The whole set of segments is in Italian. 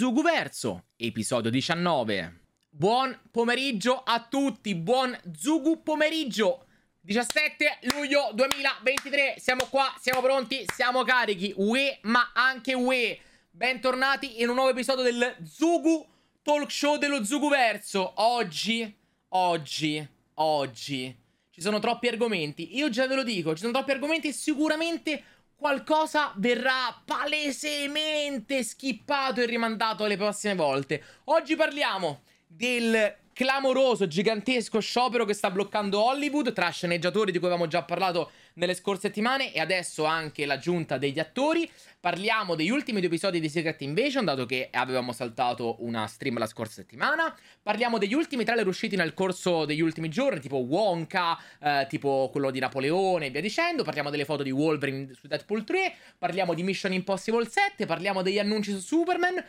Zuguverso, episodio 19. Buon pomeriggio a tutti, buon Zugu pomeriggio. 17 luglio 2023, siamo qua, siamo pronti, siamo carichi. UE, ma anche UE. Bentornati in un nuovo episodio del Zugu Talk Show dello Zuguverso. Oggi, oggi, oggi ci sono troppi argomenti. Io già ve lo dico, ci sono troppi argomenti e sicuramente qualcosa verrà palesemente skippato e rimandato alle prossime volte. Oggi parliamo del clamoroso, gigantesco sciopero che sta bloccando Hollywood tra sceneggiatori di cui avevamo già parlato nelle scorse settimane e adesso anche l'aggiunta degli attori. Parliamo degli ultimi due episodi di Secret Invasion, dato che avevamo saltato una stream la scorsa settimana. Parliamo degli ultimi trailer usciti nel corso degli ultimi giorni, tipo Wonka, eh, tipo quello di Napoleone e via dicendo. Parliamo delle foto di Wolverine su Deadpool 3. Parliamo di Mission Impossible 7. Parliamo degli annunci su Superman.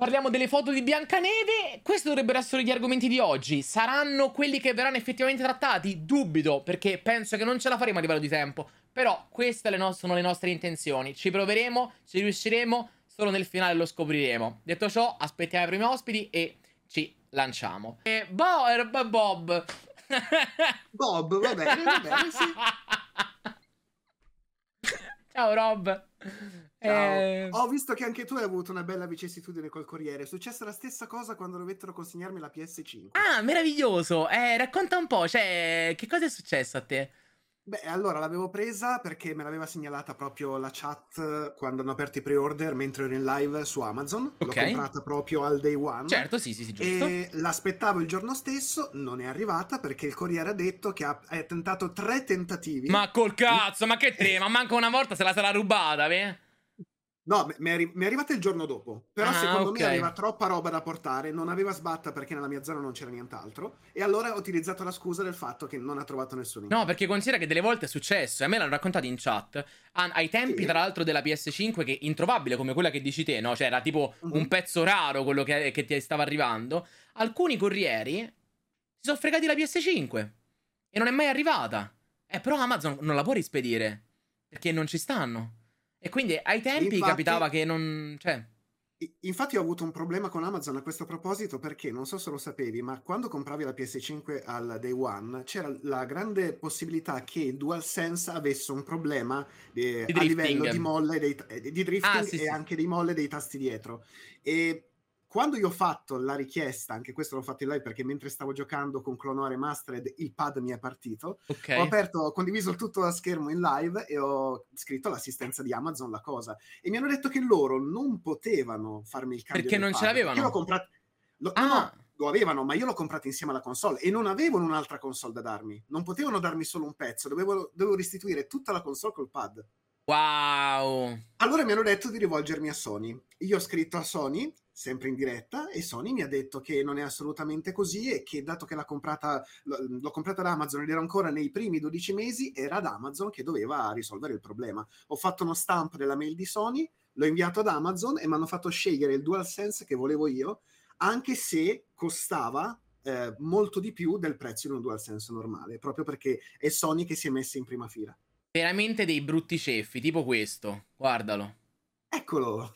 Parliamo delle foto di Biancaneve. Questi dovrebbero essere gli argomenti di oggi. Saranno quelli che verranno effettivamente trattati? Dubito, perché penso che non ce la faremo a livello di tempo. Però queste sono le nostre intenzioni. Ci proveremo, ci riusciremo. Solo nel finale lo scopriremo. Detto ciò, aspettiamo i primi ospiti e ci lanciamo. E Bob, Bob. Bob, va bene, va bene, sì. Ciao Rob. Ciao. Eh, Ho visto che anche tu hai avuto una bella vicissitudine col Corriere. È successa la stessa cosa quando dovettero consegnarmi la PS5. Ah, meraviglioso. Eh, racconta un po', cioè, che cosa è successo a te? Beh, allora l'avevo presa perché me l'aveva segnalata proprio la chat quando hanno aperto i pre-order mentre ero in live su Amazon. Ok. L'ho comprata proprio al day one. Certo, sì, sì, sì, giusto. E l'aspettavo il giorno stesso, non è arrivata perché il Corriere ha detto che ha, tentato tre tentativi. Ma col cazzo, ma che te? Ma manca una volta se la sarà rubata, beh? No, mi è, arri- mi è arrivata il giorno dopo. Però Ah, secondo ok. me aveva troppa roba da portare, non aveva sbatta perché nella mia zona non c'era nient'altro. E allora ho utilizzato la scusa del fatto che non ha trovato nessuno. No, perché considera che delle volte è successo, e a me l'hanno raccontato in chat, a- ai tempi Sì. tra l'altro della PS5, che introvabile come quella che dici te, no? Cioè era tipo Mhm. un pezzo raro quello che, che ti stava arrivando, alcuni corrieri si sono fregati la PS5 e non è mai arrivata. Eh, però Amazon non la può rispedire, perché non ci stanno. E quindi ai tempi Infatti- capitava che non... cioè... Infatti ho avuto un problema con Amazon a questo proposito perché non so se lo sapevi, ma quando compravi la PS5 al day one c'era la grande possibilità che DualSense avesse un problema eh, a livello di molle dei, eh, di drifting Ah, sì, e sì. anche di molle dei tasti dietro. E quando io ho fatto la richiesta, anche questo l'ho fatto in live perché mentre stavo giocando con Clonore Mastered il pad mi è partito, Ok. ho aperto, ho condiviso tutto a schermo in live e ho scritto all'assistenza di Amazon la cosa. E mi hanno detto che loro non potevano farmi il cambio. Perché non ce pad, l'avevano? Io l'ho comprato. lo- Ah. no, lo avevano, ma io l'ho comprato insieme alla console e non avevano un'altra console da darmi. Non potevano darmi solo un pezzo, dovevo, dovevo restituire tutta la console col pad. Wow. Allora mi hanno detto di rivolgermi a Sony. Io ho scritto a Sony, sempre in diretta, e Sony mi ha detto che non è assolutamente così e che dato che l'ha comprata, l'ho comprata da Amazon ed era ancora nei primi 12 mesi, era ad Amazon che doveva risolvere il problema. Ho fatto uno stamp della mail di Sony, l'ho inviato ad Amazon e mi hanno fatto scegliere il DualSense che volevo io, anche se costava eh, molto di più del prezzo di un DualSense normale, proprio perché è Sony che si è messa in prima fila. Veramente dei brutti ceffi, tipo questo. Guardalo. Eccolo!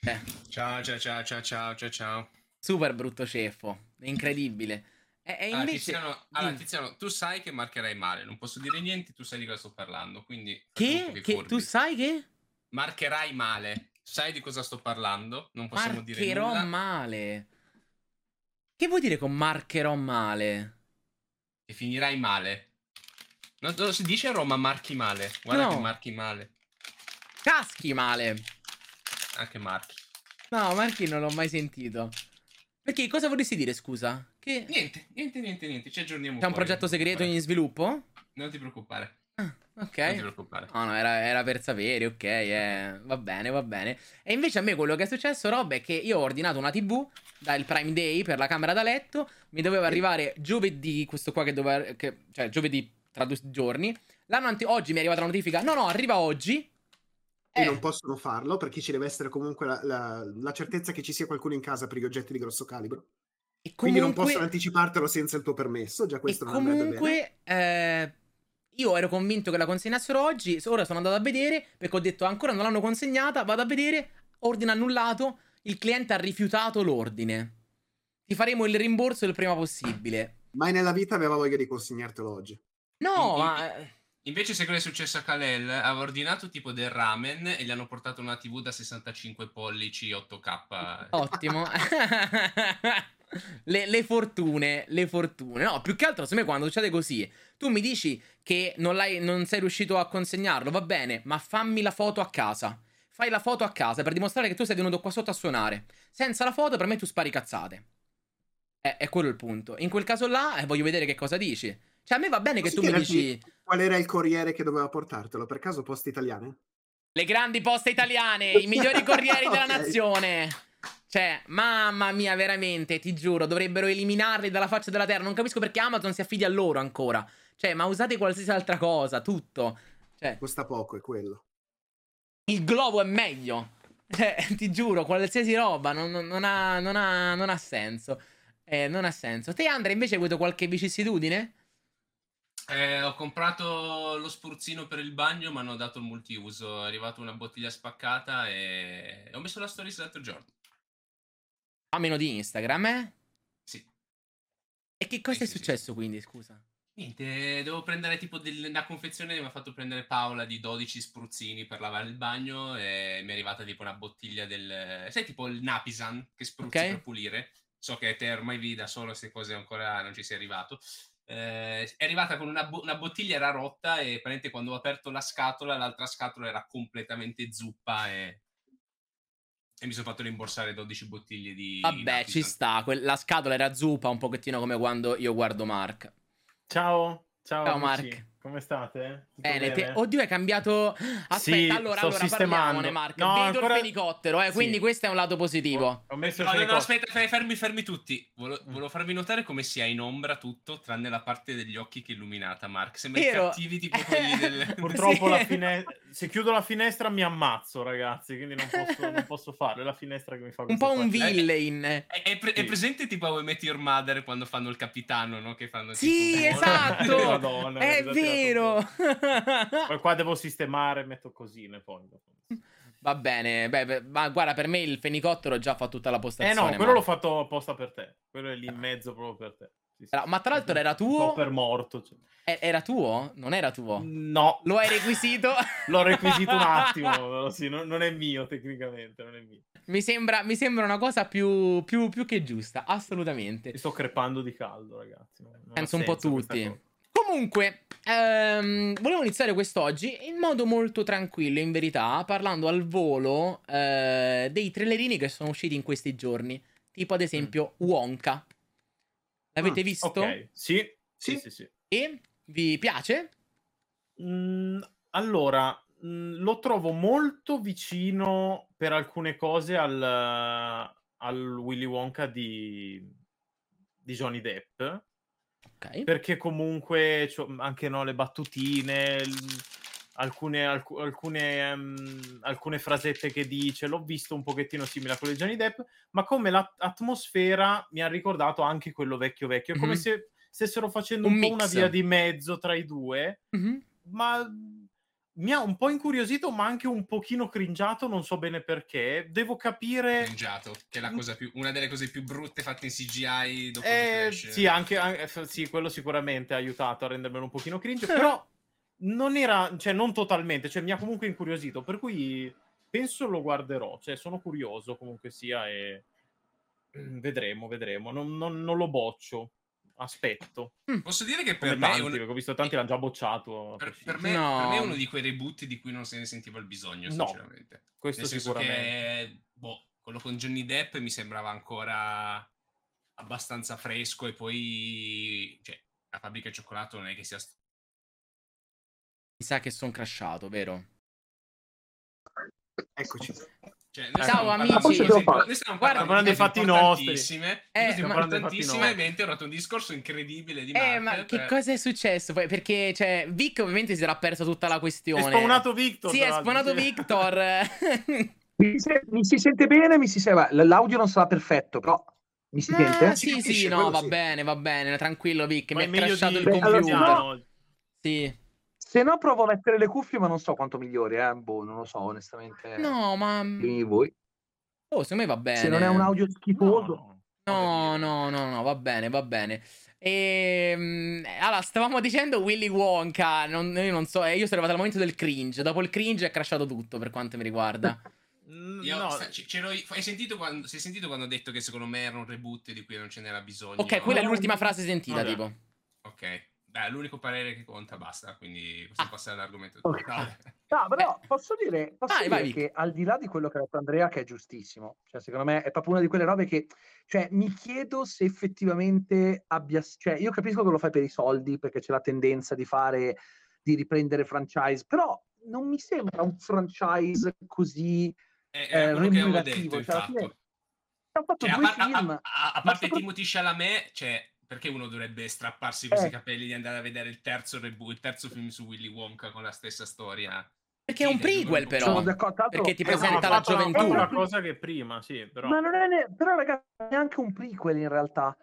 Eh, Ciao, ciao, ciao, ciao, ciao, ciao, ciao. super brutto ceffo. È incredibile. E, e Allora, invece... Tiziano, allora. Tiziano, tu sai che marcherai male, non posso dire niente, tu sai di cosa sto parlando, quindi... Che? che tu sai che? Marcherai male, sai di cosa sto parlando, non possiamo dire Marcherò nulla. male. Che vuoi dire con marcherò male? e finirai male. Non, non si dice a Roma marchi male, guarda No. che marchi male, Caschi male. anche marchi. No, marchi non l'ho mai sentito. Perché cosa vorresti dire, scusa? Che... Niente, niente, niente, niente, ci aggiorniamo C'è un progetto segreto in sviluppo? Non ti preoccupare, Ah, non ti ok. preoccupare. No, no, era, era per sapere, ok, eh, va bene, va bene. E invece a me quello che è successo, Rob, è che io ho ordinato una TV dal Prime Day per la camera da letto, mi doveva arrivare giovedì, questo qua che doveva, che- cioè giovedì tra due giorni. L'anno ante- oggi mi è arrivata la notifica, no, no, arriva oggi. e Eh, non possono farlo perché ci deve essere comunque la, la- la certezza che ci sia qualcuno in casa per gli oggetti di grosso calibro. e Quindi non comunque- possono anticipartelo senza il tuo permesso. Già E questo non andrebbe bene. comunque, eh, io ero convinto che la consegnassero oggi. Ora sono andato a vedere perché ho detto ancora non l'hanno consegnata. Vado a vedere, ordine annullato. il cliente ha rifiutato l'ordine. Ti faremo il rimborso il prima possibile. Mai nella vita aveva voglia di consegnartelo oggi. No, In- ma... Invece, sai cosa è successo a Kalel? Aveva ordinato tipo del ramen e gli hanno portato una TV da 65 pollici 8K. Ottimo. le, le fortune, le fortune. No, più che altro, secondo me, quando succede così, tu mi dici che non, l'hai- non sei riuscito a consegnarlo, va bene, ma fammi la foto a casa. Fai la foto a casa per dimostrare che tu sei venuto qua sotto a suonare. Senza la foto, per me tu spari cazzate. È, è quello il punto. In quel caso là, eh, voglio vedere che cosa dici. Cioè, a me va bene che tu mi dici... Qual era il corriere che doveva portartelo? Per caso poste italiane? Le grandi poste italiane, i migliori corrieri della Ok. nazione. Cioè, mamma mia, veramente, ti giuro, dovrebbero eliminarli dalla faccia della terra. Non capisco perché Amazon si affidi a loro ancora. Cioè, ma usate qualsiasi altra cosa, tutto. Cioè, Costa poco, è quello. il globo è meglio. Cioè, ti giuro, qualsiasi roba non, non- non ha, non ha- non ha senso. Eh, non ha senso. Te, Andrea, invece hai avuto qualche vicissitudine? Eh, ho comprato lo spruzzino per il bagno, ma hanno dato il multiuso. È arrivata una bottiglia spaccata e ho messo la stories l'altro giorno. A meno di Instagram, eh? Sì. E che cosa Sì, è sì, sì. successo quindi, scusa? Niente, devo prendere tipo del- una confezione mi ha fatto prendere Paola di 12 spruzzini per lavare il bagno e mi è arrivata tipo una bottiglia del... Sai tipo il Napisan che spruzzi Ok. per pulire? So che te ormai vi da solo queste cose ancora non ci sei arrivato. Eh, è arrivata con una, bo- una bottiglia era rotta e praticamente quando ho aperto la scatola l'altra scatola era completamente zuppa e, e mi sono fatto rimborsare 12 bottiglie di Vabbè, ci sta. que- la scatola era zuppa, un pochettino come quando io guardo Mark. Ciao, ciao, Ciao, amici. Mark. Come state? Tutto Bene, te- bene? oddio, hai cambiato. Aspetta, Sì, allora, sto allora sistemando. parliamone, Mark. No, Vedo ancora- il fenicottero, eh, Sì. quindi questo è un lato positivo. Ho, ho messo No, il no, no, aspetta, fe- fermi, fermi tutti. Volo- volevo farvi notare come sia in ombra tutto, tranne la parte degli occhi che è illuminata, Mark. Sembra Vero. cattivi tipo quelli del... Purtroppo Sì. la fine- se chiudo la finestra mi ammazzo, ragazzi, quindi non posso, non posso farlo. È la finestra che mi fa Un po' un effetto. villain. È, è pre- è Sì. presente tipo a Met Your Mother quando fanno il capitano, no? Che fanno Sì, tipo... esatto. Madonna, è tirato vero. Poi qua devo sistemare, metto cosine poi. dopo. Va bene, beh, beh, ma guarda, per me il fenicottero già fa tutta la Eh postazione. no, quello l'ho Mark. fatto apposta per te. Quello è lì in mezzo proprio per te. Sì, sì. Ma tra l'altro era Un tuo? po' per morto. cioè. Eh, Era tuo? Non era tuo? No, Lo hai requisito? l'ho requisito un attimo. sì, non, non è mio tecnicamente, non è mio. mi, sembra, mi sembra una cosa più, più- più che giusta, assolutamente. Mi sto crepando di caldo, ragazzi. Non- Penso un po' tutti. Comunque, ehm, volevo iniziare quest'oggi in modo molto tranquillo, in verità, parlando al volo eh, dei trailerini che sono usciti in questi giorni. Tipo, ad esempio, Wonka. L'avete Ah, visto? Ok, sì, sì, Sì. sì, sì. E vi piace? Mm, allora, mm, lo trovo molto vicino per alcune cose al, al Willy Wonka di, di Johnny Depp. Ok. perché comunque c'ho anche no, le battutine, alcune, alcu- alcune, ehm, alcune frasette che dice, l'ho visto un pochettino simile a quello di Johnny Depp, ma come l'atmosfera mi ha ricordato anche quello vecchio vecchio, è come se stessero facendo Un un, una via di mezzo tra i due, Mhm. ma mi ha un po' incuriosito, ma anche un pochino cringiato, non so bene perché. Devo capire... Cringiato, che è la cosa più, una delle cose più brutte fatte in CGI dopo Eh, sì, anche, anche- f- sì, quello sicuramente ha aiutato a rendermelo un pochino cringe, però non era, cioè non totalmente, cioè mi ha comunque incuriosito, per cui penso lo guarderò, cioè sono curioso comunque sia e mm, vedremo, vedremo, non, non- non lo boccio, aspetto. Posso dire che Come per me, è tanti, un- perché ho visto tanti l'hanno già bocciato. per, per me, No. per me è uno di quei reboot di cui non se ne sentiva il bisogno, No, sinceramente. Questo Nel senso sicuramente. che, boh, quello con Johnny Depp mi sembrava ancora abbastanza fresco e poi, cioè, la fabbrica di cioccolato non è che sia... st- Mi sa che sono crashato, vero? Eccoci. Cioè, Ciao, stiamo amici. di fare? noi stiamo Guarda, parlando di parlando dei fatti importantissime, Eh, di ma- stiamo parlando dei fatti importantissime, nostri. e ovviamente ho fatto un discorso incredibile di Eh, ma che per- cosa è successo? Poi, perché, cioè, Vic ovviamente si era perso tutta la questione. È spawnato Victor. Sì, è spawnato sì. Victor. Mi, se- mi si sente bene, mi si sente... L'audio non sarà perfetto, però mi si Ah, sente? Si sì, sì, capisce, no, va sì. bene, va bene, tranquillo Vic, Ma mi meglio crashato di- il Beh, allora, computer. Piano. Sì. Se no provo a mettere le cuffie, ma non so quanto migliori, eh. Boh, non lo so, onestamente. No, ma Dimmi voi. Oh, secondo me va bene. Se non è un audio schifoso. No, No, no, no, no, va bene, va bene. Ehm, allora, stavamo dicendo Willy Wonka. Non, io non so, eh, io sono arrivato al momento del cringe. Dopo il cringe è crashato tutto per quanto mi riguarda. Mm, Io- no, io- hai, sentito quando, sei sentito quando ho detto che secondo me era un reboot di cui non ce n'era bisogno? Ok, quella è l'ultima frase sentita, Vabbè. tipo. Ok, è l'unico parere che conta, basta. Quindi possiamo Ah. passare all'argomento. Ok. No. Però posso dire, posso Vai, dire vai, che al di là di quello che ha detto Andrea, che è giustissimo, cioè secondo me è proprio una di quelle robe che, cioè mi chiedo se effettivamente abbia, cioè io capisco che lo fai per i soldi, perché c'è la tendenza di fare, di riprendere franchise, però non mi sembra un franchise così È- Era eh, quello che avevo remunerativo, detto, cioè, fine Cioè, a, par- a- film, a- a- parte sopra- Timothy Chalamet, cioè, perché uno dovrebbe strapparsi così Eh. i capelli e andare a vedere il terzo reboot, il terzo film su Willy Wonka con la stessa storia? Perché è un prequel, due- sono però. d'accordo, Perché ti eh, no, presenta ha la fatto una- gioventù. una cosa che prima, sì, però. Ma non è ne- però ragazzi, è neanche un prequel in realtà,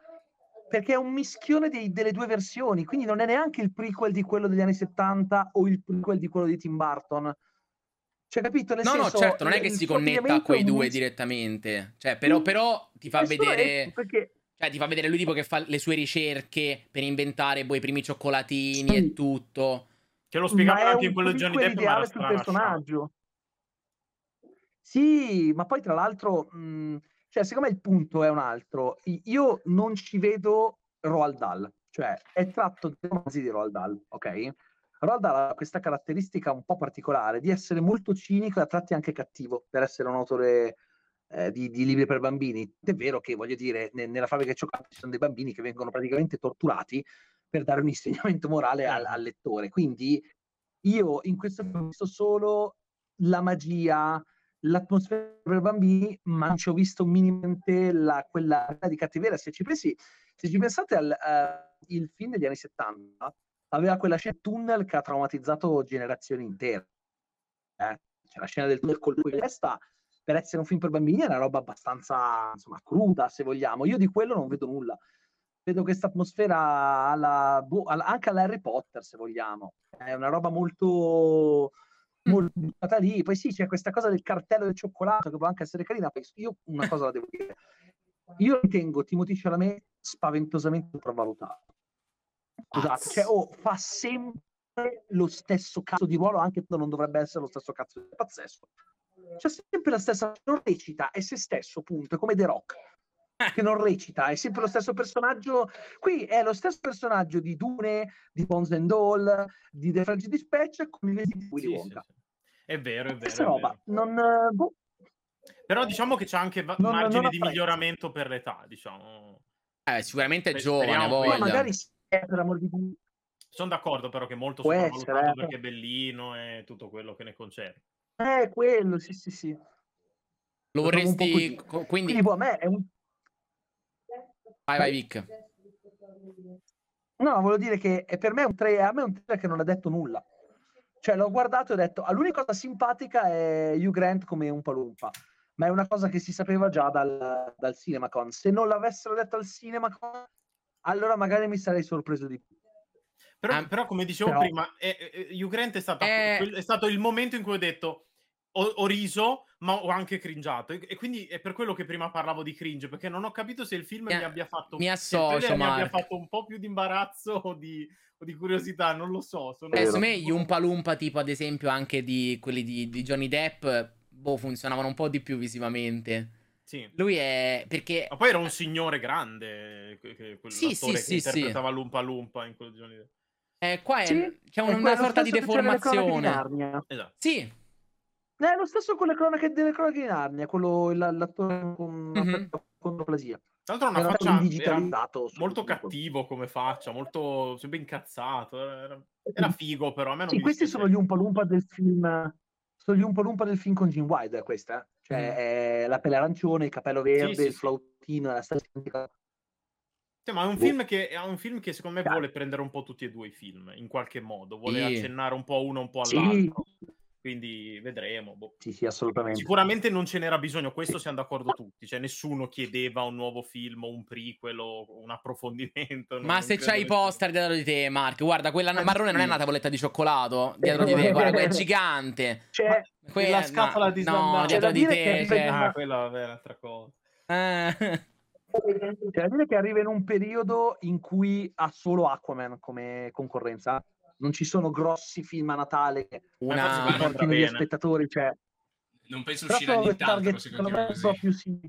perché è un mischione dei- delle due versioni, quindi non è neanche il prequel di quello degli anni 70 o il prequel di quello di Tim Burton. Cioè, capito? Nel No, no, senso, certo, non è che si connetta a quei è due mis- direttamente. Cioè, però, però ti fa è- vedere. perché Cioè, ti fa vedere lui tipo che fa le sue ricerche per inventare boh, i primi cioccolatini Sì. e tutto. Che lo spiegavano anche in quello di Johnny Depp, ma era lasciato. personaggio. Sì, ma poi tra l'altro, mh, cioè, secondo me il punto è un altro. Io non ci vedo Roald Dahl, cioè è tratto dai romanzi di Roald Dahl, ok? Roald Dahl ha questa caratteristica un po' particolare di essere molto cinico e a tratti anche cattivo per essere un autore eh, di, di libri per bambini. È vero che, voglio dire, ne- nella fabbrica di cioccolato ci sono dei bambini che vengono praticamente torturati per dare un insegnamento morale al, al lettore. Quindi io in questo ho visto solo la magia, l'atmosfera per bambini, ma non ci ho visto minimamente la, quella di cattiveria. Se ci pensi, se ci pensate al il film degli anni 70, aveva quella scena tunnel che ha traumatizzato generazioni intere. Eh? C'è la scena del tunnel col in testa, per essere un film per bambini è una roba abbastanza insomma, cruda, se vogliamo. Io di quello non vedo nulla. Vedo questa atmosfera alla, boh, alla- anche alla Harry Potter, se vogliamo. È una roba molto molto buttata lì. Poi sì, c'è questa cosa del cartello del cioccolato che può anche essere carina. Io una cosa la devo dire. Io ritengo Timothy Chalamet spaventosamente sopravvalutato. Scusate, cioè, oh, fa sempre lo stesso cazzo di ruolo, anche quando non dovrebbe essere lo stesso cazzo. È pazzesco. C'è sempre la stessa, non recita, è se stesso, punto. È come The Rock, che non recita, è sempre lo stesso personaggio. Qui è lo stesso personaggio di Dune, di Bones and All, di The French Dispatch, con il vestito di Willy Sì, sì, Wonka. sì. È vero, è vero. Questa è roba, vero. non... eh, boh, Però diciamo che c'è anche va- Non- margine non di miglioramento per l'età, diciamo. Eh, sicuramente è giovane, voglia. magari sì, eh, per amor di Dio. Sono d'accordo però che è molto sopravvalutato essere, eh. perché è bellino e tutto quello che ne concerne. Eh, quello, sì, sì, sì. Lo Lo vorresti. co- Quindi, Quindi. a me è un... Vai, vai, Vic. No, volevo dire che è per me è un trailer, a me è un trailer che non ha detto nulla. Cioè, l'ho guardato e ho detto, ah, l'unica cosa simpatica è Hugh Grant come un palumpa, ma è una cosa che si sapeva già dal, dal CinemaCon. Se non l'avessero detto al CinemaCon, allora magari mi sarei sorpreso di più. Però, Ah, però, come dicevo però- prima, eh, eh, Hugh Grant è, stata- Eh. quel- è stato il momento in cui ho detto ho, ho riso, ma ho anche cringiato. E, e quindi è per quello che prima parlavo di cringe, perché non ho capito se il film Mi mi, abbia fatto mi associo, mi abbia fatto un po' più di imbarazzo o di, o di curiosità, non lo so. Sono... Eh, secondo me gli Umpa Lumpa, tipo ad esempio anche di quelli di, di Johnny Depp, boh, funzionavano un po' di più visivamente. Sì. Lui è. Perché. Ma poi era un signore grande, que- que- Sì, quell'attore sì, sì, che sì. interpretava Lumpa Lumpa in quello di Johnny Depp. Eh, qua è- Sì, c'è è una quello sorta di di deformazione. Narnia. Esatto. Sì, È lo stesso con le cronache delle cronache di Narnia, quello la- l'attore con Mhm. controplasia. Tra l'altro una Era faccia molto cattivo come faccia, molto sempre incazzato. Era, era figo, però a me non Sì, mi questi sono gli Umpa Lumpa del film. Sono gli Umpa Lumpa del film con Gene Wilder, questa. eh. Cioè, Mm. è la pelle arancione, il capello verde, Sì, sì, il sì. flautino, la statistica. Sì, ma è un, Boh. film che, è un film che secondo me Chiaro. vuole prendere un po' tutti e due i film, in qualche modo. Vuole Sì. accennare un po' uno, un po' Sì, all'altro. Quindi vedremo. boh. Sì, sì, assolutamente. Sicuramente non ce n'era bisogno, questo siamo d'accordo tutti. Cioè, nessuno chiedeva un nuovo film, o un prequel o un approfondimento. Ma se c'hai i poster dietro di te, Mark, guarda, quella Ah, marrone non è sì. una tavoletta di cioccolato dietro di te, guarda, quella è gigante. C'è, Que- la scatola no, di No, dietro di te, cioè... Ah, quella vabbè, è un'altra cosa. Eh. C'è da dire che arriva in un periodo in cui ha solo Aquaman come concorrenza. Non ci sono grossi film a Natale che Una... andrà portino gli spettatori. Cioè, Non penso nient'altro target, se secondo me, così. proprio sì.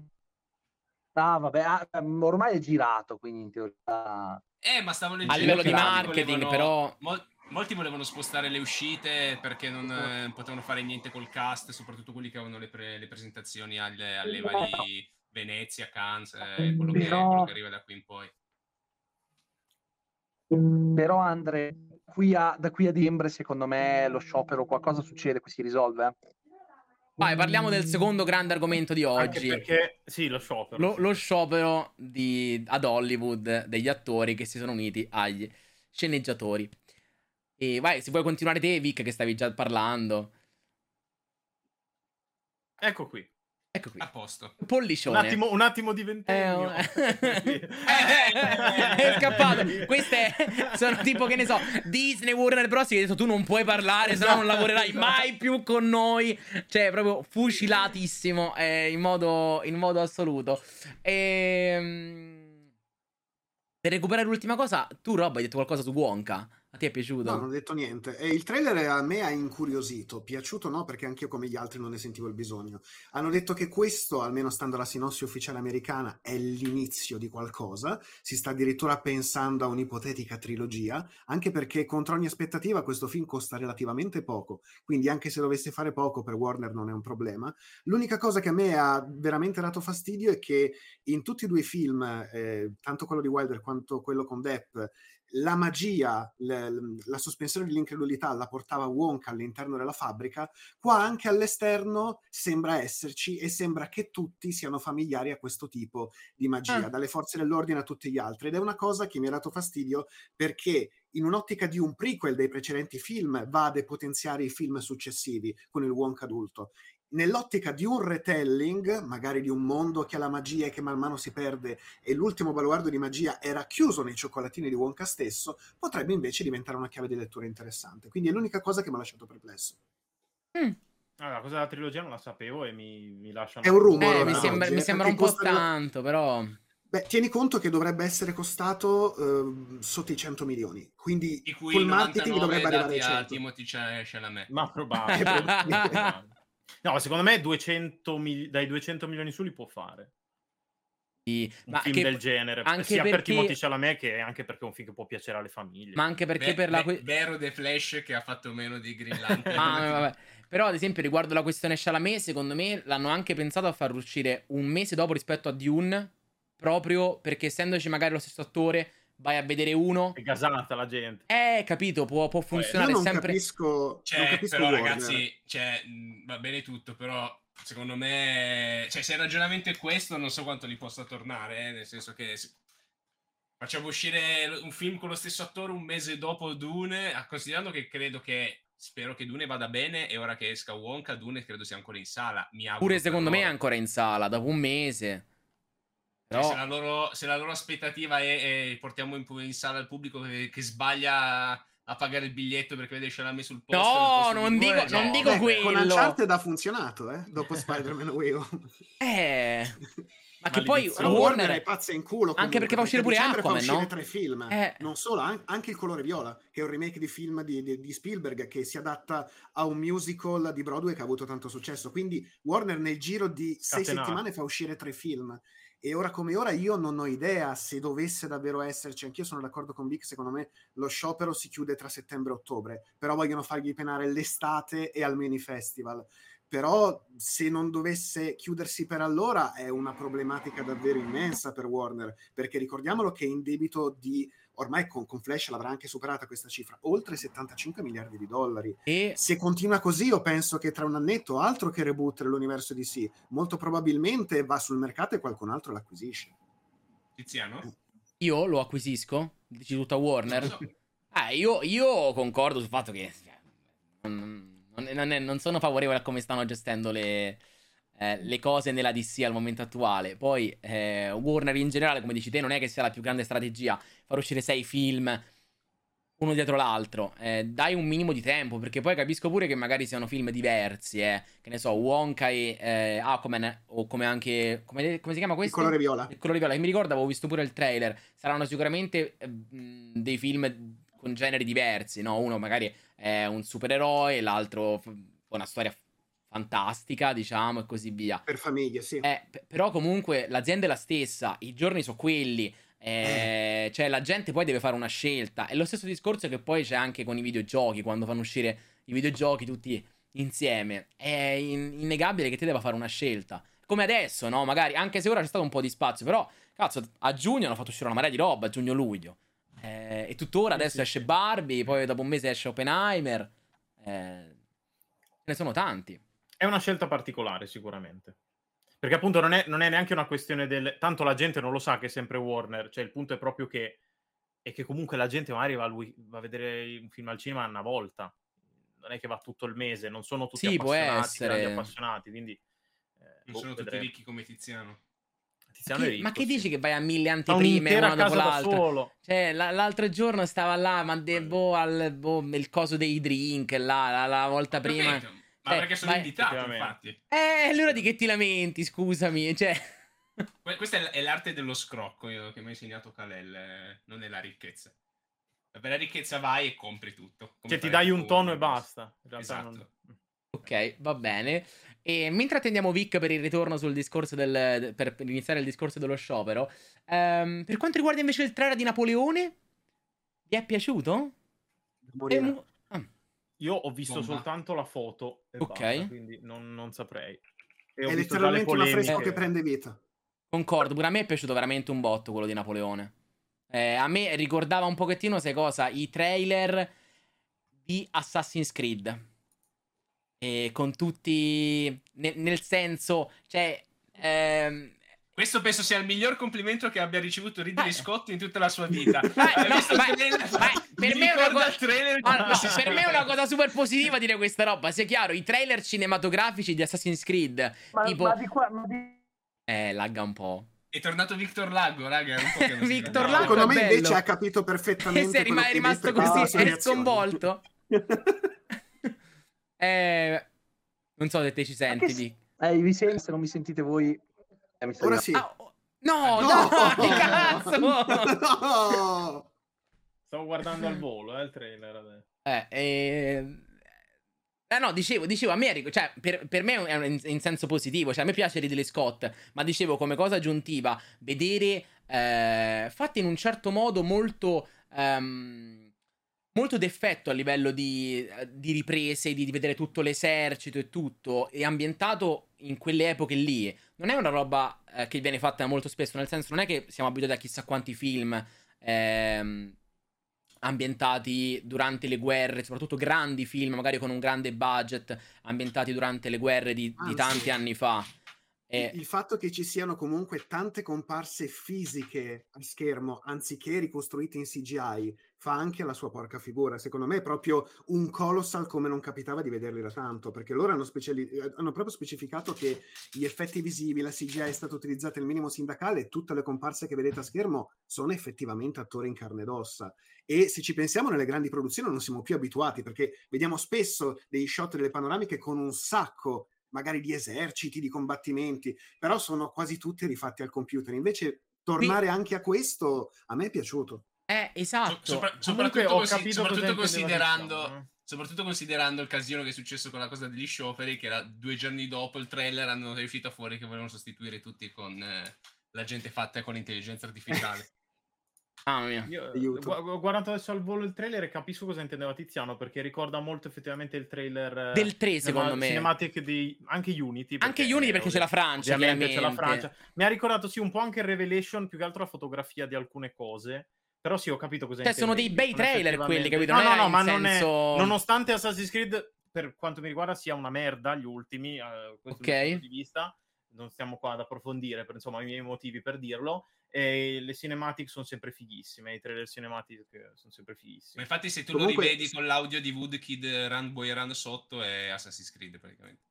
Ah, vabbè, ah, ehm, ormai è girato, quindi in teoria... Eh, ma stavo leggendo A livello che di marketing, volevano- però- mol- molti volevano spostare le uscite perché non eh, potevano fare niente col cast, soprattutto quelli che avevano le, pre- le presentazioni alle, alle vari Venezia, Cannes, eh, quello, che, Però- quello che arriva da qui in poi. Però Andre, qui a- da qui a dicembre, secondo me, lo sciopero, qualcosa succede, qui si risolve. Vai, parliamo del secondo grande argomento di Anche oggi. perché, sì, lo sciopero. Lo, sì. lo sciopero di- ad Hollywood degli attori che si sono uniti agli sceneggiatori. E vai, se vuoi continuare te, Vic, che stavi già parlando. Ecco qui. Ecco qui. A posto. Un Pollicione. attimo, un attimo di Eh, ventennio. oh. è scappato. Queste sono tipo che ne so, Disney, Warner Bros. Che ha detto tu non puoi parlare, se no non lavorerai mai più con noi. Cioè, proprio fucilatissimo eh, in, modo, in modo assoluto. Ehm... Per recuperare l'ultima cosa, tu, Rob, hai detto qualcosa su Wonka. A te è piaciuto? No, non ho detto niente. E il trailer a me ha incuriosito. Piaciuto no, perché anche io come gli altri non ne sentivo il bisogno. Hanno detto che questo, almeno stando alla sinossi ufficiale americana, è l'inizio di qualcosa. Si sta addirittura pensando a un'ipotetica trilogia, anche perché contro ogni aspettativa questo film costa relativamente poco. Quindi anche se dovesse fare poco per Warner non è un problema. L'unica cosa che a me ha veramente dato fastidio è che in tutti e due i film, eh, tanto quello di Wilder quanto quello con Depp, la magia, l- la sospensione dell'incredulità la portava Wonka all'interno della fabbrica, qua anche all'esterno sembra esserci e sembra che tutti siano familiari a questo tipo di magia, Ah. dalle forze dell'ordine a tutti gli altri. Ed è una cosa che mi ha dato fastidio perché in un'ottica di un prequel dei precedenti film va a depotenziare i film successivi con il Wonka adulto. Nell'ottica di un retelling, magari di un mondo che ha la magia e che man mano si perde e l'ultimo baluardo di magia era chiuso nei cioccolatini di Wonka stesso, potrebbe invece diventare una chiave di lettura interessante. Quindi è l'unica cosa che mi ha lasciato perplesso. Mm. Allora, la cosa della trilogia non la sapevo e mi, mi lascia... È un rumore Eh, mi sembra, mi eh, sembra un po' tanto, però... Beh, tieni conto che dovrebbe essere costato eh, sotto i 100 milioni, quindi Di cui col marketing 99 dovrebbe arrivare a 100. Timothy Ch- Chalamet. Ma probabile. No, secondo me 200 mil- dai 200 milioni su li può fare. Sì, Un ma film che- del genere. anche sia per perché- Timothy Chalamet che anche perché è un film che può piacere alle famiglie. Ma anche perché Beh, per la... que- vero The Flash che ha fatto meno di Green Lantern. Ah, vabbè. Però, ad esempio, riguardo la questione Chalamet, secondo me l'hanno anche pensato a far uscire un mese dopo rispetto a Dune, proprio perché essendoci magari lo stesso attore, vai a vedere uno. È gasata la gente. Eh, capito, può, può Io funzionare non sempre. capisco, non Cioè, capisco però Warner. ragazzi, cioè, va bene tutto, però secondo me, cioè, se il ragionamento è questo, non so quanto li possa tornare, eh, nel senso che se- facciamo uscire un film con lo stesso attore un mese dopo Dune, ah, considerando che credo che spero che Dune vada bene e ora che esca Wonka, Dune credo sia ancora in sala, mi auguro Pure secondo me è ancora in sala, dopo un mese. Cioè, Però... se, la loro, se la loro aspettativa è, è portiamo in, in sala il pubblico che, che sbaglia a pagare il biglietto perché vede Chalamet sul posto No, non dico- non no, dico Beh, quello. Con Uncharted ha funzionato, eh? Dopo Spider-Man Way Home. Eh... Ma che poi Warner Warner... è pazza in culo. Anche perché fa uscire pure Aquaman, fa uscire no? tre film. Eh. Non solo, an- anche Il colore viola, che è un remake di film di, di- di Spielberg che si adatta a un musical di Broadway che ha avuto tanto successo. Quindi Warner nel giro di sei Scatenato. settimane fa uscire tre film. E ora come ora io non ho idea se dovesse davvero esserci, anch'io sono d'accordo con Vic, secondo me lo sciopero si chiude tra settembre e ottobre, però vogliono fargli penare l'estate e almeno i festival. Però se non dovesse chiudersi per allora è una problematica davvero immensa per Warner, perché ricordiamolo che è in debito di, ormai con, con Flash l'avrà anche superata questa cifra, oltre 75 miliardi di dollari. E... Se continua così io penso che tra un annetto altro che reboot l'universo DC, molto probabilmente va sul mercato e qualcun altro l'acquisisce. Tiziano? Io lo acquisisco? Dici tutta Warner? So. Eh, io, io concordo sul fatto che cioè, non, Non, non è- non sono favorevole a come stanno gestendo le, eh, le cose nella DC al momento attuale. Poi eh, Warner in generale, come dici te, non è che sia la più grande strategia far uscire sei film uno dietro l'altro. Eh, dai un minimo di tempo, perché poi capisco pure che magari siano film diversi, eh. Che ne so, Wonka e eh, Aquaman, o come anche... Come, come si chiama Il questo? colore viola. Il colore viola, che mi ricordo, avevo visto pure il trailer. Saranno sicuramente eh, mh, dei film con generi diversi, no? Uno magari è un supereroe, l'altro una storia fantastica, diciamo, e così via. Per famiglie, sì. Eh, p- però comunque l'azienda è la stessa, i giorni sono quelli. eh, Cioè, la gente poi deve fare una scelta. È lo stesso discorso che poi c'è anche con i videogiochi, quando fanno uscire i videogiochi tutti insieme. È in- innegabile che te debba fare una scelta. Come adesso, no? Magari, anche se ora c'è stato un po' di spazio, però, cazzo, a giugno hanno fatto uscire una marea di roba, a giugno-luglio. Eh, e tuttora adesso esce. Barbie, poi dopo un mese esce Oppenheimer. Eh, ce ne sono tanti. È una scelta particolare, sicuramente. Perché appunto non è, non è neanche una questione del... Tanto la gente non lo sa che è sempre Warner, cioè il punto è proprio che... è che comunque la gente magari va, al wi- va a vedere un film al cinema una volta. Non è che va tutto il mese, non sono tutti Sì, appassionati, essere. grandi appassionati, quindi... eh, Non boh, sono tutti vedremo. ricchi come Tiziano. Tiziano Che- è ricco, ma che sì. dici che vai a mille anteprime una dopo l'altra? Cioè, la- l'altro giorno stava là, ma de- boh, al, boh, il coso dei drink, là, la, la volta prima. Capito? Ma Eh, perché sono ma- invitato, infatti. Eh, allora di che ti lamenti, scusami, cioè... Que- Questa è l'arte dello scrocco io- che mi ha insegnato Kalel, non è la ricchezza. Per la ricchezza vai e compri tutto. come Cioè ti dai un tono e basta. Esatto. non- Ok, va bene. E mentre attendiamo Vic per il ritorno sul discorso del... per, per iniziare il discorso dello sciopero, ehm, per quanto riguarda invece il trailer di Napoleone, vi è piaciuto? Morire. Io ho visto Bomba. soltanto la foto e Ok. basta, quindi non, non saprei. E ho È letteralmente un affresco che prende vita. Concordo, pure a me è piaciuto veramente un botto quello di Napoleone. Eh, a me ricordava un pochettino, sai cosa? I trailer di Assassin's Creed. E con tutti... ne- nel senso, cioè... ehm, Questo penso sia il miglior complimento che abbia ricevuto Ridley Ma- Scott in tutta la sua vita. Ma- no, visto il ma- ma per me è una ricorda cosa- il trailer di Ah, no, per me è una cosa super positiva dire questa roba. Sia chiaro, i trailer cinematografici di Assassin's Creed, Ma, tipo... ma di qua, ma di- Eh, lagga un po'. È tornato Victor Lago, raga. è un po' che non si Victor. Lago Secondo me bello. invece ha capito E perfettamente quello rima- è rimasto così, è sconvolto. eh, non so se te ci senti. Vic. Eh, vi sento, se non mi sentite voi... eh, mi Ora sì. Ah, oh, no, No! no, che cazzo! No! Stavo guardando al volo, eh, il trailer. Eh, eh, eh, no, dicevo, dicevo, a me, ric- cioè, per, per me è un- in, senso positivo, cioè a me piace Ridley Scott, ma dicevo come cosa aggiuntiva, vedere eh, fatti in un certo modo molto, ehm, molto d'effetto a livello di, eh, di riprese, di, di vedere tutto l'esercito e tutto, e ambientato in quelle epoche lì. Non è una roba eh, che viene fatta molto spesso, nel senso non è che siamo abituati a chissà quanti film ehm, ambientati durante le guerre, soprattutto grandi film, magari con un grande budget, ambientati durante le guerre di, di Anzi. tanti anni fa. E- Il fatto che ci siano comunque tante comparse fisiche a schermo anziché ricostruite in CGI fa anche la sua porca figura. Secondo me è proprio un colossal come non capitava di vederli da tanto, perché loro hanno, speciali- hanno proprio specificato che gli effetti visivi, la CGI è stata utilizzata il minimo sindacale e tutte le comparse che vedete a schermo sono effettivamente attori in carne ed ossa. E se ci pensiamo nelle grandi produzioni non siamo più abituati perché vediamo spesso dei shot delle panoramiche con un sacco magari di eserciti, di combattimenti, però sono quasi tutti rifatti al computer. Invece tornare anche a questo a me è piaciuto. Eh, esatto. So- sopra- soprattutto, ho consi- capito soprattutto considerando, eh. soprattutto considerando il casino che è successo con la cosa degli scioperi, che era due giorni dopo il trailer hanno riuscito fuori che volevano sostituire tutti con eh, la gente fatta con l'intelligenza artificiale. Mamma mia. Io Aiuto. gu- ho guardato adesso al volo il trailer e capisco cosa intendeva Tiziano perché ricorda molto effettivamente il trailer eh, Del 3, cinema- secondo me. cinematic di anche Unity Anche Unity perché c'è la Francia, ovviamente c'è la. Francia mi ha ricordato sì un po' anche il Revelation più che altro la fotografia di alcune cose però sì ho capito cosa Cioè, sono dei bei trailer quelli, capito? no Non no no ma non senso- è nonostante Assassin's Creed per quanto mi riguarda sia una merda gli ultimi eh, questo è il mio Ok. punto di vista non stiamo qua ad approfondire, per insomma i miei motivi per dirlo. E le cinematic sono sempre fighissime, i trailer cinematic sono sempre Ma fighissimi. infatti, se tu Comunque- lo rivedi con l'audio di Woodkid Run Boy Run sotto, è Assassin's Creed praticamente.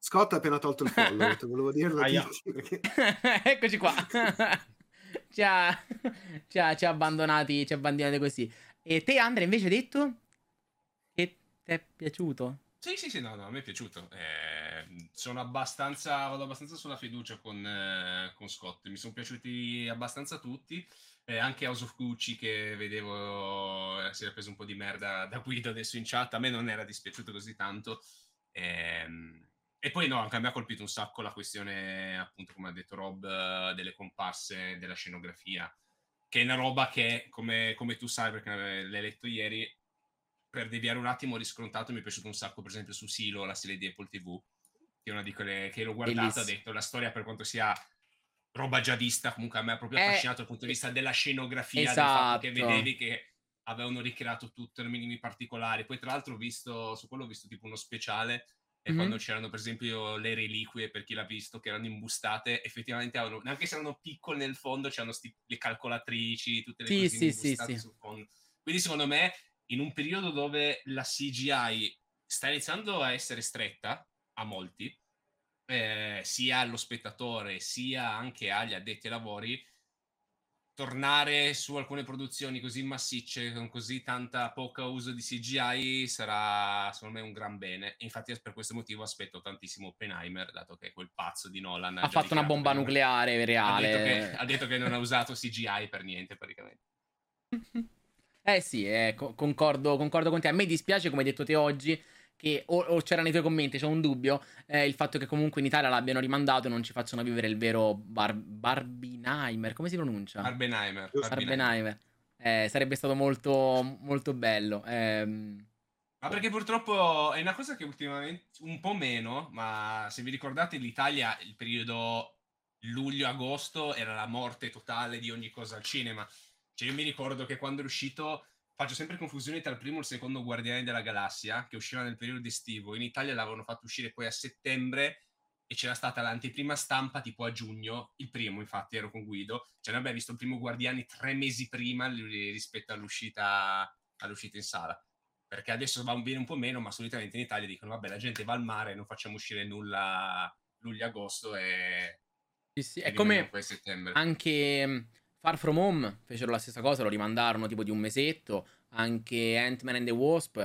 Scott ha appena tolto il follow, volevo dirlo. perché- Eccoci qua. ci, ha, ci, ha, ci ha abbandonati, ci ha abbandonati così. E te, Andre, invece hai detto che ti è piaciuto? Sì, sì, sì, no, no, a me è piaciuto. Eh, sono abbastanza, vado abbastanza sulla fiducia con, eh, con Scott. Mi sono piaciuti abbastanza tutti. Eh, anche House of Gucci che vedevo eh, si era preso un po' di merda da Guido adesso in chat. A me non era dispiaciuto così tanto. Ehm, e poi no, anche a me ha colpito un sacco la questione, appunto, come ha detto Rob, eh, delle comparse, della scenografia, che è una roba che, come, come tu sai, perché l'hai letto ieri, per deviare un attimo ho riscontrato, mi è piaciuto un sacco, per esempio, su Silo, la serie di Apple TV, che è una di quelle che l'ho guardata, ho detto, la storia per quanto sia roba già vista, comunque a me ha proprio Eh, affascinato dal punto di vista della scenografia, del fatto che esatto. vedevi che avevano ricreato tutto nei minimi particolari. Poi, tra l'altro, ho visto, su quello ho visto tipo uno speciale, e Mhm. quando c'erano, per esempio, le reliquie, per chi l'ha visto, che erano imbustate, effettivamente avevano, anche se erano piccole nel fondo, c'erano sti- le calcolatrici, tutte le Sì, cosine sì, sì, imbustate sì. sul fondo. Quindi, secondo me, in un periodo dove la CGI sta iniziando a essere stretta a molti, eh, sia allo spettatore sia anche agli addetti ai lavori, tornare su alcune produzioni così massicce, con così tanta poca uso di CGI, sarà secondo me un gran bene. Infatti, per questo motivo aspetto tantissimo Oppenheimer, dato che quel pazzo di Nolan Ha fatto una bomba nucleare Ha reale. detto, che, ha detto che non ha usato CGI per niente, praticamente. Eh sì, eh, co- concordo, concordo con te. A me dispiace, come hai detto te oggi, che o, o c'era nei tuoi commenti, c'è un dubbio, eh, il fatto che comunque in Italia l'abbiano rimandato e non ci facciano vivere il vero Bar- Barbenheimer, come si pronuncia? Barbenheimer. Barbenheimer. Eh, sarebbe stato molto, molto bello. Ehm, Ma perché purtroppo è una cosa che ultimamente un po' meno, ma se vi ricordate l'Italia, il periodo luglio-agosto era la morte totale di ogni cosa al cinema. Cioè io mi ricordo che quando è uscito, faccio sempre confusione tra il primo e il secondo Guardiani della Galassia, che usciva nel periodo estivo. In Italia l'avevano fatto uscire poi a settembre e c'era stata l'anteprima stampa tipo a giugno, il primo infatti ero con Guido, cioè noi abbiamo visto il primo Guardiani tre mesi prima rispetto all'uscita, all'uscita in sala. Perché adesso va un bene un po' meno, ma solitamente in Italia dicono vabbè la gente va al mare, non facciamo uscire nulla luglio-agosto e, sì, sì, È come anche Far From Home fecero la stessa cosa, lo rimandarono tipo di un mesetto. Anche Ant-Man and the Wasp.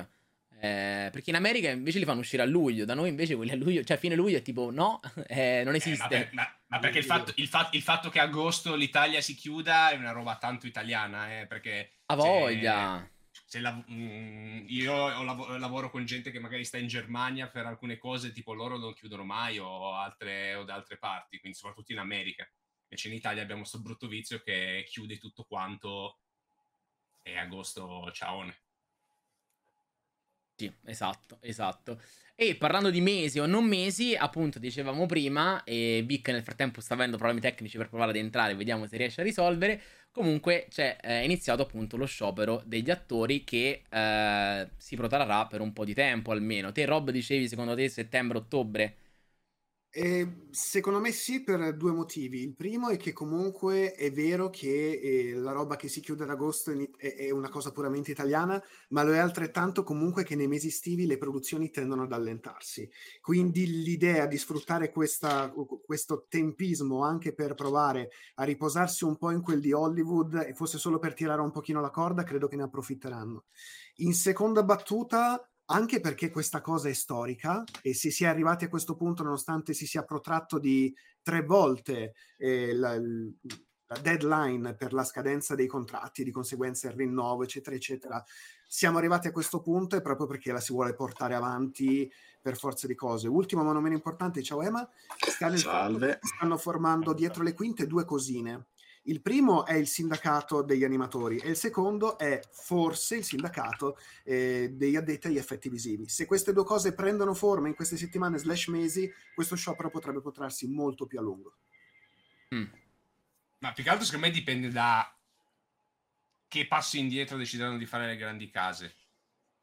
eh, perché in America invece li fanno uscire a luglio, da noi invece quelli a luglio, cioè fine luglio è tipo no, eh, non Eh, esiste. ma, per- ma- ma perché il fatto, il, fa- il fatto che agosto l'Italia si chiuda è una roba tanto italiana, eh, perché A cioè, voglia. se lav- mm, io lav- lavoro con gente che magari sta in Germania per alcune cose, tipo loro non chiudono mai o, altre, o da altre parti, quindi soprattutto in America. Invece in Italia abbiamo questo brutto vizio che chiude tutto quanto e agosto ciaone. Sì, esatto, esatto. E parlando di mesi o non mesi, appunto, dicevamo prima, e Vic nel frattempo sta avendo problemi tecnici per provare ad entrare, vediamo se riesce a risolvere. Comunque c'è è iniziato appunto lo sciopero degli attori che eh, si protrarrà per un po' di tempo almeno. Te, Rob, dicevi secondo te settembre-ottobre? Eh, secondo me sì, per due motivi. Il primo è che comunque è vero che eh, la roba che si chiude ad agosto è, è una cosa puramente italiana, ma lo è altrettanto comunque che nei mesi estivi le produzioni tendono ad allentarsi. Quindi l'idea di sfruttare questa- questo tempismo anche per provare a riposarsi un po' in quel di Hollywood e fosse solo per tirare un pochino la corda, credo che ne approfitteranno. In seconda battuta, anche perché questa cosa è storica e se si è arrivati a questo punto nonostante si sia protratto di tre volte eh, la, la deadline per la scadenza dei contratti, di conseguenza il rinnovo, eccetera, eccetera, siamo arrivati a questo punto e proprio perché la si vuole portare avanti per forza di cose. Ultimo ma non meno importante, ciao Emma, sta nel Salve. stanno formando dietro le quinte due cosine. Il primo è il sindacato degli animatori e il secondo è forse il sindacato eh, degli addetti agli effetti visivi. Se queste due cose prendono forma in queste settimane slash mesi, questo sciopero potrebbe protrarsi molto più a lungo. Mm. Ma più che altro secondo me dipende da che passo indietro decideranno di fare le grandi case.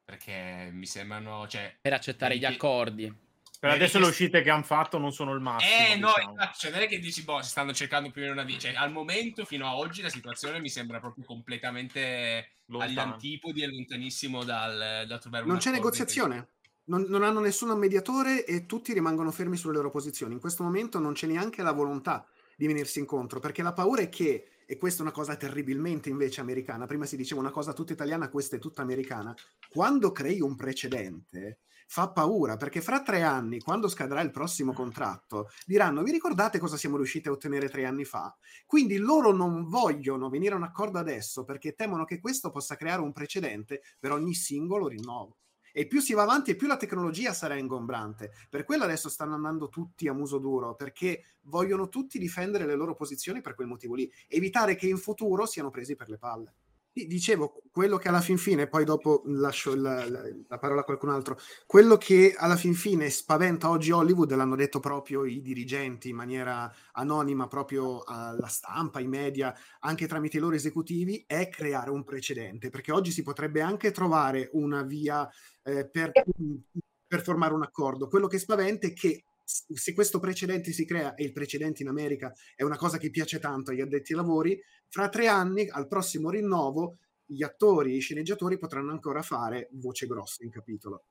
Perché mi sembrano, cioè, Per accettare gli accordi. Per Eh, adesso che- le uscite che hanno fatto non sono il massimo. Eh no, diciamo. infatti, cioè, non è che dici, boh, si stanno cercando più o meno una via. Cioè, al momento, fino a oggi, la situazione mi sembra proprio completamente Lontano. agli antipodi e lontanissimo dal, da trovare Non c'è negoziazione. Non, non hanno nessun mediatore e tutti rimangono fermi sulle loro posizioni. In questo momento non c'è neanche la volontà di venirsi incontro, perché la paura è che, e questa è una cosa terribilmente invece americana, prima si diceva una cosa tutta italiana, questa è tutta americana, quando crei un precedente fa paura, perché fra tre anni, quando scadrà il prossimo contratto, diranno, vi ricordate cosa siamo riusciti a ottenere tre anni fa? Quindi loro non vogliono venire a un accordo adesso perché temono che questo possa creare un precedente per ogni singolo rinnovo. E più si va avanti e più la tecnologia sarà ingombrante. Per quello adesso stanno andando tutti a muso duro, perché vogliono tutti difendere le loro posizioni per quel motivo lì, evitare che in futuro siano presi per le palle. Dicevo, quello che alla fin fine, poi dopo lascio la, la- la parola a qualcun altro, quello che alla fin fine spaventa oggi Hollywood, l'hanno detto proprio i dirigenti in maniera anonima, proprio alla stampa, ai media, anche tramite i loro esecutivi, è creare un precedente, perché oggi si potrebbe anche trovare una via eh, per, per formare un accordo. Quello che spaventa è che se questo precedente si crea, e il precedente in America è una cosa che piace tanto agli addetti ai lavori, fra tre anni, al prossimo rinnovo, gli attori e i sceneggiatori potranno ancora fare voce grossa in capitolo.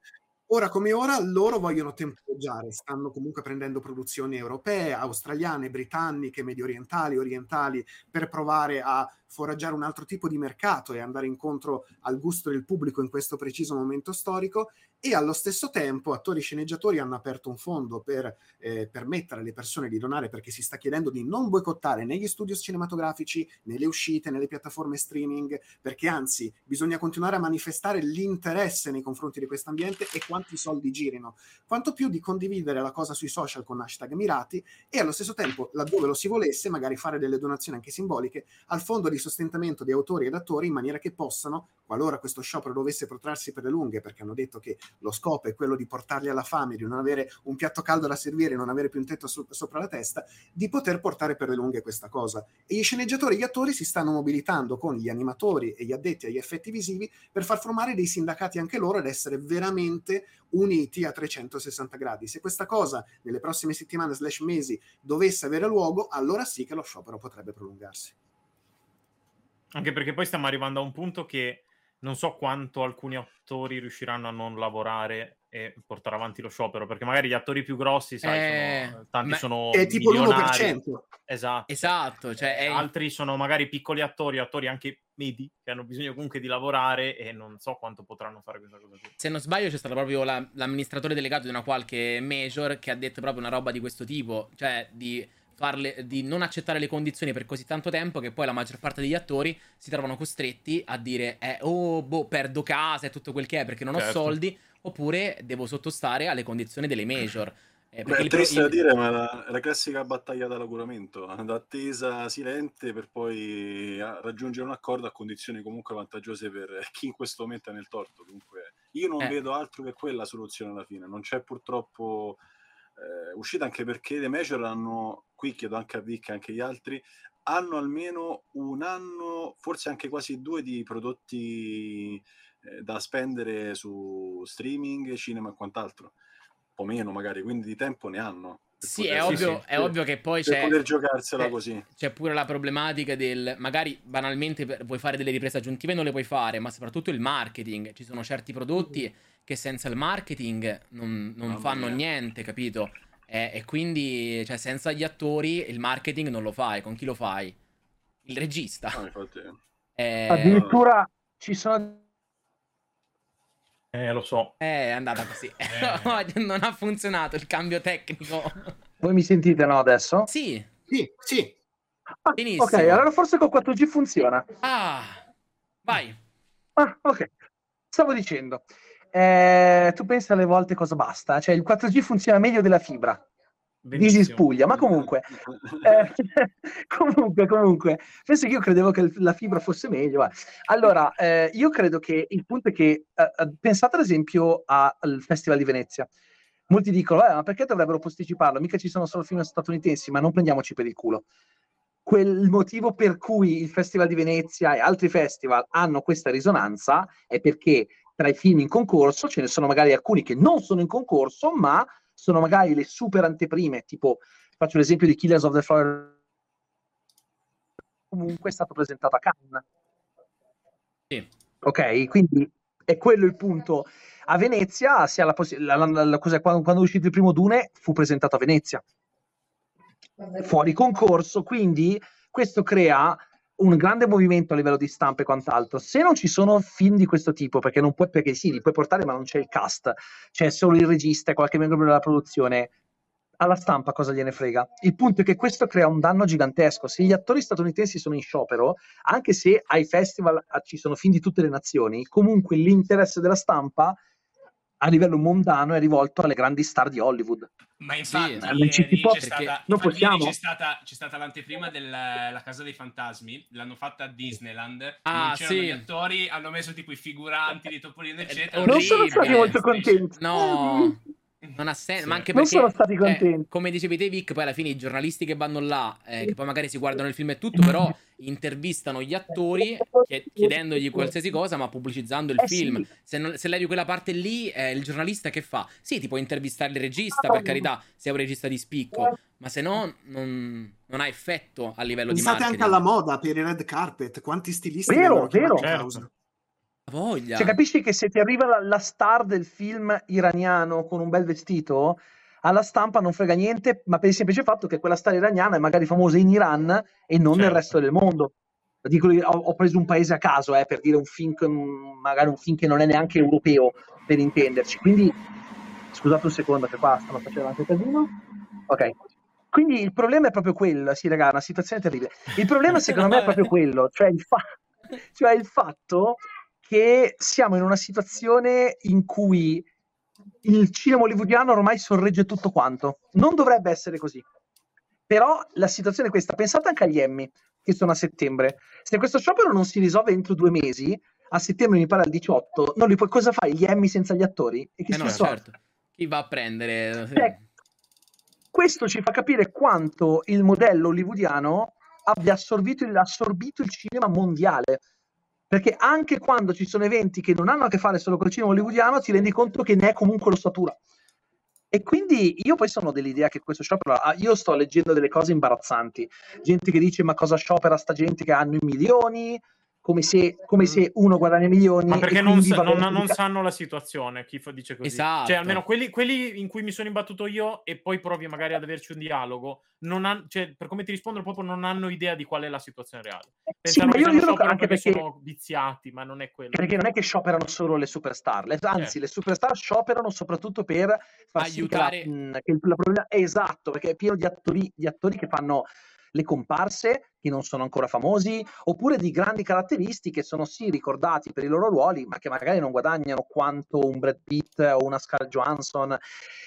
Ora come ora loro vogliono tempeggiare, stanno comunque prendendo produzioni europee, australiane, britanniche, medio orientali, orientali, per provare a foraggiare un altro tipo di mercato e andare incontro al gusto del pubblico in questo preciso momento storico. E allo stesso tempo attori e sceneggiatori hanno aperto un fondo per eh, permettere alle persone di donare perché si sta chiedendo di non boicottare né gli studios cinematografici né le uscite nelle piattaforme streaming perché anzi bisogna continuare a manifestare l'interesse nei confronti di questo ambiente e quanti soldi girino. Quanto più di condividere la cosa sui social con hashtag mirati e allo stesso tempo laddove lo si volesse magari fare delle donazioni anche simboliche al fondo di sostentamento di autori ed attori in maniera che possano qualora questo sciopero dovesse protrarsi per le lunghe perché hanno detto che lo scopo è quello di portarli alla fame, di non avere un piatto caldo da servire, non avere più un tetto so- sopra la testa, di poter portare per le lunghe questa cosa. E gli sceneggiatori e gli attori si stanno mobilitando con gli animatori e gli addetti agli effetti visivi per far formare dei sindacati anche loro ed essere veramente uniti a 360 gradi. Se questa cosa nelle prossime settimane slash mesi dovesse avere luogo, allora sì che lo sciopero potrebbe prolungarsi. Anche perché poi stiamo arrivando a un punto che non so quanto alcuni attori riusciranno a non lavorare e portare avanti lo sciopero, perché magari gli attori più grossi, sai, Eh, sono, tanti sono È tipo milionari. l'1%. Esatto. Esatto, cioè è- Altri sono magari piccoli attori, attori anche medi, che hanno bisogno comunque di lavorare e non so quanto potranno fare questa cosa qui. se non sbaglio c'è stato proprio la- l'amministratore delegato di una qualche major che ha detto proprio una roba di questo tipo, cioè di, farle, di non accettare le condizioni per così tanto tempo che poi la maggior parte degli attori si trovano costretti a dire eh, oh boh perdo casa e tutto quel che è perché non ho Certo. soldi oppure devo sottostare alle condizioni delle major. Eh, Beh, perché è triste da dire, ma è la, la classica battaglia dall'auguramento, d'attesa silente per poi ah, raggiungere un accordo a condizioni comunque vantaggiose per chi in questo momento è nel torto. Dunque, io non Eh. vedo altro che quella soluzione alla fine. Non c'è purtroppo eh, uscita anche perché le major hanno, qui chiedo anche a Vic e anche agli altri, hanno almeno un anno, forse anche quasi due di prodotti eh, da spendere su streaming, cinema e quant'altro. Un po' meno magari, quindi di tempo ne hanno. Sì, è poter- ovvio, sì, è per- ovvio che poi per c'è... poter giocarsela c'è- così. C'è pure la problematica del magari banalmente vuoi fare delle riprese aggiuntive non le puoi fare, ma soprattutto il marketing. Ci sono certi prodotti che senza il marketing non, non fanno mia. niente, capito? E, e quindi, cioè, senza gli attori il marketing non lo fai. Con chi lo fai? Il regista. No, infatti, Eh, Addirittura ci sono Eh, lo so. è andata così. non ha funzionato il cambio tecnico. Voi mi sentite, no, adesso? sì, Sì, sì. Ah, benissimo. Ok, allora forse col 4G funziona. Ah, vai. Ah, ok. Stavo dicendo, eh, tu pensi alle volte cosa basta? Cioè il 4G funziona meglio della fibra. Benissimo. Disispuglia, ma comunque, eh, comunque, comunque, penso che io credevo che la fibra fosse meglio. va. Allora, eh, io credo che il punto è che eh, eh, pensate ad esempio a- al Festival di Venezia. Molti dicono, "Eh, ma perché dovrebbero posticiparlo? Mica ci sono solo film statunitensi, ma non prendiamoci per il culo. Quel motivo per cui il Festival di Venezia e altri festival hanno questa risonanza è perché tra i film in concorso ce ne sono magari alcuni che non sono in concorso, ma sono magari le super anteprime, tipo faccio l'esempio di Killers of the Flower comunque è stato presentato a Cannes. Sì. Ok, quindi è quello il punto. A Venezia, la possi- la- la- cos'è, quando, quando è uscito il primo Dune, fu presentato a Venezia, fuori concorso, quindi questo crea un grande movimento a livello di stampa e quant'altro. Se non ci sono film di questo tipo, perché non puoi, perché sì, li puoi portare, ma non c'è il cast, c'è solo il regista e qualche membro della produzione. Alla stampa cosa gliene frega? Il punto è che questo crea un danno gigantesco. Se gli attori statunitensi sono in sciopero, anche se ai festival ci sono film di tutte le nazioni, comunque l'interesse della stampa a livello mondano è rivolto alle grandi star di Hollywood. Ma infatti, Sì, ieri non ci si può- c'è stata, non possiamo? ieri c'è stata, c'è stata l'anteprima della Casa dei Fantasmi, l'hanno fatta a Disneyland. Ah, non c'erano sì. gli attori, hanno messo tipo i figuranti di Topolino, eccetera. Non sono stati molto contenti. No, non ha senso. Sì. Ma anche Non perché, sono stati eh, contenti. come dicevi te, Vic, poi alla fine i giornalisti che vanno là, eh, che poi magari si guardano il film e tutto, però intervistano gli attori chie- chiedendogli qualsiasi cosa, ma pubblicizzando il Eh sì. film. Se, non- se levi quella parte lì, eh, il giornalista che fa? Sì, ti può intervistare il regista, per carità, se è un regista di spicco, ma se no non, non ha effetto a livello Pensate di anche marketing. alla moda per i red carpet, quanti stilisti Vero, vero. causa. Voglia. Cioè, capisci che se ti arriva la, la star del film iraniano con un bel vestito, alla stampa non frega niente, ma per il semplice fatto che quella star iraniana è magari famosa in Iran e non nel Certo. resto del mondo. Dico, ho, ho preso un paese a caso eh, per dire un film, che- magari un film che non è neanche europeo, per intenderci. Quindi, scusate un secondo, che qua stanno facendo anche casino. Ok. Quindi il problema è proprio quello, sì, raga, è una situazione terribile. Il problema secondo me è proprio quello, cioè il, fa- cioè il fatto che siamo in una situazione in cui il cinema hollywoodiano ormai sorregge tutto quanto. Non dovrebbe essere così. Però la situazione è questa. Pensate anche agli Emmy, che sono a settembre. Se questo sciopero non si risolve entro due mesi, a settembre mi pare al 18, non li puoi, cosa fai? Gli Emmy senza gli attori? E chi Eh no, certo. Chi va a prendere? Eh, questo ci fa capire quanto il modello hollywoodiano abbia assorbito assorbito il cinema mondiale. Perché anche quando ci sono eventi che non hanno a che fare solo col cinema hollywoodiano, ti rendi conto che ne è comunque l'ossatura. E quindi io poi sono dell'idea che questo sciopero, ah, io sto leggendo delle cose imbarazzanti, gente che dice ma cosa sciopera sta gente che hanno i milioni, come se, come se uno guadagna milioni. Ma e perché non, sa- non- non sanno la situazione, chi fa- dice così. Esatto. Cioè, almeno quelli, quelli in cui mi sono imbattuto io e poi provi magari ad averci un dialogo, non han- cioè, per come ti rispondono proprio non hanno idea di qual è la situazione reale. Sì, Pensano ma che io, io lo- sciopero anche perché, perché sono viziati, ma non è quello. Perché non è che scioperano solo le superstar, le- anzi, Certo. le superstar scioperano soprattutto per far sì che la- Aiutare. mh, che il la esatto, perché è pieno di attori, di attori che fanno le comparse, che non sono ancora famosi, oppure di grandi caratteristiche che sono sì ricordati per i loro ruoli, ma che magari non guadagnano quanto un Brad Pitt o una Scarlett Johansson.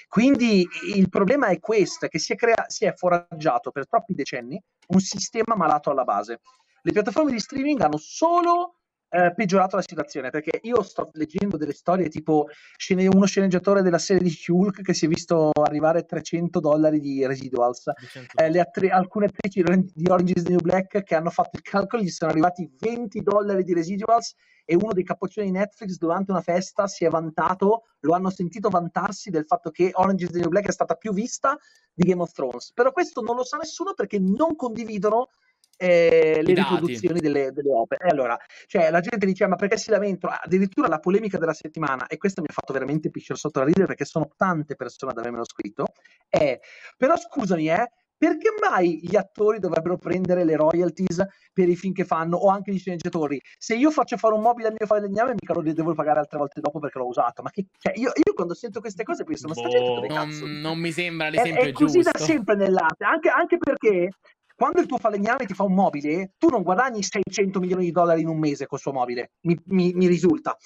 Quindi il problema è questo, che si è, crea- si è foraggiato per troppi decenni un sistema malato alla base. Le piattaforme di streaming hanno solo eh, peggiorato la situazione perché io sto leggendo delle storie tipo scene- uno sceneggiatore della serie di Hulk che si è visto arrivare 300 dollari di residuals. Eh, attri- alcune attrici di Orange is the New Black che hanno fatto il calcolo gli sono arrivati 20 dollari di residuals e uno dei capoccioni di Netflix durante una festa si è vantato, lo hanno sentito vantarsi del fatto che Orange is the New Black è stata più vista di Game of Thrones. Però questo non lo sa nessuno perché non condividono eh, le riproduzioni delle, delle opere. E allora, cioè, la gente dice, ma perché si lamentano? Addirittura la polemica della settimana, e questo mi ha fatto veramente pisciare sotto la ridere perché sono tante persone ad avermelo scritto, è, però scusami, eh, perché mai gli attori dovrebbero prendere le royalties per i film che fanno o anche gli sceneggiatori? Se io faccio fare un mobile al mio falegname, mica lo devo pagare altre volte dopo perché l'ho usato. Ma che, cioè, io, io quando sento queste cose penso, ma sta gente Boh. Non, cazzo? non mi sembra È, l'esempio è così giusto. da sempre nell'arte, anche, anche perché quando il tuo falegname ti fa un mobile, tu non guadagni 600 milioni di dollari in un mese col suo mobile, mi, mi- mi risulta.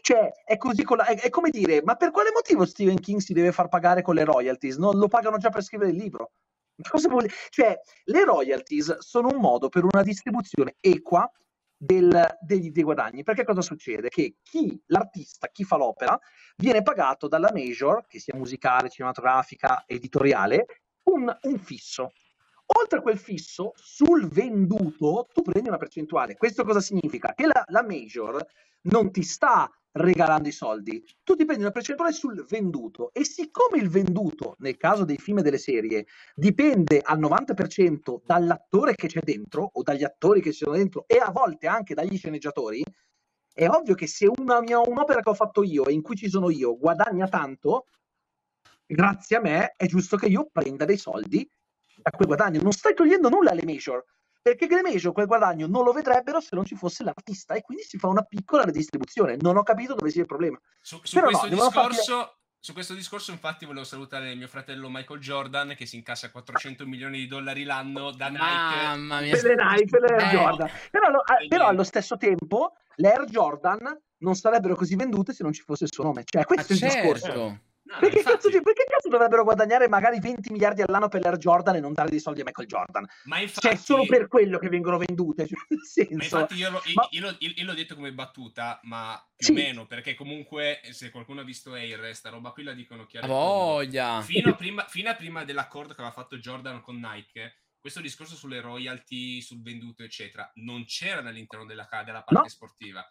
Cioè, è la- è, è come dire, ma per quale motivo Stephen King si deve far pagare con le royalties? Non lo pagano già per scrivere il libro. Cioè, le royalties sono un modo per una distribuzione equa del- degli, dei guadagni. Perché cosa succede? Che chi, l'artista, chi fa l'opera, viene pagato dalla major, che sia musicale, cinematografica, editoriale, un, un fisso. Oltre a quel fisso, sul venduto tu prendi una percentuale. Questo cosa significa? Che la, la major non ti sta regalando i soldi, tu ti prendi una percentuale sul venduto e siccome il venduto, nel caso dei film e delle serie, dipende al 90% dall'attore che c'è dentro o dagli attori che ci sono dentro e a volte anche dagli sceneggiatori, è ovvio che se una mia, un'opera che ho fatto io e in cui ci sono io guadagna tanto, grazie a me è giusto che io prenda dei soldi da quel guadagno. Non stai togliendo nulla alle major, perché le major quel guadagno non lo vedrebbero se non ci fosse l'artista e quindi si fa una piccola redistribuzione. Non ho capito dove sia il problema. Su, su Però questo no, discorso, farti- su questo discorso, infatti, volevo salutare mio fratello Michael Jordan che si incassa 400 milioni di dollari l'anno da Nike. Mamma mia. per le Nike, per le Air Eh. Jordan. Però, allo- a- Eh, però allo stesso tempo le Air Jordan non sarebbero così vendute se non ci fosse il suo nome. Cioè, questo è il discorso. certo. No, no, Perché, infatti- cazzo, perché cazzo dovrebbero guadagnare magari 20 miliardi all'anno per l'Air Jordan e non dare dei soldi a Michael Jordan? ma Cioè, infatti, solo per quello che vengono vendute. Cioè, nel ma infatti io, l'ho- io- Ma- io io- io l'ho detto come battuta, ma più Sì. o meno, perché comunque se qualcuno ha visto Air, sta roba qui la dicono e tondo. voglia. fino a, prima, fino a prima dell'accordo che aveva fatto Jordan con Nike, questo discorso sulle royalty, sul venduto, eccetera, non c'era all'interno della, della parte No. sportiva.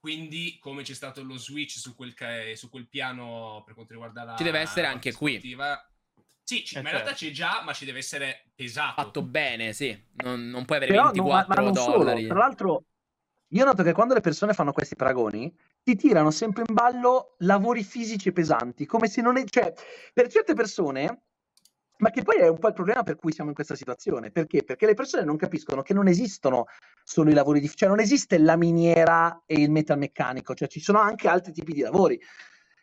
Quindi, come c'è stato lo switch su quel, ca- su quel piano per quanto riguarda la. Ci deve essere anche qui. Sì, ci- Eh, ma in realtà certo. c'è già, ma ci deve essere pesato. Fatto bene, sì. Non, non puoi avere Però, no, ma, 24 ma non dollari. solo. Tra l'altro, io noto che quando le persone fanno questi paragoni, ti tirano sempre in ballo lavori fisici pesanti, come se non è... Cioè, per certe persone, ma che poi è un po' il problema per cui siamo in questa situazione. Perché? Perché le persone non capiscono che non esistono solo i lavori di... Cioè, non esiste la miniera e il metalmeccanico, cioè ci sono anche altri tipi di lavori.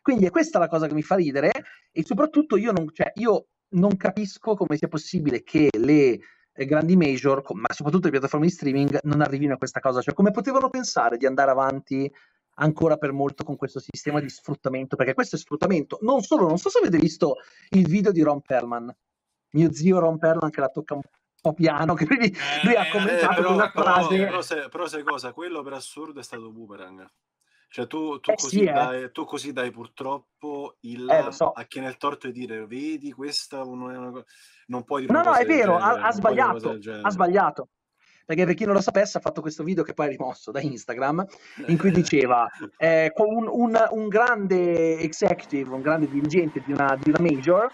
Quindi è questa la cosa che mi fa ridere e soprattutto io non, cioè, io non capisco come sia possibile che le eh, grandi major, ma soprattutto le piattaforme di streaming, non arrivino a questa cosa. Cioè, come potevano pensare di andare avanti ancora per molto con questo sistema di sfruttamento? Perché questo è sfruttamento. Non solo, non so se avete visto il video di Ron Perlman, mio zio Ron Perlman che la tocca un po' piano, che quindi Eh, lui ha eh, commentato Eh, però, una frase... però sai, però sai cosa? Quello per assurdo è stato Boomerang. Cioè tu, tu Eh, così sì, eh. dai, tu così dai purtroppo il Eh, so. a chi nel torto e dire vedi questa non è una co-" non puoi dire No, no, cosa è vero, ha, genere, ha una sbagliato, cosa ha sbagliato. Perché per chi non lo sapesse ha fatto questo video che poi è rimosso da Instagram, in cui diceva eh, un, un- un grande executive, un grande dirigente di una, di una major,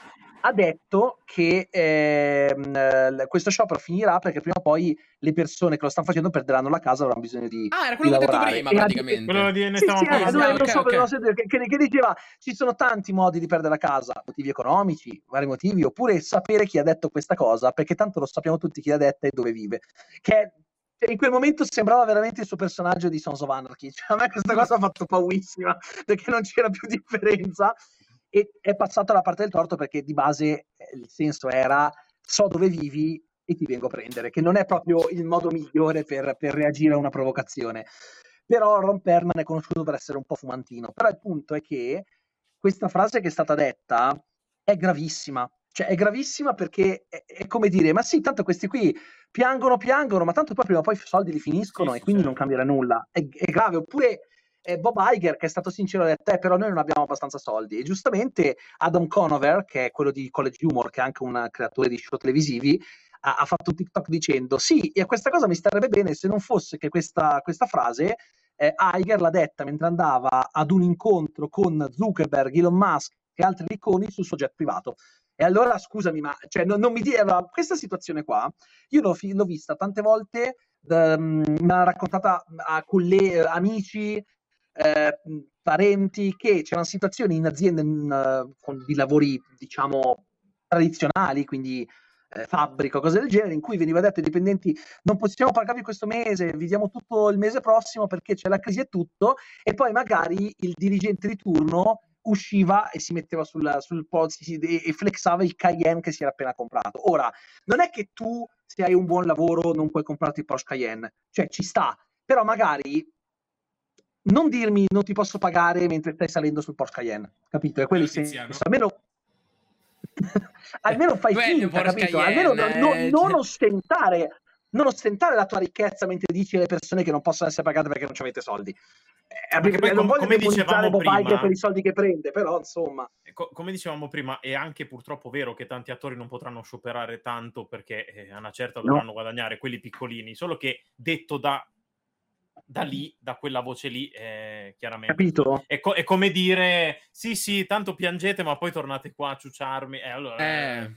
ha detto che ehm, eh, questo sciopero finirà perché prima o poi le persone che lo stanno facendo perderanno la casa avranno bisogno di, Ah, era quello che ho detto lavorare. prima, E praticamente. Quello di ne sì, sì, parlando. lui- Ah, non ok, so, ok. non so che, che- che diceva ci sono tanti modi di perdere la casa, motivi economici, vari motivi, oppure sapere chi ha detto questa cosa, perché tanto lo sappiamo tutti chi l'ha detta e dove vive. Che cioè, in quel momento sembrava veramente il suo personaggio di Sons of Anarchy. Cioè, a me questa cosa ha fatto paurissima, perché non c'era più differenza. E è passato alla parte del torto perché di base eh, il senso era so dove vivi e ti vengo a prendere, che non è proprio il modo migliore per, per reagire a una provocazione. Però Ron Perlman è conosciuto per essere un po' fumantino. Però il punto è che questa frase che è stata detta è gravissima. Cioè, è gravissima perché è, è come dire, ma sì, tanto questi qui piangono, piangono, ma tanto poi prima o poi i soldi li finiscono Sì, e quindi certo. non cambierà nulla. È, è grave. Oppure eh, Bob Iger, che è stato sincero, ha detto, eh, però noi non abbiamo abbastanza soldi. E giustamente Adam Conover, che è quello di College Humor, che è anche un creatore di show televisivi, ha, ha fatto un TikTok dicendo, sì, e a questa cosa mi starebbe bene se non fosse che questa, questa frase eh, Iger l'ha detta mentre andava ad un incontro con Zuckerberg, Elon Musk e altri ricconi sul suo jet privato. E allora scusami, ma cioè, non, non mi dire allora, questa situazione qua, io l'ho, l'ho vista tante volte, ehm, me l'ha raccontata a colle- amici, eh, parenti, che c'erano situazioni in aziende in, eh, con di lavori, diciamo, tradizionali, quindi eh, fabbrica cose del genere, in cui veniva detto ai dipendenti non possiamo pagarvi questo mese, vi diamo tutto il mese prossimo perché c'è la crisi e tutto, e poi magari il dirigente di turno usciva e si metteva sul, sul e, e flexava il Cayenne che si era appena comprato. Ora, non è che tu, se hai un buon lavoro, non puoi comprarti il Porsche Cayenne, cioè ci sta, però magari non dirmi non ti posso pagare mentre stai salendo sul Porsche Cayenne, capito? È quello il senso. Almeno, almeno fai Quello finta, capito? Cayenne, Almeno no- no- eh, non cioè- ostentare non ostentare la tua ricchezza mentre dici alle persone che non possono essere pagate perché non ci avete soldi. Eh, Perché poi, non com- voglio come demonizzare dicevamo Bob Iger prima- per i soldi che prende, però insomma. Co- come dicevamo prima, è anche purtroppo vero che tanti attori non potranno scioperare tanto perché eh, a una certa No. dovranno guadagnare quelli piccolini, solo che detto da da lì, da quella voce lì, eh, chiaramente. Capito? È, co- è come dire, sì, sì, tanto piangete, ma poi tornate qua a ciucciarmi. Eh, allora, Eh.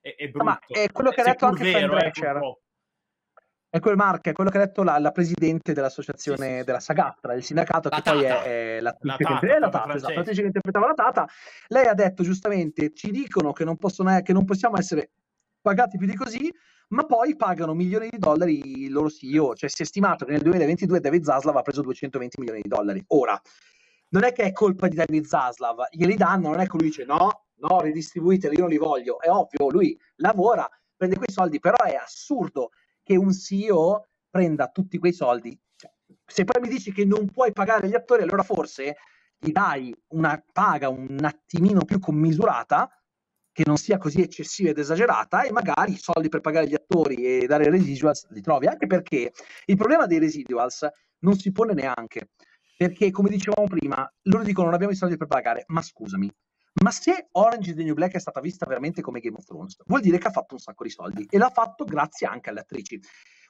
è, è Ma brutto. è quello che ha detto anche vero, eh, Drescher. purtroppo. È quel Mark, è quello che ha detto la, la presidente dell'associazione Sì, sì, sì. della Sagatra, il sindacato, La che poi Tata. è, è l'attrice La Tata, è la proprio Tata, esatto, che interpretava la Tata. Lei ha detto giustamente: ci dicono che non, possono, che non possiamo essere pagati più di così, ma poi pagano milioni di dollari il loro CEO. Cioè, si è stimato che nel 2022 David Zaslav ha preso 220 milioni di dollari. Ora, non è che è colpa di David Zaslav, glieli danno, non è che lui dice no, no, ridistribuiteli, io non li voglio. È ovvio, lui lavora, prende quei soldi, però è assurdo che un CEO prenda tutti quei soldi. Cioè, se poi mi dici che non puoi pagare gli attori, allora forse gli dai una paga un attimino più commisurata, che non sia così eccessiva ed esagerata, e magari i soldi per pagare gli attori e dare residuals li trovi. Anche perché il problema dei residuals non si pone neanche. Perché, come dicevamo prima, loro dicono non abbiamo i soldi per pagare, ma scusami, ma se Orange is the New Black è stata vista veramente come Game of Thrones, vuol dire che ha fatto un sacco di soldi e l'ha fatto grazie anche alle attrici.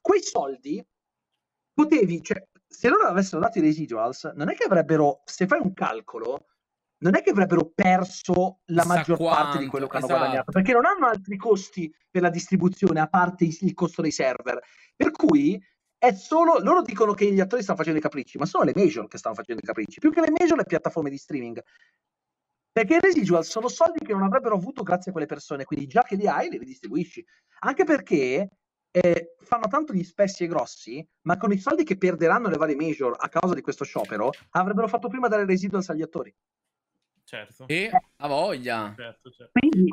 Quei soldi potevi, cioè, se loro avessero dato i residuals, non è che avrebbero, se fai un calcolo, non è che avrebbero perso la maggior parte di quanto, quello che hanno esatto. guadagnato, perché non hanno altri costi per la distribuzione a parte il il costo dei server. Per cui è solo loro dicono che gli attori stanno facendo i capricci, ma sono le major che stanno facendo i capricci, più che le major le piattaforme di streaming. Perché i residual sono soldi che non avrebbero avuto grazie a quelle persone, quindi già che li hai, li ridistribuisci. Anche perché eh, fanno tanto gli spessi e grossi, ma con i soldi che perderanno le varie major a causa di questo sciopero, avrebbero fatto prima dare residuals agli attori. Certo. E a voglia. certo, certo. Quindi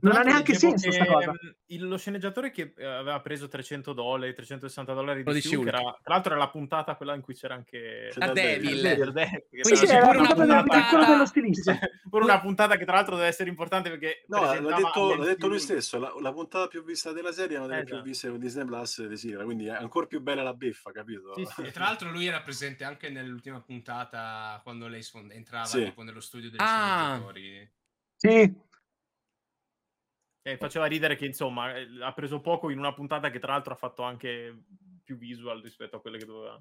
non ha neanche senso che, sta cosa. il- lo sceneggiatore che eh, aveva preso 300 dollari, 360 dollari di di Shulk. era, tra l'altro era la puntata quella in cui c'era anche Daredevil. Quindi Sì, c'è era pure una puntata- dello stilista. Pure una puntata che tra l'altro deve essere importante perché No, l'ha detto, l'ha detto lui stesso, la, la puntata più vista della serie è una delle Eh, più già. viste con Disney Plus di Sira, quindi è ancora più bella la beffa, capito? Sì, sì. E tra l'altro lui era presente anche nell'ultima puntata quando lei sfond- entrava Sì. tipo nello studio degli Ah. sceneggiatori. Sì, Eh, faceva ridere che insomma eh, ha preso poco in una puntata che tra l'altro ha fatto anche più visual rispetto a quelle che doveva.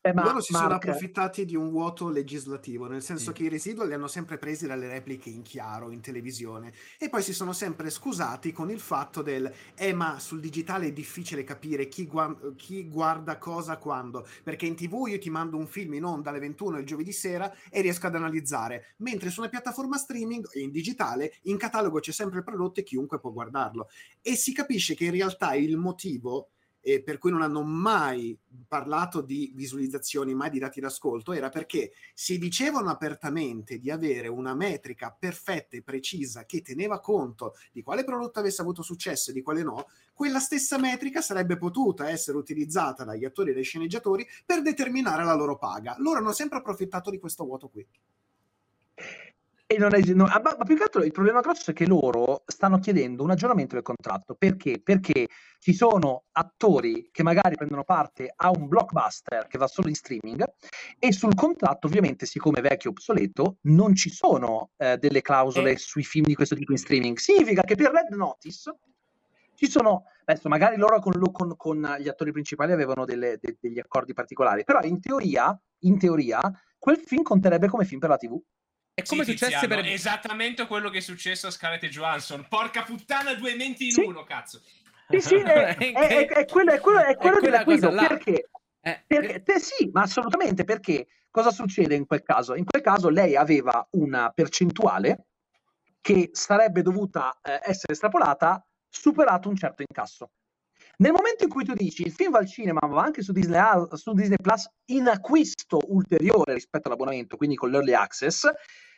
Eh, ma Loro si sono Mark, approfittati di un vuoto legislativo, nel senso Sì. che i residual li hanno sempre presi dalle repliche in chiaro in televisione e poi si sono sempre scusati con il fatto del eh ma sul digitale è difficile capire chi, gua- chi guarda cosa quando, perché in tv io ti mando un film in onda alle 21 il giovedì sera e riesco ad analizzare, mentre su una piattaforma streaming e in digitale in catalogo c'è sempre il prodotto e chiunque può guardarlo e si capisce che in realtà il motivo eh, per cui non hanno mai parlato di visualizzazioni, mai di dati d'ascolto, era perché si dicevano apertamente di avere una metrica perfetta e precisa che teneva conto di quale prodotto avesse avuto successo e di quale no, quella stessa metrica sarebbe potuta essere utilizzata dagli attori e dai sceneggiatori per determinare la loro paga. Loro hanno sempre approfittato di questo vuoto qui. E non è, no, ah, ma, ma più che altro il problema grosso è che loro stanno chiedendo un aggiornamento del contratto. Perché? Perché ci sono attori che magari prendono parte a un blockbuster che va solo in streaming e sul contratto, ovviamente, siccome è vecchio e obsoleto, non ci sono eh, delle clausole Eh. sui film di questo tipo in streaming. Significa che per Red Notice ci sono, adesso magari loro con, con- con gli attori principali avevano delle- de- degli accordi particolari, però in teoria, in teoria, quel film conterebbe come film per la TV. È come Sì, successe Tiziano, per... esattamente quello che è successo a Scarlett Johansson. Porca puttana, due menti in Sì. uno, cazzo. Sì, sì, è, è- è- è quello, è quello, è quello della là. perché? Eh, Perché, te sì, ma assolutamente perché cosa succede in quel caso? In quel caso lei aveva una percentuale che sarebbe dovuta eh, essere estrapolata superato un certo incasso. Nel momento in cui tu dici il film va al cinema, ma va anche su Disney, su Disney Plus in acquisto ulteriore rispetto all'abbonamento, quindi con l'early access,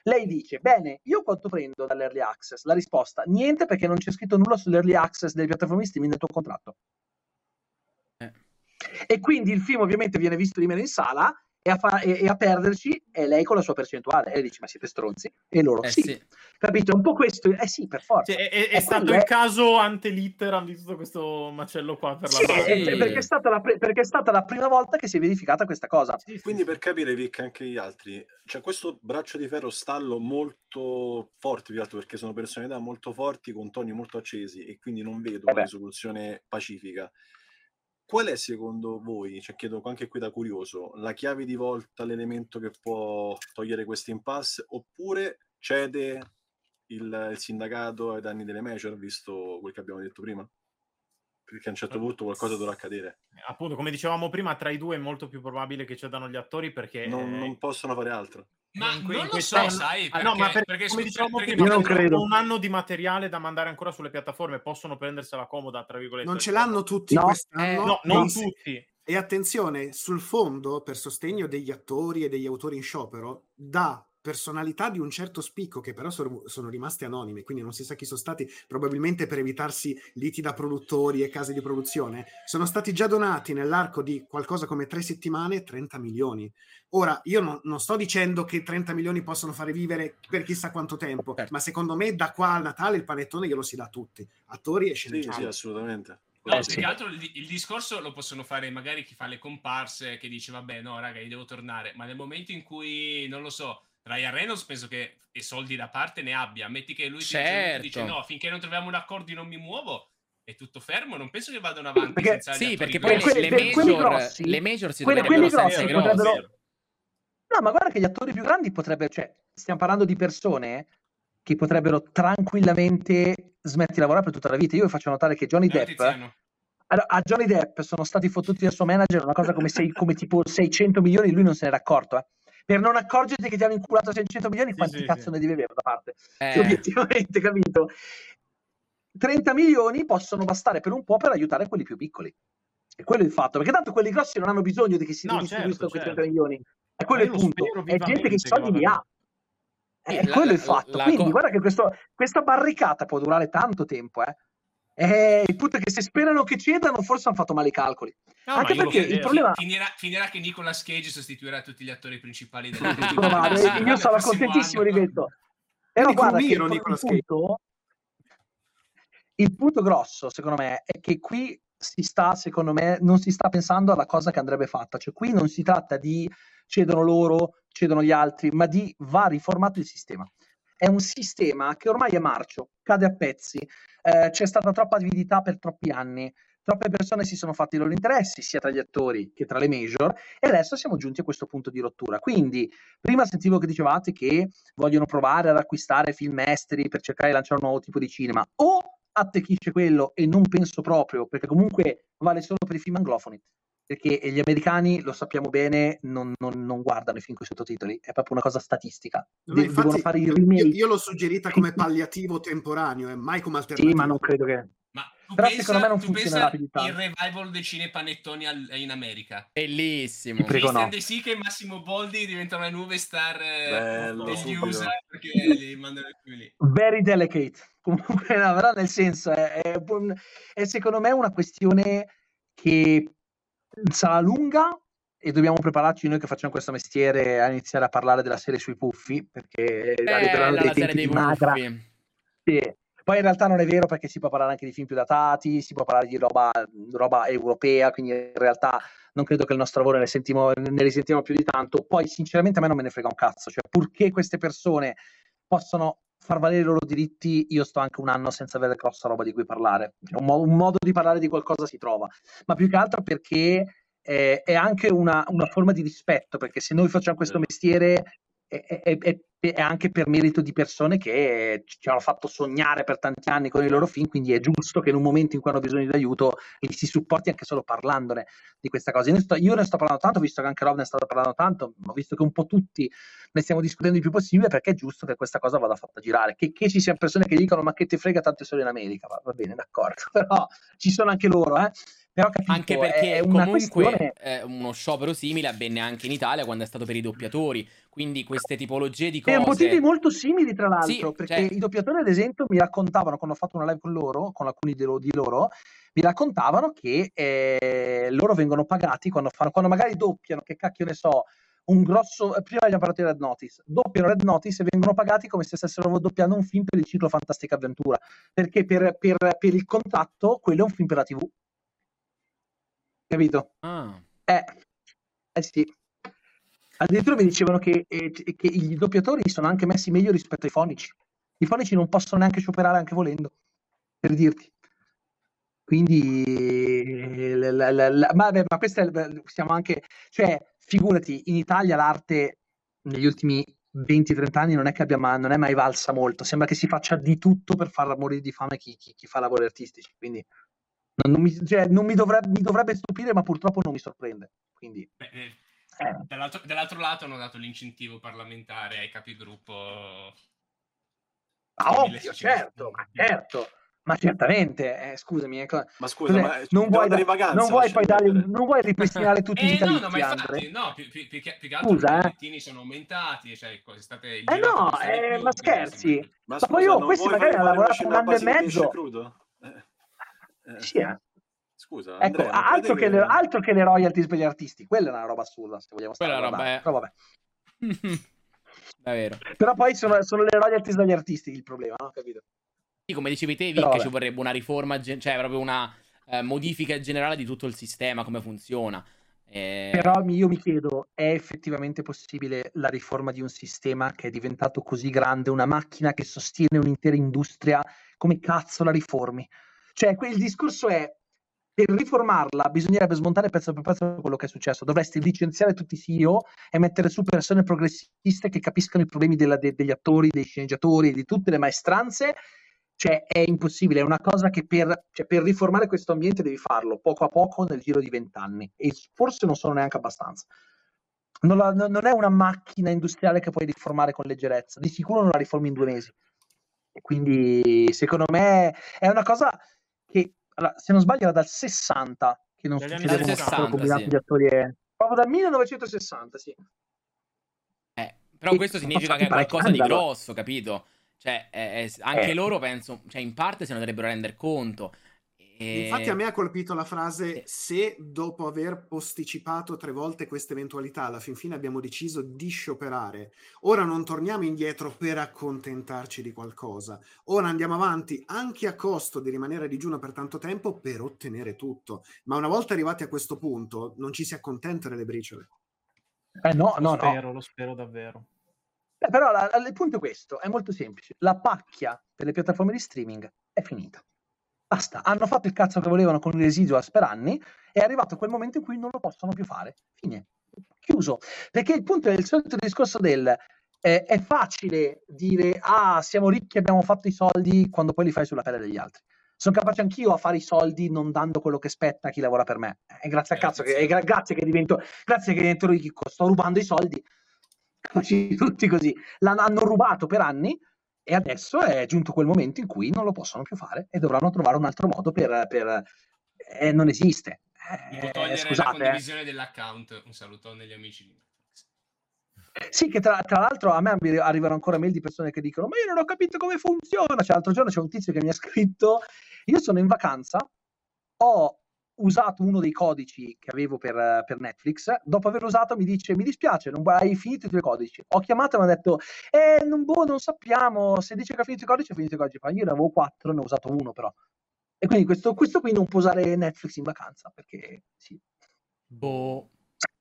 lei dice: Bene, io quanto prendo dall'early access? La risposta: niente, perché non c'è scritto nulla sull'early access delle piattaforme streaming nel tuo contratto. Eh. E quindi il film ovviamente viene visto di meno in sala e a, fa- e- e a perderci è lei con la sua percentuale. E lei dice: Ma siete stronzi? E loro eh sì. sì. Capito? È un po' questo. Eh sì, per forza. Cioè, è, è- è stato il è- caso ante litteram di tutto questo macello qua per la Sì, perché, è stata la pre- perché è stata la prima volta che si è verificata questa cosa. Sì, sì, Quindi per capire, Vic, anche gli altri, c'è questo braccio di ferro stallo molto forte, più altro perché sono personalità molto forti, con toni molto accesi e quindi non vedo Eh una risoluzione pacifica. Qual è secondo voi, cioè chiedo anche qui da curioso, la chiave di volta, l'elemento che può togliere questo impasse oppure cede il, il sindacato ai danni delle major, visto quel che abbiamo detto prima? Perché a un certo punto qualcosa dovrà accadere. Appunto, come dicevamo prima, tra i due è molto più probabile che cedano gli attori perché... Non, eh, non possono fare altro. Ma in que- non lo questa- so, sai, Ah, no, perché- ma per- perché come dicevamo perché prima, Io non credo. un anno di materiale da mandare ancora sulle piattaforme, possono prendersela comoda, tra virgolette. Non ce l'hanno tutti No, quest'anno. eh, No, non se- tutti. E attenzione, sul fondo, per sostegno degli attori e degli autori in sciopero, da personalità di un certo spicco, che però sono, sono rimaste anonime, quindi non si sa chi sono stati, probabilmente per evitarsi liti da produttori e case di produzione, sono stati già donati nell'arco di qualcosa come tre settimane 30 milioni. Ora, io non, non sto dicendo che 30 milioni possono fare vivere per chissà quanto tempo, Certo. ma secondo me da qua al Natale il panettone glielo si dà a tutti, attori e Sì, sceneggiatori. sì, assolutamente. No, Eh, più sì. che altro il, il discorso lo possono fare magari chi fa le comparse, che dice vabbè no raga, io devo tornare, ma nel momento in cui, non lo so, Ryan Reynolds penso che e soldi da parte ne abbia, metti che lui Certo. dice no, finché non troviamo un accordo io non mi muovo, è tutto fermo, non penso che vadano avanti Perché- Sì, perché poi le, quelli- le per quelli major, grossi- le major si quelli- dovrebbero quelli grossi potrebbero-. No, ma guarda che gli attori più grandi potrebbero, cioè, stiamo parlando di persone che potrebbero tranquillamente smettere di lavorare per tutta la vita. Io vi faccio notare che Johnny Depp, Tiziano. allora, a Johnny Depp sono stati fottuti dal suo manager una cosa come, sei- come tipo 600 milioni, lui non se n'era accorto. eh. Per non accorgerti che ti hanno inculato 600 milioni, Sì, quanti sì, cazzo sì. ne devi avere da parte? Eh, Cioè, obiettivamente, capito? 30 milioni possono bastare per un po' per aiutare quelli più piccoli. E quello è il fatto, perché tanto quelli grossi non hanno bisogno di che si No, ridistribuiscano certo, quei certo. 30 milioni. E quello è il punto. È gente che i soldi li ha. È la- quello il la- fatto. la Quindi co- guarda che questo- questa barricata può durare tanto tempo, eh. Eh, il punto è che se sperano che cedano, forse hanno fatto male i calcoli. No, Anche perché il problema- Finirà, finirà che Nicolas Cage sostituirà tutti gli attori principali del Dicono, ma, eh, io sarò contentissimo di questo. Però guarda che Crumiro, il, Nicolas il punto, il punto grosso, secondo me, è che qui si sta, secondo me, non si sta pensando alla cosa che andrebbe fatta. Cioè, qui non si tratta di cedono loro, cedono gli altri, ma di va riformato il sistema. È un sistema che ormai è marcio, cade a pezzi, eh, c'è stata troppa avidità per troppi anni, troppe persone si sono fatti i loro interessi, sia tra gli attori che tra le major, e adesso siamo giunti a questo punto di rottura. Quindi, prima sentivo che dicevate che vogliono provare ad acquistare film esteri per cercare di lanciare un nuovo tipo di cinema, o attecchisce quello, e non penso proprio, perché comunque vale solo per i film anglofoni, perché gli americani, lo sappiamo bene, non, non- non guardano i film con i sottotitoli, è proprio una cosa statistica. No, De- infatti, devono fare i io, remake. io l'ho suggerita come palliativo temporaneo, e mai come Sì, alternativo. ma non credo che... Ma tu Però pensa, secondo me non tu funziona pensa rapidità. il revival dei cinepanettoni al- in America. Bellissimo. Ti prego, Christian no. De Sica e Massimo Boldi diventano le nuove star eh, Bello, degli. USA perché li mandano più lì. very delicate. Comunque, no, però nel senso, è, è è secondo me una questione che sarà lunga e dobbiamo prepararci noi che facciamo questo mestiere a iniziare a parlare della serie sui puffi, perché arriveranno Bella dei tempi dei di magra. Sì. Poi in realtà non è vero perché si può parlare anche di film più datati, si può parlare di roba, roba europea, quindi in realtà non credo che il nostro lavoro ne, sentimo- ne risentiamo più di tanto. Poi sinceramente a me non me ne frega un cazzo, cioè purché queste persone possano far valere i loro diritti, io sto anche un anno senza avere grossa roba di cui parlare. Un, mo- un modo di parlare di qualcosa si trova, ma più che altro perché eh, è anche una, una forma di rispetto, perché se noi facciamo questo mestiere è, è- è- è anche per merito di persone che ci hanno fatto sognare per tanti anni con i loro film, quindi è giusto che in un momento in cui hanno bisogno di aiuto li si supporti anche solo parlandone di questa cosa. Io ne sto, io ne sto parlando tanto, visto che anche Rob ne sta parlando tanto, ho visto che un po' tutti ne stiamo discutendo il più possibile perché è giusto che questa cosa vada fatta girare. Che, che ci siano persone che dicono ma che ti frega tanto è solo in America, va, va bene, d'accordo, però ci sono anche loro, eh. Però capito, Anche è- perché è comunque questione... eh, uno sciopero simile avvenne anche in Italia quando è stato per i doppiatori. Quindi queste tipologie di cose. Per motivi molto simili, tra l'altro, Sì, perché cioè- i doppiatori, ad esempio, mi raccontavano, quando ho fatto una live con loro, con alcuni di loro, di loro, mi raccontavano che eh, loro vengono pagati quando, fanno, quando magari doppiano, che cacchio ne so, un grosso... eh, Prima abbiamo parlato di Red Notice, doppiano Red Notice e vengono pagati come se stessero doppiando un film per il ciclo Fantastica Avventura, perché per, per- per il contratto quello è un film per la TV. Capito? Ah. Eh, eh sì. Addirittura mi dicevano che, eh, che i doppiatori sono anche messi meglio rispetto ai fonici. I fonici non possono neanche scioperare anche volendo, per dirti. Quindi, eh, la- la- la- ma, vabbè, ma questa è, siamo anche, cioè, figurati, in Italia l'arte negli ultimi 20-30 anni non è che abbia ma- non è mai valsa molto, sembra che si faccia di tutto per far morire di fame chi, chi- chi fa lavori artistici, quindi non, non mi, cioè, non mi dovrebbe, mi dovrebbe stupire, ma purtroppo non mi sorprende. Quindi, Beh, eh, eh, dall'altro, dall'altro lato hanno dato l'incentivo parlamentare ai capigruppo. ah, Quindi ovvio, certo, ma certo, ma certamente, eh, scusami, eh, Ma scusa, ma non vuoi, andare in da- vacanza? non vuoi poi dare, non vuoi ripristinare tutti gli Eh no, no, vitalizi, ma Andre? infatti, no, più, più- più che, più che altro Scusa, i eh. sono aumentati, cioè, co- è state Eh no, eh, più, ma scherzi? Ma Ma poi scusa, non questi magari hanno lavorato un anno e mezzo. crudo? Eh, Sì, eh. Scusa, Ecco, Andrea, non altro che, le, altro che le royalties per gli artisti, quella è una roba assurda, se vogliamo stare Quella roba è- Però, vabbè. Davvero. Però poi sono, sono le royalties dagli artisti il problema, no? Capito? Sì, come dicevi te, Vic, ci vorrebbe una riforma, cioè proprio una eh, modifica generale di tutto il sistema, come funziona. Eh, Però io mi chiedo, è effettivamente possibile la riforma di un sistema che è diventato così grande, una macchina che sostiene un'intera industria, come cazzo la riformi? Cioè, il discorso è, per riformarla bisognerebbe smontare pezzo per pezzo quello che è successo, dovresti licenziare tutti i CEO e mettere su persone progressiste che capiscano i problemi della- de- degli attori, dei sceneggiatori, di tutte le maestranze cioè è impossibile, è una cosa che per, cioè, per riformare questo ambiente devi farlo poco a poco nel giro di vent'anni e forse non sono neanche abbastanza. Non, la- non- è una macchina industriale che puoi riformare con leggerezza, di sicuro non la riformi in due mesi. Quindi secondo me è una cosa che, allora, se non sbaglio, era dal 60 che non Dagli succedeva un 60, piccolo combinato sì. di attori. Proprio dal 1960, sì. eh, però E questo significa che è qualcosa di allora. grosso, capito? Cioè, eh, eh, anche loro penso, cioè in parte se ne dovrebbero rendere conto. E- Infatti a me ha colpito la Eh. frase se dopo aver posticipato tre volte questa eventualità alla fin fine abbiamo deciso di scioperare, ora non torniamo indietro per accontentarci di qualcosa, ora andiamo avanti anche a costo di rimanere a digiuno per tanto tempo per ottenere tutto, ma una volta arrivati a questo punto non ci si accontenta delle briciole. Eh no, Lo no, no. spero, lo spero davvero. Beh, però la- la- il punto è questo, è molto semplice. La pacchia per le piattaforme di streaming è finita. Basta, hanno fatto il cazzo che volevano con il residuals per anni, è arrivato quel momento in cui non lo possono più fare. Fine. Chiuso. Perché il punto è il solito discorso del eh, è facile dire ah, siamo ricchi, abbiamo fatto i soldi, quando poi li fai sulla pelle degli altri. Sono capace anch'io a fare i soldi non dando quello che spetta a chi lavora per me. È grazie a cazzo che, è gra- grazie che divento, grazie che divento ricco, sto rubando i soldi. Tutti così. L'hanno hanno rubato per anni e adesso è giunto quel momento in cui non lo possono più fare e dovranno trovare un altro modo per... per eh, non esiste. Devo Eh, togliere la scusate, eh. condivisione dell'account. Un saluto negli amici di. Sì, che tra, tra l'altro a me arri- arrivano ancora mail di persone che dicono: Ma io non ho capito come funziona. Cioè, l'altro giorno c'è un tizio che mi ha scritto: Io sono in vacanza, ho usato uno dei codici che avevo per, per Netflix. Dopo averlo usato, mi dice: Mi dispiace, non hai finito i tuoi codici. Ho chiamato e mi ha detto: Eh, non, boh, non sappiamo. Se dice che ha finito i codici, ha finito i codici. Ma io ne avevo quattro, ne ho usato uno, però. E quindi questo, questo qui non può usare Netflix in vacanza perché sì. Boh.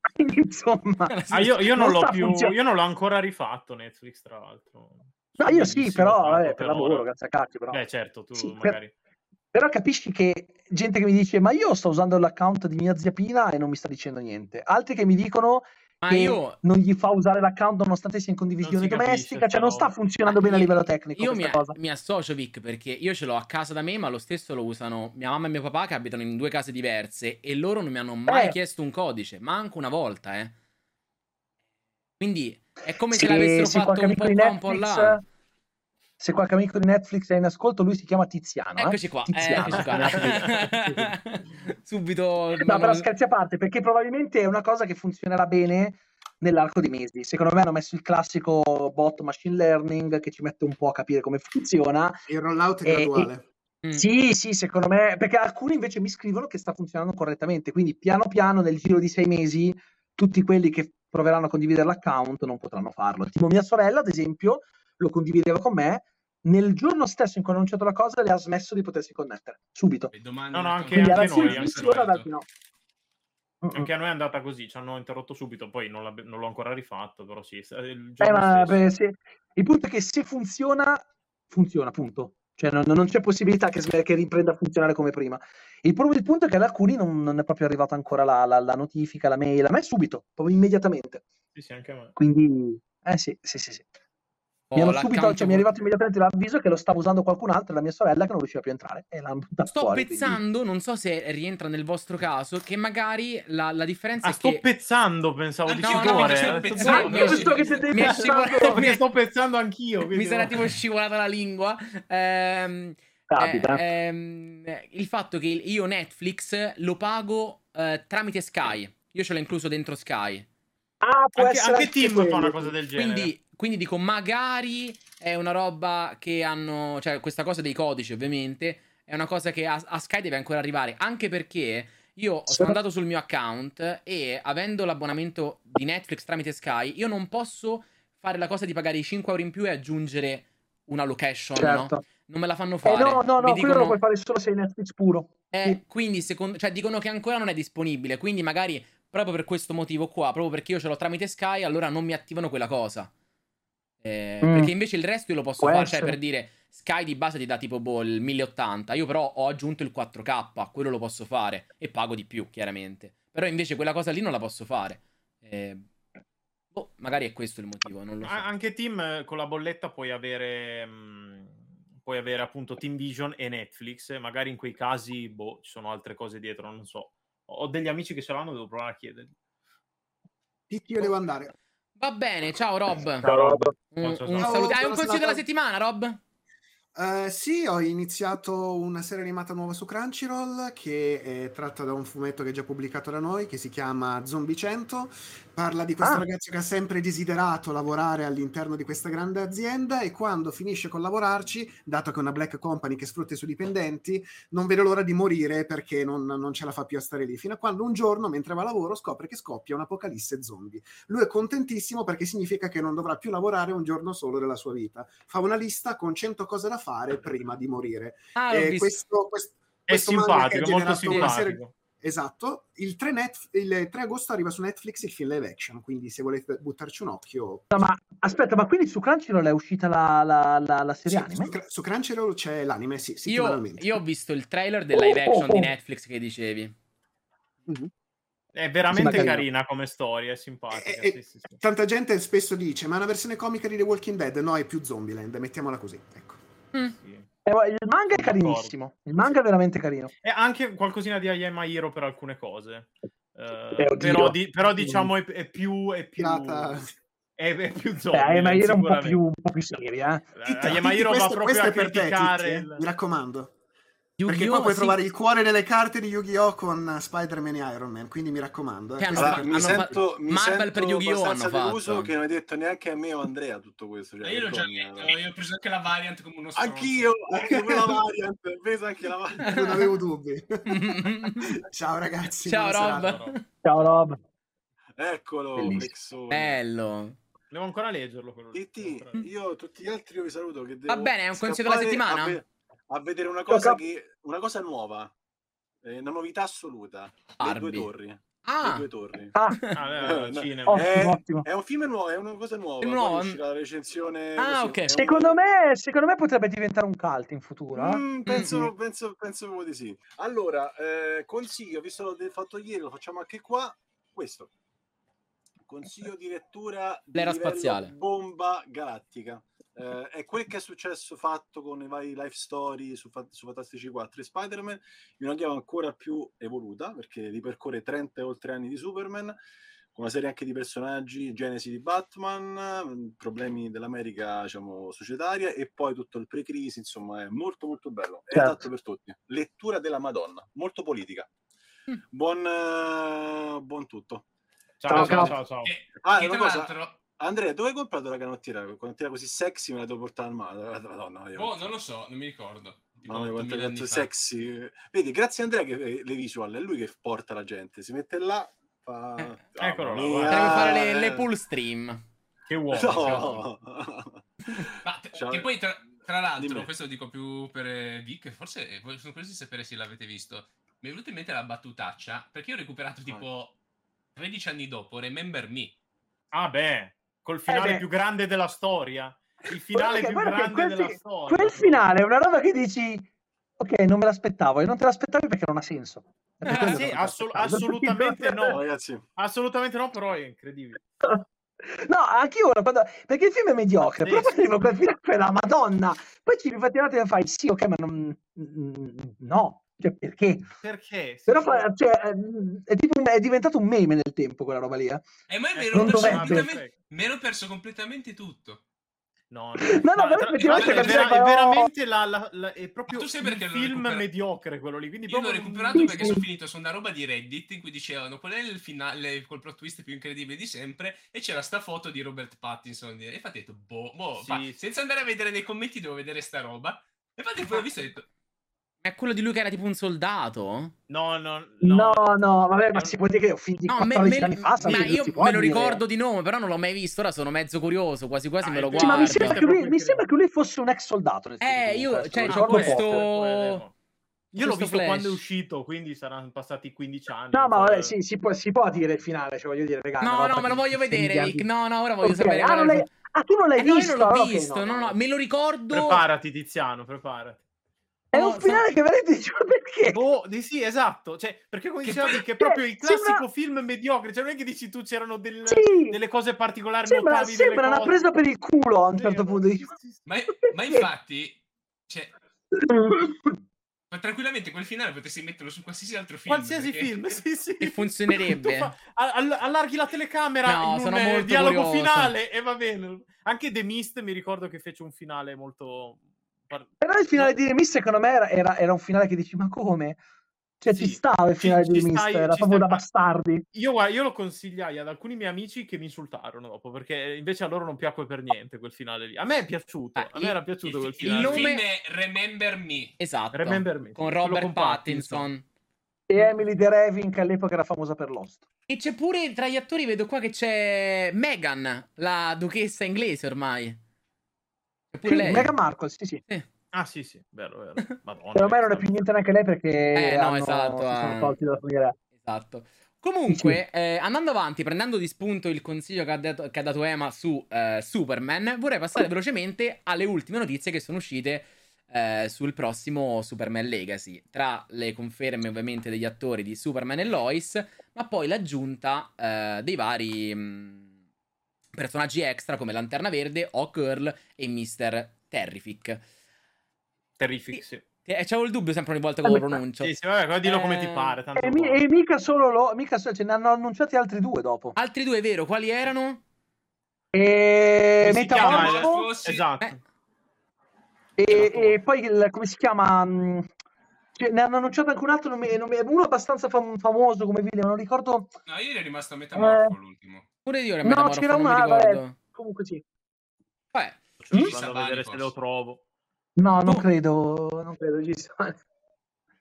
Insomma, Ah, io, io non Non più, io non l'ho ancora rifatto Netflix, tra l'altro. No, io sì, però vabbè, per per lavoro, ora. grazie a cacchio, però. Beh, certo, tu Sì, per- magari. Però capisci che gente che mi dice ma io sto usando l'account di mia zia Pina e non mi sta dicendo niente. Altri che mi dicono Ma che io, non gli fa usare l'account nonostante sia in condivisione si capisce domestica, cioè non sta funzionando bene a io- livello tecnico io mi, cosa. mi associo, Vic, perché io ce l'ho a casa da me, ma lo stesso lo usano mia mamma e mio papà che abitano in due case diverse e loro non mi hanno mai Eh. chiesto un codice, manco una volta, eh. Quindi è come se Se, l'avessero se fatto un po' qua, un po' là. Se qualche amico di Netflix è in ascolto, lui si chiama Tiziano. eh? Eccoci qua, eh, Tiziano. eccoci qua. Subito. No, però scherzi a parte, perché probabilmente è una cosa che funzionerà bene nell'arco di mesi. Secondo me hanno messo il classico bot machine learning che ci mette un po' a capire come funziona. Il rollout è E- graduale. Mm. Sì, sì, secondo me, perché alcuni invece mi scrivono che sta funzionando correttamente, quindi piano piano nel giro di sei mesi tutti quelli che proveranno a condividere l'account non potranno farlo. Tipo mia sorella, ad esempio, lo condivideva con me, nel giorno stesso in cui ho annunciato la cosa le ha smesso di potersi connettere, subito. E domani No, no, anche- Quindi anche noi, anche noi. Anche a noi è andata così, ci hanno interrotto subito, poi non, non l'ho ancora rifatto, però sì, il Eh, ma, beh, se- il punto è che se funziona, funziona, punto. Cioè, non, non c'è possibilità che, che, riprenda a funzionare come prima. Il, il punto è che ad alcuni non, non è proprio arrivata ancora la, la, la, notifica, la mail. A me subito, proprio immediatamente. Sì, sì, anche a me. Quindi, eh sì, sì, sì. sì. Mi, hanno subito, cioè, mi è arrivato immediatamente l'avviso che lo stava usando qualcun altro, la mia sorella, che non riusciva più a entrare. E l'ha sto fuori, pezzando, quindi... non so se rientra nel vostro caso, che magari la, la differenza ah, è sto che... pezzando, pensavo di no, no, mi scivolato... mi sto pezzando anch'io. Mi sarà tipo scivolata la lingua. Ehm, Capita. Eh, ehm, il fatto che io Netflix lo pago eh, tramite Sky. Io ce l'ho incluso dentro Sky. Ah, può anche, essere anche Tim fa una cosa del genere. Quindi, quindi dico, magari è una roba che hanno, cioè questa cosa dei codici ovviamente, è una cosa che a, a Sky deve ancora arrivare, anche perché io sono andato sul mio account e avendo l'abbonamento di Netflix tramite Sky, io non posso fare la cosa di pagare i 5 euro in più e aggiungere una location, certo. no? Non me la fanno fare. Eh no, no, no, Mi quello dicono... lo puoi fare solo se hai Netflix puro. Eh, Sì. quindi secondo, cioè dicono che ancora non è disponibile, quindi magari proprio per questo motivo qua, proprio perché io ce l'ho tramite Sky, allora non mi attivano quella cosa. Eh, Mm. Perché invece il resto io lo posso Può fare, cioè essere. per dire Sky di base ti dà tipo boh, il 1080, io però ho aggiunto il 4K, quello lo posso fare e pago di più chiaramente. Però invece quella cosa lì non la posso fare. Eh, boh, magari è questo il motivo, non lo so. Anche Team con la bolletta puoi avere, mh, puoi avere appunto Team Vision e Netflix. Magari in quei casi, boh, ci sono altre cose dietro, non so. Ho degli amici che ce l'hanno, devo provare a chiedergli. Io devo andare. Va bene, ciao Rob. Ciao, Rob. Un, un ciao. saluto. Hai un consiglio della settimana, Rob? Eh, sì, ho iniziato una serie animata nuova su Crunchyroll che è tratta da un fumetto che è già pubblicato da noi che si chiama Zombie 100. Parla di questo Ah. ragazzo che ha sempre desiderato lavorare all'interno di questa grande azienda e quando finisce con lavorarci, dato che è una black company che sfrutta i suoi dipendenti, non vede l'ora di morire perché non, non ce la fa più a stare lì. Fino a quando un giorno, mentre va a lavoro, scopre che scoppia un'apocalisse zombie. Lui è contentissimo perché significa che non dovrà più lavorare un giorno solo della sua vita. Fa una lista con 100 cose da fare prima di morire. Ah, E visto. questo, quest- È questo ha simpatico, molto una serie- simpatico. Esatto, il 3, net- il 3 agosto arriva su Netflix il film live action, quindi se volete buttarci un occhio... No, ma aspetta, ma quindi su Crunchyroll è uscita la, la, la, la Sì, serie anime? su, su Crunchyroll c'è l'anime, sì, Io, io ho visto il trailer del live Oh, action oh, di oh. Netflix che dicevi. Mhm. È veramente carino. carina come storia, è simpatica. Eh, eh, sì, sì, sì. Tanta gente spesso dice, ma è una versione comica di The Walking Dead? No, è più Zombieland, mettiamola così. Ecco. Mm. Sì. Eh, il manga è carinissimo. Il manga è veramente carino. E anche qualcosina di Ayama Hiro per alcune cose. Eh, Eh, oddio. però, di- però diciamo è, è più... È più, Pirata. è, è più Eh, zombie. ma era un po' più, un po' più seria. eh. Eh, Ayama Hiro va proprio a è te, criticare eh, il- mi raccomando. Perché Yu-Gi-Oh! qua puoi sì. trovare il cuore delle carte di Yu-Gi-Oh! con Spider-Man e Iron Man, quindi mi raccomando. eh, Che hanno questo è fa- per mi sento, mi Marvel sento per Yu-Gi-Oh! hanno fatto. che non hai detto neanche a me o a Andrea tutto questo. Cioè, Eh, io, l'ho già detto, io ho preso anche la variant come uno stronzo. Anch'io, anche quella variant, ho preso anche la variant. Non avevo dubbi. Ciao ragazzi. Ciao buona serata. Rob. Ciao Rob. Eccolo, Bellissimo. Bello. Devo ancora leggerlo quello ancora- io tutti gli altri io vi saluto. Che Va bene, è un consiglio della settimana? Ve- a vedere una cosa, che, una cosa nuova, eh, una novità assoluta. Le Barbie. due torri. Le Ah, due torri. Ah, Ah, eh, No. È, ottimo. è un film nuovo, è una cosa nuova. Nuovo? uscirà la recensione. Ah, così. ok. È un- secondo, me, secondo me potrebbe diventare un cult in futuro. eh. Mm, penso, Mm-mm. penso, penso proprio di sì. Allora, eh, consiglio, visto l'ho fatto ieri, lo facciamo anche qua. Questo consiglio di lettura di L'era spaziale. bomba galattica. Eh, è quel che è successo fatto con i vari life story su, su Fantastici 4 e Spider-Man in una chiave ancora più evoluta perché ripercorre 30 e oltre anni di Superman con una serie anche di personaggi, genesi di Batman, mh, problemi dell'America diciamo societaria e poi tutto il pre-crisi, insomma è molto molto bello, è Certo. adatto per tutti. Lettura della Madonna, molto politica. Mm. Buon, eh, buon tutto. Ciao, Ciao, ciao, ciao. ciao. E, Ah, e tra cosa, l'altro, Andrea, dove hai comprato la canottiera? Una canottiera così sexy me la devo portare al mare. Madonna, io- boh, non lo so, non mi ricordo. Mamma mia, quanto 8000 è anni tanto fa. sexy. Vedi, grazie a Andrea che eh, le visual, è lui che porta la gente. Si mette là, fa... Eh, eccolo là. Devi fare le, le pull stream. Che uomo. No. Ma t- Ciao. che poi tra, tra l'altro, Dimmi. questo lo dico più per eh, geek, forse eh, sono curioso di sapere se l'avete visto. Mi è venuta in mente la battutaccia, perché io ho recuperato tipo 13 anni dopo Remember Me. Ah beh, col finale beh. più grande della storia. il finale che- più che grande quel, della fi- storia. quel finale è una roba che dici, ok, non me l'aspettavo, e non te l'aspettavi perché non ha senso. È quello sì, non assol- assolutamente no. Ragazzi, Assolutamente no, però è incredibile. No, anch'io quando... perché il film è mediocre, però Pazzesco. poi arrivo quel finale e la madonna. Poi ci rifletti un attimo e fai, sì, ok, ma non... mm, no, cioè perché? Perché? Sì, Però cioè, è, è tipo un- è diventato un meme nel tempo quella roba lì, eh. E ma mi Non ero, perso dovrebbe. Mi ero perso completamente tutto. No, No, no, però tra- effettivamente è, perché vera- è però- veramente la, la- la- è proprio un perché l'ho film mediocre quello lì. Quindi Io l'ho recuperato Sì, perché sono finito su una roba di Reddit in cui dicevano qual è il finale col plot twist più incredibile di sempre e c'era sta foto di Robert Pattinson e infatti ho detto boh, boh Sì, fa- sì. senza andare a vedere nei commenti devo vedere sta roba e infatti poi ho visto e ho detto È quello di lui che era tipo un soldato? No, no, No, no. no, vabbè, ma si può dire che ho finito No, me, 14 me- anni fa, ma io me lo ricordo di nome, però non l'ho mai visto. Ora sono mezzo curioso, quasi quasi Ah, me lo sì, Sì, ma guardo. mi sembra, che lui, mi sembra che lui fosse un ex soldato. Nel Eh, io- cioè, questo- poco. Io l'ho questo visto flash. quando è uscito, quindi saranno passati 15 anni. No, ma vabbè, sì, si può, si può dire il finale, cioè voglio dire, raga, No, no, me lo voglio vedere, Rick. No, no, ora voglio Ok, sapere. Ah, non l'hai- ah, tu non l'hai Eh, no, io visto? non l'ho Ok, visto, no, no, me lo ricordo. Preparati, Tiziano, preparati. È No, un finale che veramente dici, ma perché? Boh, di sì, esatto. Cioè, perché come Che dicevi, che è proprio il sembra- classico film mediocre. Cioè, non è che dici tu c'erano del- Sì. delle cose particolari, Sembra, notavi delle sembra una cose. presa per il culo a un Vero, certo punto. sì, sì, sì. ma, ma infatti cioè, ma tranquillamente quel finale potessi metterlo su qualsiasi altro film Qualsiasi perché- film, sì, sì. E funzionerebbe. Fa- all- allarghi la telecamera No, in un eh, molto dialogo curioso. finale e va bene. Anche The Mist mi ricordo che fece un finale molto... par- Però il finale di The Mist, secondo me, era, era, era un finale che dici, ma come? Cioè, Sì. ci stava il finale ci di The Mist, stai- era proprio da stai- bastardi. Io, io lo consigliai ad alcuni miei amici che mi insultarono dopo, perché invece a loro non piacque per niente quel finale lì. A me è piaciuto, Ah, a me il- era piaciuto il, quel il finale. nome- film è Remember Me Esatto. Remember Me, Con Robert con Pattinson. E Emily De Revin, che all'epoca era famosa per Lost. E c'è pure tra gli attori, vedo qua che c'è Meghan, la duchessa inglese ormai. C'è pure Sì, lei. Meghan Markle, sì, sì. Ah sì, sì, vero, vero. Madonna. Secondo me non è più niente neanche lei perché Eh, no, hanno- esatto, si sono eh. tolti dalla famiglia. Esatto. Comunque, eh, andando avanti, prendendo di spunto il consiglio che ha, dato, che ha dato Emma su eh, Superman, vorrei passare velocemente alle ultime notizie che sono uscite eh, sul prossimo Superman Legacy. Tra le conferme, ovviamente, degli attori di Superman e Lois, ma poi l'aggiunta eh, dei vari mh, personaggi extra come Lanterna Verde, Hawk Girl e Mr. Terrific. Terrific, sì. Eh, c'avevo il dubbio sempre ogni volta che lo pronuncio. Sì, sì, vabbè, dillo come ti Eh, pare. Tanto E, mi- e mica solo lo, mica solo, ce ne hanno annunciati altri due dopo. Altri due, vero? Quali erano? E Come si chiama? Metamorfo Fossi- Esatto. Eh. e, e poi il, come si chiama? cioè, ne hanno annunciato anche un altro, non mi- non mi- uno abbastanza fam- famoso come video, non ricordo. no io ero rimasto a metamorfo l'ultimo Pure io ero No, metamorfo, c'era non mi una, ricordo. vabbè. Comunque sì. Vabbè, Ci Vado sa a vedere se lo trovo. No, non Oh. credo, non credo ci sia.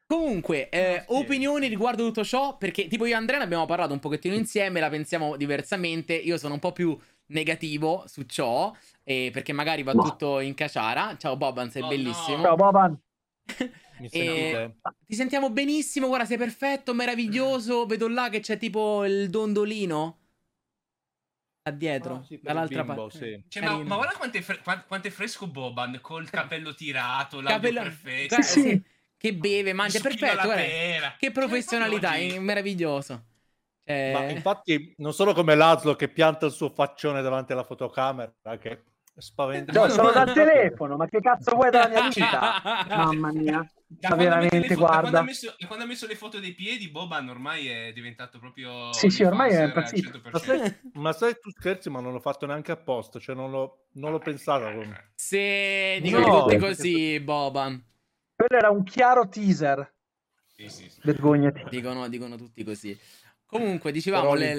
Comunque, eh, opinioni riguardo tutto ciò, perché tipo io e Andrea ne abbiamo parlato un pochettino insieme, la pensiamo diversamente, io sono un po' più negativo su ciò, eh, perché magari va No. tutto in caciara. Ciao Boban, sei No, bellissimo. Ciao Boban. Mi E-? Ti sentiamo benissimo, guarda, sei perfetto, meraviglioso. Vedo là che c'è tipo il dondolino. Dietro, Ah, sì, dall'altra bimbo, parte. sì. Cioè, ma, ma guarda quanto è, fre- qua- quanto è fresco Boban col capello tirato, l'audio Capello- perfetto. guarda, Sì, sì. Che beve, mangia, perfetto. Che Cioè, professionalità, è meraviglioso. Cioè, Ma infatti non solo come Laszlo che pianta il suo faccione davanti alla fotocamera, che spaventa. Cioè, Ma- sono dal telefono, ma che cazzo vuoi dalla mia vita? Mamma mia. Da veramente, le fo- da quando guarda. ha messo, da quando ha messo le foto dei piedi, Boban ormai è diventato proprio. Sì, sì, ormai è impazzito. Ma 100%. sai, ma sai, tu scherzi, ma non l'ho fatto neanche apposta, cioè non l'ho, non l'ho pensato. come- Se dicono No, tutti così, Boban. Quello era un chiaro teaser. Sì, sì, sì. Vergognati. Dicono, dicono tutti così. Comunque, dicevamo, le-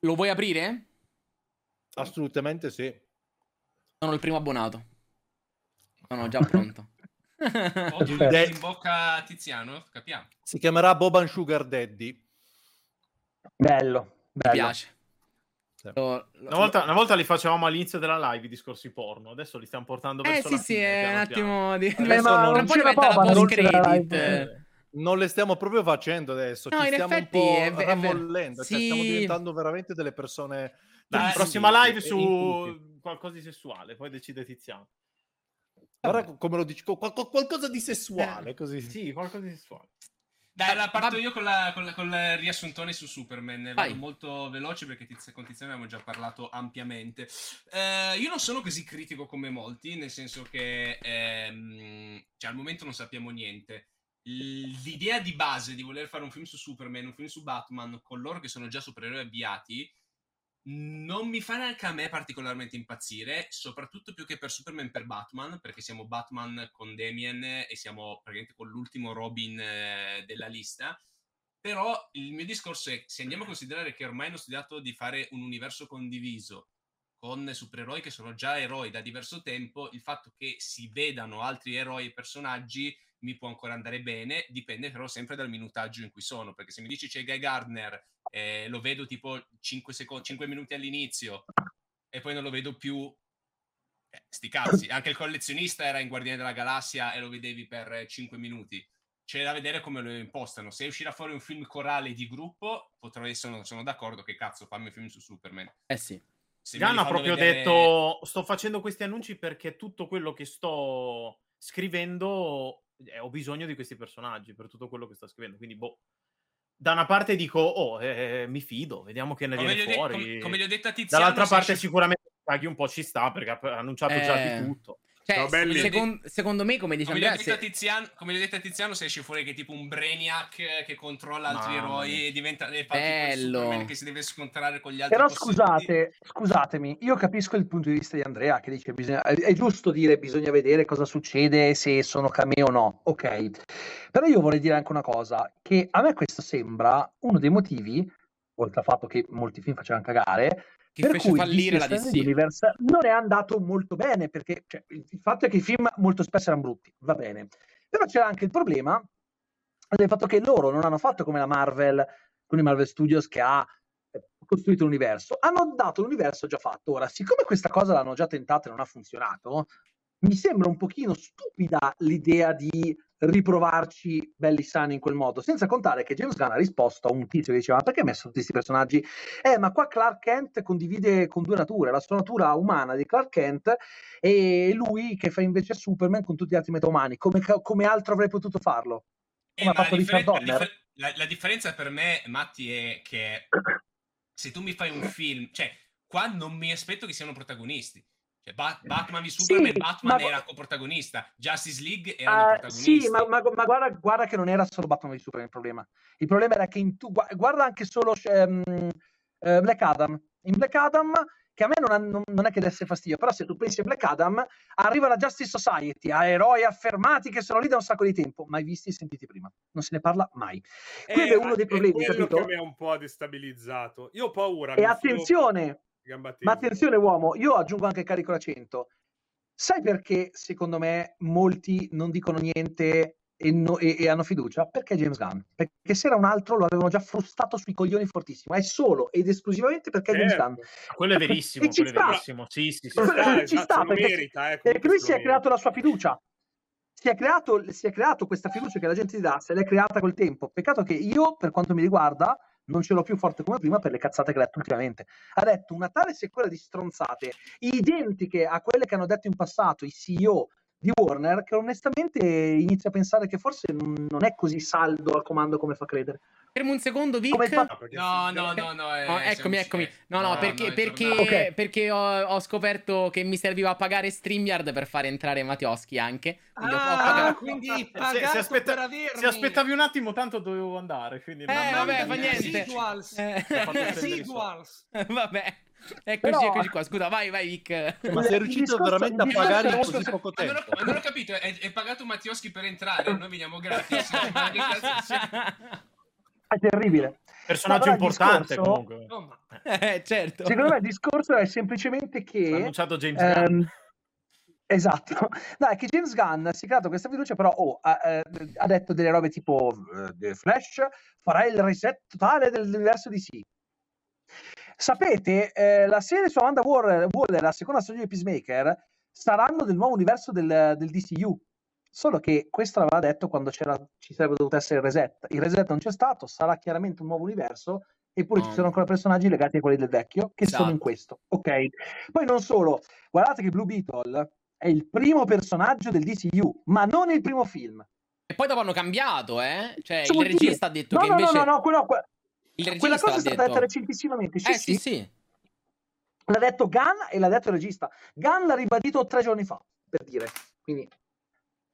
lo vuoi aprire? Assolutamente sì. Sono il primo abbonato. Sono già pronto. Che in bocca a Tiziano, capiamo. Si chiamerà Boban Sugar Daddy. Bello, Mi bello. piace. Sì. Lo- lo- Una volta, una volta li facevamo all'inizio della live i discorsi porno, adesso li stiamo portando Eh verso sì, la sì, fine, è un piano attimo di... Adesso diventa- non un la non post c'era la credit. live. Non le stiamo proprio facendo adesso, No, ci in stiamo effetti un po' rammollendo, cioè Sì. stiamo diventando veramente delle persone... Dai, Dai, prossima live sì, su qualcosa di sessuale, poi decide Tiziano. Guarda co- come lo dici, co- qual- qualcosa di sessuale, così. Sì, qualcosa di sessuale. Dai, la parto io con, la, con, la- con il riassuntone su Superman. Vai. Vado molto veloce perché tiz- con Tiziano abbiamo già parlato ampiamente. Eh, io non sono così critico come molti, nel senso che ehm, cioè, al momento non sappiamo niente. L- L'idea di base di voler fare un film su Superman, un film su Batman, con loro che sono già supereroi avviati, non mi fa neanche a me particolarmente impazzire, soprattutto più che per Superman per Batman, perché siamo Batman con Damien e siamo praticamente con l'ultimo Robin eh, della lista. Però il mio discorso è, se andiamo a considerare che ormai hanno studiato di fare un universo condiviso con supereroi che sono già eroi da diverso tempo, il fatto che si vedano altri eroi e personaggi mi può ancora andare bene, dipende però sempre dal minutaggio in cui sono, perché se mi dici c'è Guy Gardner, eh, lo vedo tipo 5, secondi, 5 minuti all'inizio e poi non lo vedo più, eh, sti cazzi, anche il collezionista era in Guardiani della Galassia e lo vedevi per 5 minuti. C'è da vedere come lo impostano. Se uscirà fuori un film corale di gruppo, potrei, sono, sono d'accordo che cazzo, fammi un film su Superman. Eh sì. Se me li Jan ha fanno proprio vedere- detto: Sto facendo questi annunci perché tutto quello che sto scrivendo eh, ho bisogno di questi personaggi per tutto quello che sto scrivendo. Quindi, boh. Da una parte dico, oh, eh, mi fido, vediamo che ne Come viene ho de- fuori. come- come gli ho detto a Tiziano, Dall'altra parte, sicuramente paghi un po' ci sta perché ha annunciato già Eh, di tutto. Cioè, Ciao, belli. secon- secondo me, come dice come gli, ho Andrea, detto a se- Tiziano, come gli ho detto a Tiziano, se esce fuori che è tipo un Brainiac che controlla altri eroi e diventa e Bello. Che si deve scontrare con gli altri Però scusate, scusatemi, io capisco il punto di vista di Andrea che dice bisogna, è è giusto dire bisogna vedere cosa succede se sono cameo o no, ok. Però io vorrei dire anche una cosa, che a me questo sembra uno dei motivi, oltre al fatto che molti film facevano cagare, che per fece cui fallire la DC. Universe non è andato molto bene, perché cioè, il il fatto è che i film molto spesso erano brutti, va bene. Però c'era anche il problema del fatto che loro non hanno fatto come la Marvel, con i Marvel Studios che ha eh, costruito l'universo, hanno dato l'universo già fatto. Ora, siccome questa cosa l'hanno già tentata e non ha funzionato, mi sembra un pochino stupida l'idea di riprovarci belli sani in quel modo, senza contare che James Gunn ha risposto a un tizio che diceva ma perché hai messo tutti questi personaggi? Eh, ma qua Clark Kent condivide con due nature, la sua natura umana di Clark Kent e lui che fa invece Superman con tutti gli altri metaumani, come, come altro avrei potuto farlo? Eh, Come ha ma fatto Richard differen- la Donner? differ- la- la differenza per me, Matti, è che se tu mi fai un film, cioè, qua non mi aspetto che siano protagonisti. Cioè, Ba- Batman v Superman, Sì, Batman ma- era coprotagonista, Justice League erano Ah, protagonisti. sì, ma, ma- ma guarda, guarda che non era solo Batman v Superman il problema. Il problema era che in tu, gua- guarda anche solo ehm, eh, Black Adam. In Black Adam, che a me non, ha- non- non è che desse fastidio, però se tu pensi a Black Adam, arriva la Justice Society, a eroi affermati che sono lì da un sacco di tempo, mai visti e sentiti prima. Non se ne parla mai. Quello è uno dei problemi, quello capito? che mi ha un po' destabilizzato. Io ho paura. E attenzione, ma attenzione uomo, io aggiungo anche carico l'accento. Sai perché secondo me molti non dicono niente e, no- e- e hanno fiducia? Perché James Gunn? Perché se era un altro lo avevano già frustato sui coglioni fortissimo. È solo ed esclusivamente perché è James Certo. Gunn. Quello è verissimo, quello è sta. verissimo. Sì, sì, sì. Ci sta, ci sta, lo perché- merita, eh, Perché lui si è creato la sua fiducia. Si è, creato, si è creato questa fiducia che la gente ti dà, se l'è creata col tempo. Peccato che io, per quanto mi riguarda, non ce l'ho più forte come prima per le cazzate che ha detto ultimamente. Ha detto una tale sequela di stronzate, identiche a quelle che hanno detto in passato i CEO di Warner, che onestamente inizio a pensare che forse non è così saldo al comando come fa credere. Fermo un secondo, Vic. Fatto- No, No, no, no, eh, Oh, eccomi. No, no, no, perché, no, perché, tornato. Ok. perché ho, ho scoperto che mi serviva pagare StreamYard per fare entrare Mattioschi anche. Quindi Ah, pagato- quindi Se- se, aspetta- se aspettavi un attimo, tanto dovevo andare. Quindi Eh, vabbè, fa niente. Residuals. Eh. Residuals. Vabbè. Eccoci, Però- eccoci qua. Scusa, vai, vai, Vic. Ma sei riuscito discorso- veramente a pagare in così poco Ma non, ho, tempo? ma non ho capito, è, è pagato Mattioschi per entrare, noi veniamo gratis. Ma sia- È terribile. Personaggio No, però il importante discorso- comunque. Insomma, Eh, certo. Secondo me il discorso è semplicemente Ha che... annunciato James Gunn. Ehm, esatto, no, è che James Gunn si è creato questa fiducia, però oh, ha, eh, ha detto delle robe tipo eh, The Flash farà il reset totale dell'universo DC. Sapete, eh, la serie su Amanda Waller, Waller, la seconda stagione di Peacemaker, saranno del nuovo universo del, del DCU. Solo che questo l'aveva detto quando c'era, ci sarebbe dovuto essere il reset. Il reset non c'è stato, sarà chiaramente un nuovo universo Eppure ci sono ancora personaggi legati a quelli del vecchio che sono in Esatto. questo, ok? Poi non solo, guardate che Blue Beetle è il primo personaggio del DCU, ma non il primo film. E poi dopo hanno cambiato, eh? Cioè, il vuol dire? regista ha detto No, che no, invece... no, no, no, quello- regista quella cosa è stata detto. detta recentissimamente. Sì, Eh, sì, sì, sì. L'ha detto Gunn e l'ha detto il regista. Gunn l'ha ribadito tre giorni fa, per dire. Quindi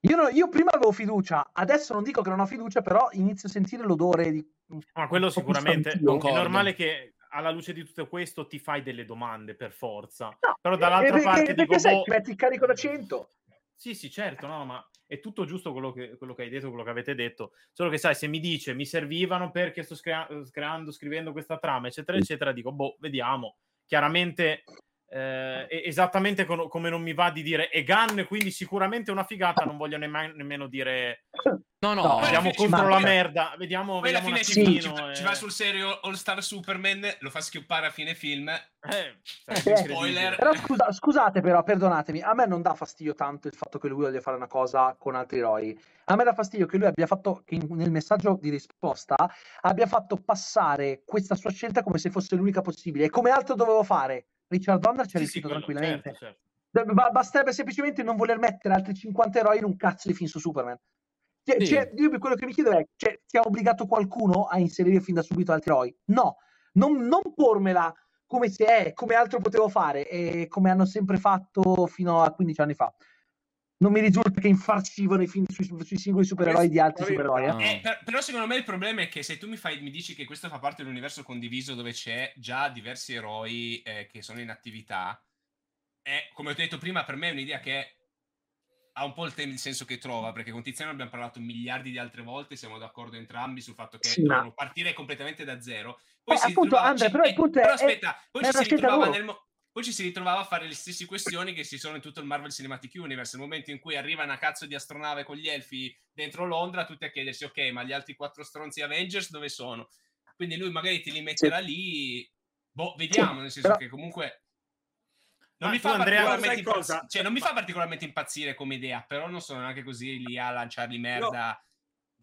io, no- io prima avevo fiducia, adesso non dico che non ho fiducia, però inizio a sentire l'odore di... Ma quello sicuramente è normale che alla luce di tutto questo ti fai delle domande per forza. No, Però eh, dall'altra perché, parte perché dico, sai, boh, ti metti il carico da 100. Sì, sì, certo, no, ma è tutto giusto quello che, quello che hai detto, quello che avete detto. Solo che sai, se mi dice mi servivano perché sto screa- creando, scrivendo questa trama, eccetera, eccetera, dico, boh, vediamo. Chiaramente, eh, esattamente co- come non mi va di dire è Gun, quindi sicuramente una figata, non voglio nemma- nemmeno dire No, no. No, alla contro la merda, vediamo, Poi alla vediamo un fine ci, ci, fa- ci eh. va sul serio All Star Superman, lo fa schioppare a fine film. Eh, Eh, spoiler. Però scusa- scusate però, perdonatemi, a me non dà fastidio tanto il fatto che lui voglia fare una cosa con altri eroi. A me dà fastidio che lui abbia fatto, che nel messaggio di risposta, abbia fatto passare questa sua scelta come se fosse l'unica possibile. E come altro dovevo fare? Richard Donner ci ha Sì, sì, riuscito quello, tranquillamente. Certo, certo. Ba- basterebbe semplicemente non voler mettere altri 50 eroi in un cazzo di film su Superman. Cioè, Sì. cioè, io quello che mi chiedo è, cioè, ti ha obbligato qualcuno a inserire fin da subito altri eroi? No, non, non pormela come se è, come altro potevo fare, e come hanno sempre fatto fino a 15 anni fa. Non mi risulta che infarcivano i film sui, sui singoli supereroi di altri supereroi. eh. No. Eh, per- però secondo me il problema è che se tu mi, fai, mi dici che questo fa parte dell'universo condiviso dove c'è già diversi eroi eh, che sono in attività, è, come ho detto prima, per me è un'idea che ha un po' il, tem- il senso che trova, perché con Tiziano abbiamo parlato miliardi di altre volte, siamo d'accordo entrambi sul fatto che Sì, ma- devono partire completamente da zero. Poi Eh, si appunto, Andre, ci- però il eh, punto è- però è- aspetta, poi è ci una si ritrovava nel mo- poi ci si ritrovava a fare le stesse questioni che si sono in tutto il Marvel Cinematic Universe. Nel momento in cui arriva una cazzo di astronave con gli elfi dentro Londra, tutti a chiedersi: ok, ma gli altri quattro stronzi Avengers dove sono? Quindi lui magari ti li metterà lì. Boh, vediamo. Nel senso però- che comunque. Non mi, impazz- cioè, non mi fa particolarmente impazzire come idea, però non sono neanche così lì a lanciarli merda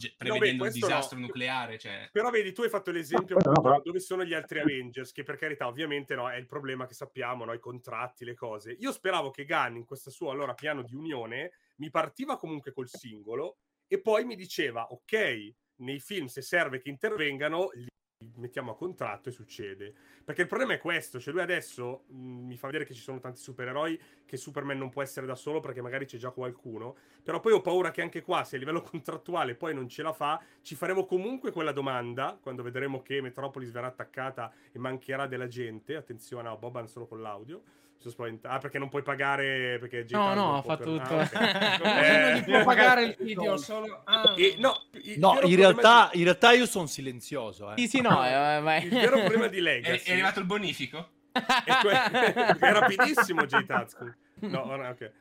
ge- prevedendo un questo no. disastro nucleare. Cioè. Però vedi, tu hai fatto l'esempio No, no, dove sono gli altri Avengers, che per carità ovviamente no, è il problema che sappiamo, no, i contratti, le cose. Io speravo che Gunn in questo suo allora piano di unione mi partiva comunque col singolo e poi mi diceva, ok, nei film se serve che intervengano, li mettiamo a contratto e succede. Perché il problema è questo, cioè lui adesso mh, mi fa vedere che ci sono tanti supereroi che Superman non può essere da solo perché magari c'è già qualcuno, però poi ho paura che anche qua, se a livello contrattuale poi non ce la fa, ci faremo comunque quella domanda quando vedremo che Metropolis verrà attaccata e mancherà della gente. Attenzione, a Boban solo con l'audio. Sono spaventato. Ah, perché non puoi pagare. Perché. No, no, fa per- tutto. Ah, ok. Eh, non gli può pagare il no. video solo. Ah. E, no, il No, in realtà, in realtà io sono silenzioso. Eh. Sì, sì, no. eh, di- il vero problema di È, Legacy è arrivato il bonifico? è, que- è rapidissimo J. Tazku. No, ok.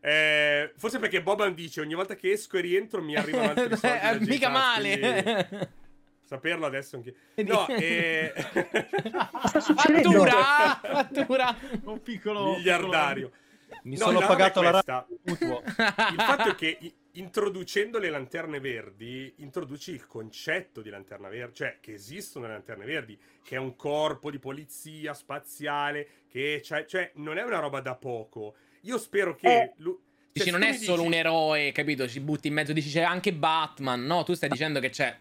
Eh, forse perché Boban dice ogni volta che esco e rientro mi arrivano altri soldi Eh. Mica Taz, quindi male. Saperlo adesso anche no eh... sta succedendo? Fattura! Fattura! Un piccolo miliardario Mi No, sono pagato la rata il fatto è che introducendo le lanterne verdi introduci il concetto di lanterna verde cioè che esistono le lanterne verdi che è un corpo di polizia spaziale che cioè non è una roba da poco io spero che Eh. lu- Dici, cioè, non è solo dici- un eroe, capito? Ci butti in mezzo, dici c'è anche Batman. No, tu stai dicendo che c'è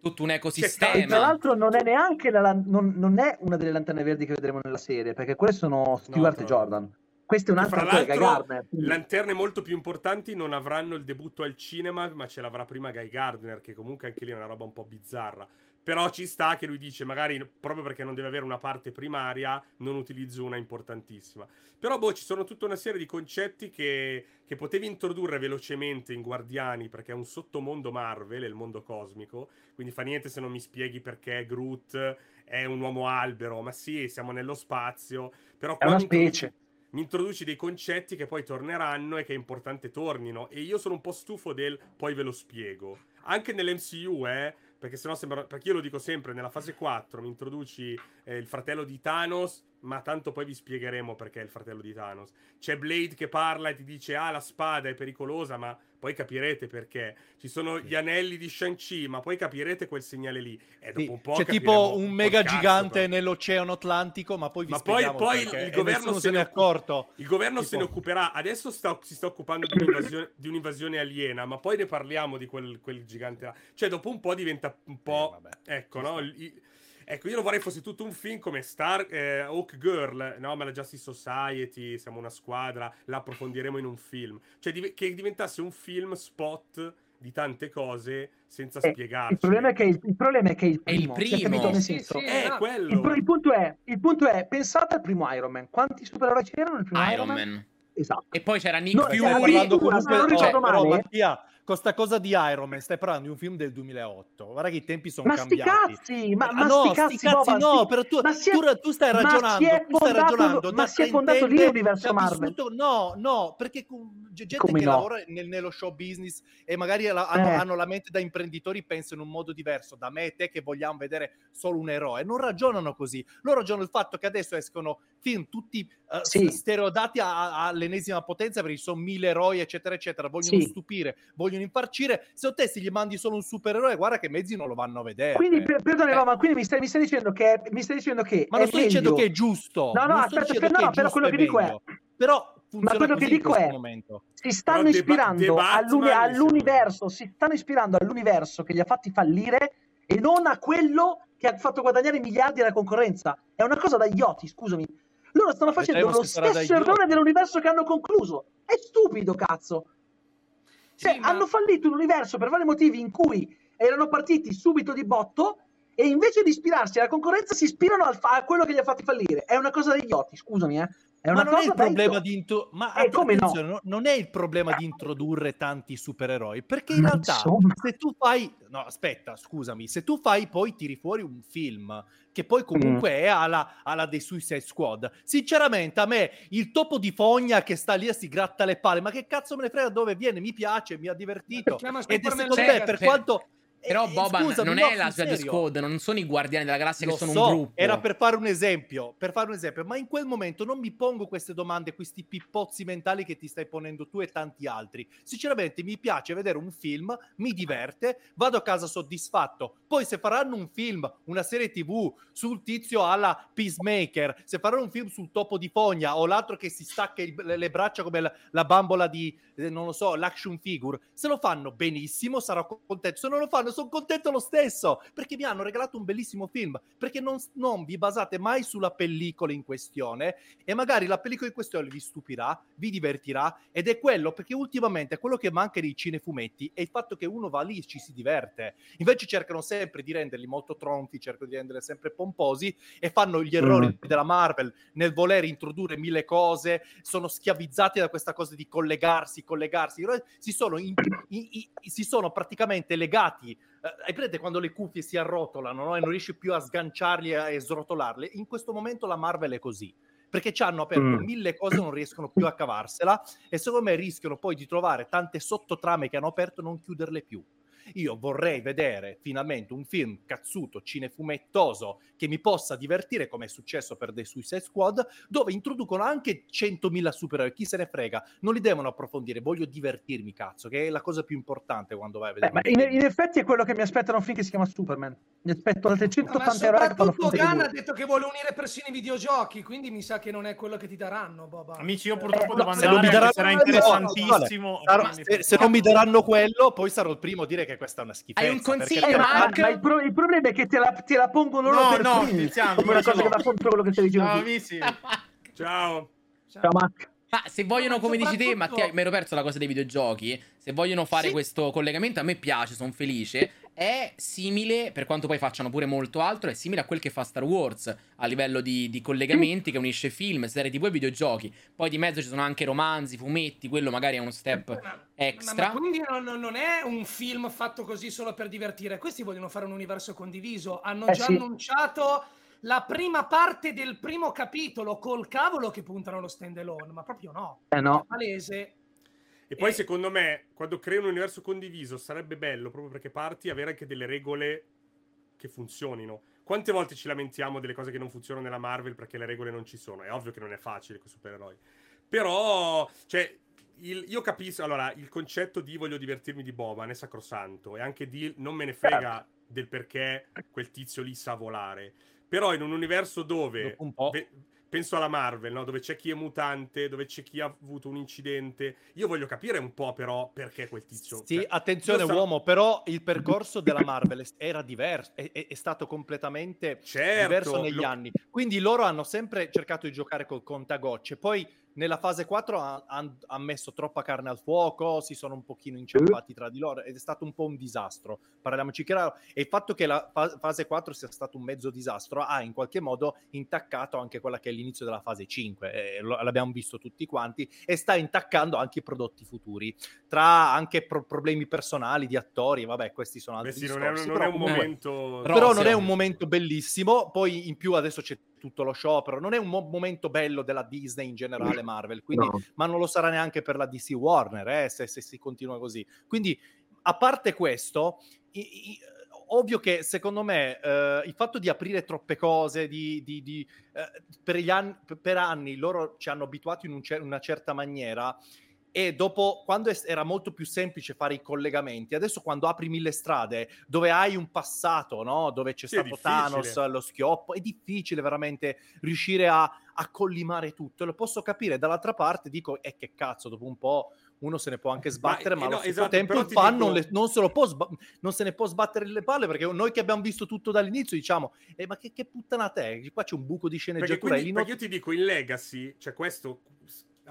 tutto un E ecosistema. tra l'altro non è neanche la, non, non è una delle lanterne verdi che vedremo nella serie, perché quelle sono Stewart tra e Jordan. Questo è un Che altro fra attore, Guy Gardner. lanterne molto più importanti non avranno il debutto al cinema, ma ce l'avrà prima Guy Gardner, che comunque anche lì è una roba un po' bizzarra. Però ci sta che lui dice, magari proprio perché non deve avere una parte primaria, non utilizzo una importantissima. Però, boh, ci sono tutta una serie di concetti che, che potevi introdurre velocemente in Guardiani, perché è un sottomondo Marvel, è il mondo cosmico. Quindi fa niente se non mi spieghi perché Groot è un uomo albero. Ma sì, siamo nello spazio. Però È una specie. mi introduci dei concetti che poi torneranno e che è importante tornino. E io sono un po' stufo del poi ve lo spiego. Anche nell'MCU, eh. Perché sennò sembra. Perché io lo dico sempre: nella fase 4 mi introduci eh, il fratello di Thanos. ma tanto poi vi spiegheremo perché è il fratello di Thanos. C'è Blade che parla e ti dice ah la spada è pericolosa, ma poi capirete perché. Ci sono gli anelli di Shang-Chi, ma poi capirete quel segnale lì. E dopo Sì, un po' C'è tipo un mega cazzo, gigante però. nell'Oceano Atlantico, ma poi vi Ma poi, poi il governo se ne è accorto. Il governo se ne Tipo- occuperà. Adesso sta- si sta occupando di un'invasione, di un'invasione aliena, ma poi ne parliamo di quel, quel gigante là. Cioè, dopo un po' diventa un po'. Eh, ecco, no? Il- ecco, io lo vorrei fosse tutto un film come Star eh, Hawk Girl, no? Ma la Justice Society, siamo una squadra, la approfondiremo in un film. Cioè, div- che diventasse un film spot di tante cose senza Eh, spiegarci. Il problema è che il, il problema è che il È il primo, cioè, primo. capito? Nel Sì, senso, sì, Eh, esatto. quello. il, il punto è, il punto è, pensate al primo Iron Man. Quanti supereroi c'erano nel primo Iron Man. Esatto. E poi c'era Nick No, Fury. parlando comunque- non ricordo però, male- Mattia, con sta cosa di Iron Man, stai parlando di un film del 2008. Guarda che i tempi sono Ma sti cambiati. cazzi, ma, ma no, sti cazzi, no, sti- però tu, ma è- tu, tu stai ma ragionando, è tu stai fondato- ragionando ma si è fondato lì l'universo Marvel. vissuto- no, no, perché gente Come che no? lavora nel- nello show business e magari la- hanno, Eh. hanno la mente da imprenditori, pensano in un modo diverso da me e te che vogliamo vedere solo un eroe. Non ragionano così. Loro ragionano il fatto che adesso escono film tutti eh, Sì. stereodati all'ennesima potenza perché ci sono mille eroi, eccetera, eccetera. Vogliono Sì. stupire, vogliono infarcire. Se te se gli mandi solo un supereroe, guarda che mezzi non lo vanno a vedere. Quindi, per- perdone, Eh. Boba, quindi mi stai, mi stai dicendo che, mi stai dicendo che Ma non sto dicendo meglio- che è giusto. No, no, aspetta, dicendo che no, però quello che dico è-. Però funziona quello che in dico questo è- momento. si stanno Però Ba- ispirando all'uni- all'universo, si stanno ispirando all'universo che li ha fatti fallire e non a quello che ha fatto guadagnare miliardi alla concorrenza. È una cosa da idioti, scusami. Loro stanno facendo lo stesso errore dell'universo che hanno concluso. È stupido, cazzo. Cioè, Sì, ma- hanno fallito un universo per vari motivi in cui erano partiti subito di botto e invece di ispirarsi alla concorrenza si ispirano al fa- a quello che li ha fatti fallire. È una cosa da idioti, scusami, eh. È Ma non è il problema di intro- ma Eh, come no? no, non è il problema di introdurre tanti supereroi, perché in Ma realtà insomma. se tu fai no, aspetta, scusami, se tu fai poi tiri fuori un film che poi comunque Mm. è alla, alla dei Suicide Squad. Sinceramente, a me il topo di fogna che sta lì e si gratta le palle, ma che cazzo me ne frega dove viene? Mi piace, mi ha divertito. Ed secondo me, per Per- quanto Però eh, Boban scusami, non no, è la serio. Squad, non sono i Guardiani della Galassia Lo che sono so, un gruppo. Era per fare un esempio, per fare un esempio, ma in quel momento non mi pongo queste domande, questi pippozzi mentali che ti stai ponendo tu e tanti altri. Sinceramente mi piace vedere un film, mi diverte, vado a casa soddisfatto. Poi se faranno un film, una serie TV sul tizio alla Peacemaker, se faranno un film sul topo di fogna o l'altro che si stacca il- le, le braccia come la, la bambola di, non lo so, l'action figure, se lo fanno benissimo sarò contento. Se non lo fanno sono contento lo stesso, perché mi hanno regalato un bellissimo film, perché non, non vi basate mai sulla pellicola in questione e magari la pellicola in questione vi stupirà, vi divertirà ed è quello, perché ultimamente quello che manca nei cinefumetti è il fatto che uno va lì e ci si diverte. Invece cercano sempre di renderli molto tronfi, cercano di renderli sempre pomposi e fanno gli errori Mm. della Marvel nel voler introdurre mille cose, sono schiavizzati da questa cosa di collegarsi, collegarsi, si sono, in- in- in- si sono praticamente legati. eh, hai presente quando le cuffie si arrotolano no? e non riesci più a sganciarli e srotolarle? In questo momento la Marvel è così. Perché ci hanno aperto Mm. mille cose, non riescono più a cavarsela e secondo me rischiano poi di trovare tante sottotrame che hanno aperto e non chiuderle più. Io vorrei vedere finalmente un film cazzuto, cinefumettoso, che mi possa divertire, come è successo per The Suicide Squad, dove introducono anche 100.000 supereroi. Chi se ne frega? Non li devono approfondire, voglio divertirmi, cazzo, che è la cosa più importante quando vai a Eh, vedere. ma un in, in effetti è quello che mi aspetta da un film che si chiama Superman. Mi aspetto altre Ma 180 euro fanno soprattutto Gann ha detto che vuole unire persino i videogiochi, quindi mi sa che non è quello che ti daranno, Boba. Amici, io purtroppo Eh, devo no, se non andare, mi daranno sarà interessantissimo. Sarò- quindi- se, se non mi daranno quello, poi sarò il primo a dire che questa è una schifezza. Hai un consiglio, perché- Eh, ma, Mark? ma il, pro- il problema è che te la, te la pongono loro No, per no, primi, come una cosa che l'ho. va contro quello che stai dicendo Ciao amici. Ciao. Ciao. Ciao, Mark. Ma se vogliono, Ma come dici te, Mattia, mi ero perso la cosa dei videogiochi. Se vogliono fare Sì. questo collegamento, a me piace, sono felice. È simile, per quanto poi facciano pure molto altro, è simile a quel che fa Star Wars a livello di, di collegamenti, che unisce film, serie TV e videogiochi. Poi di mezzo ci sono anche romanzi, fumetti, quello magari è uno step Ma- extra. Ma, ma quindi non, non- non è un film fatto così solo per divertire. Questi vogliono fare un universo condiviso. Hanno Eh già sì. annunciato la prima parte del primo capitolo col cavolo che puntano allo stand alone, ma proprio no. Eh no. È palese. E poi Eh. secondo me, quando crei un universo condiviso, sarebbe bello proprio perché parti avere anche delle regole che funzionino. quante volte ci lamentiamo delle cose che non funzionano nella Marvel perché le regole non ci sono? È ovvio che non è facile con i supereroi. Però, cioè, il- io capisco, allora, il concetto di voglio divertirmi di Boban è sacrosanto e anche di non me ne frega del perché quel tizio lì sa volare. Però in un universo dove un po'. ve- penso alla Marvel, no? dove c'è chi è mutante, dove c'è chi ha avuto un incidente. Io voglio capire un po' però perché quel tizio. Sì, cioè, attenzione io sta- uomo, però il percorso della Marvel era diverso, è, è- è stato completamente Certo, diverso negli lo- anni. Quindi loro hanno sempre cercato di giocare col contagocce. Poi nella fase 4 hanno messo troppa carne al fuoco, si sono un pochino inciampati tra di loro ed è stato un po' un disastro. Parliamoci chiaro. E il fatto che la fa- fase 4 sia stato un mezzo disastro ha in qualche modo intaccato anche quella che è l'inizio della fase 5. eh, lo- l'abbiamo visto tutti quanti e sta intaccando anche i prodotti futuri tra anche pro- problemi personali di attori, vabbè, questi sono altri Beh, sì, non è, discorsi, non è però un comunque- momento. però non è un momento bellissimo, poi in più adesso c'è tutto lo sciopero, non è un mo- momento bello della Disney in generale Marvel, quindi, No. ma non lo sarà neanche per la DC Warner eh, se, se si continua così. Quindi, a parte questo, i- i- ovvio che secondo me eh, il fatto di aprire troppe cose, di, di- di, eh, per, gli anni, per anni loro ci hanno abituato in un cer- una certa maniera e dopo, quando era molto più semplice fare i collegamenti, adesso quando apri mille strade dove hai un passato, no? dove c'è Sì, stato. Thanos, lo schioppo, è difficile veramente riuscire a, a collimare tutto. Lo posso capire. Dall'altra parte dico, e che cazzo, dopo un po' uno se ne può anche sbattere, ma, eh, allo no, stesso esatto, tempo il fan dico- non, le- non se lo può sba- non se ne può sbattere le palle perché noi che abbiamo visto tutto dall'inizio diciamo, eh, ma che, che puttanata è? Qua c'è un buco di Perché, sceneggiatura. quindi, e lì perché io ti dico in Legacy, cioè questo.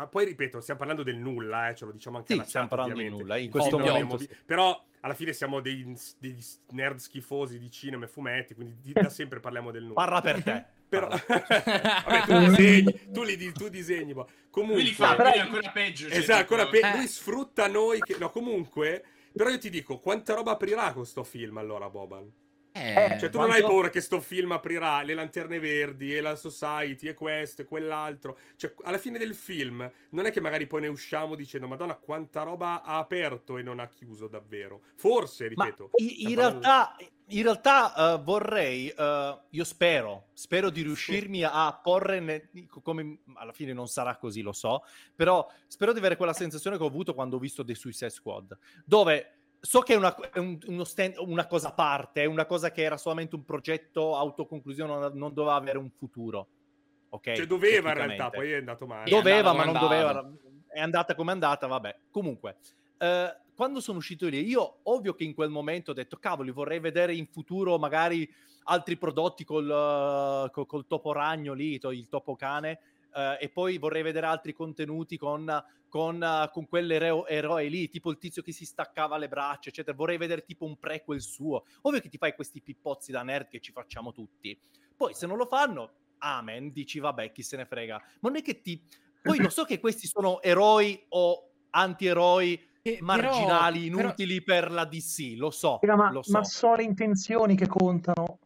Ah, poi ripeto, stiamo parlando del nulla, eh, ce lo diciamo anche Sì, alla stiamo chat, parlando di ovviamente. nulla. In questo Ovvio, momento sì. Però alla fine siamo dei, degli nerd schifosi di cinema e fumetti, quindi di- da sempre parliamo del nulla. Parla per te. Però... Vabbè, tu disegni, tu, li, di- tu disegni. boh. Comunque, Lui li fa però- lui è ancora peggio. cioè, Esatto, ancora pe- Eh. lui sfrutta noi che... No, comunque... Però io ti dico, quanta roba aprirà con sto film allora, Boban? Eh, Cioè, tu non quanto- hai paura che sto film aprirà le lanterne verdi e la Society e questo e quell'altro. Cioè, alla fine del film, non è che magari poi ne usciamo dicendo, Madonna, quanta roba ha aperto e non ha chiuso davvero. Forse, ripeto. in, in parlando- realtà, in realtà eh, vorrei, eh, io spero, spero di riuscirmi a porre, ne- come alla fine non sarà così, lo so, però spero di avere quella sensazione che ho avuto quando ho visto The Suicide Squad, dove so che è una, è un- uno stand- una cosa a parte, è una cosa che era solamente un progetto autoconclusione, non, non doveva avere un futuro. Ok? Cioè, doveva in realtà, poi è andato male. Doveva, andava ma non come doveva. andava. È andata come è andata, vabbè. Comunque, eh, quando sono uscito lì, io ovvio che in quel momento ho detto, cavoli, vorrei vedere in futuro magari altri prodotti col, eh, col, col topo ragno lì, il topo cane, eh, e poi vorrei vedere altri contenuti con, con, eh, con quell'eroe lì, tipo il tizio che si staccava le braccia, eccetera. Vorrei vedere tipo un prequel suo. Ovvio che ti fai questi pippozzi da nerd che ci facciamo tutti. Poi se non lo fanno, amen, dici vabbè, chi se ne frega. Ma non è che ti... Poi lo so che questi sono eroi o antieroi Eh, però- marginali, però- inutili per la DC, lo so, ma, lo so. ma sono le intenzioni che contano.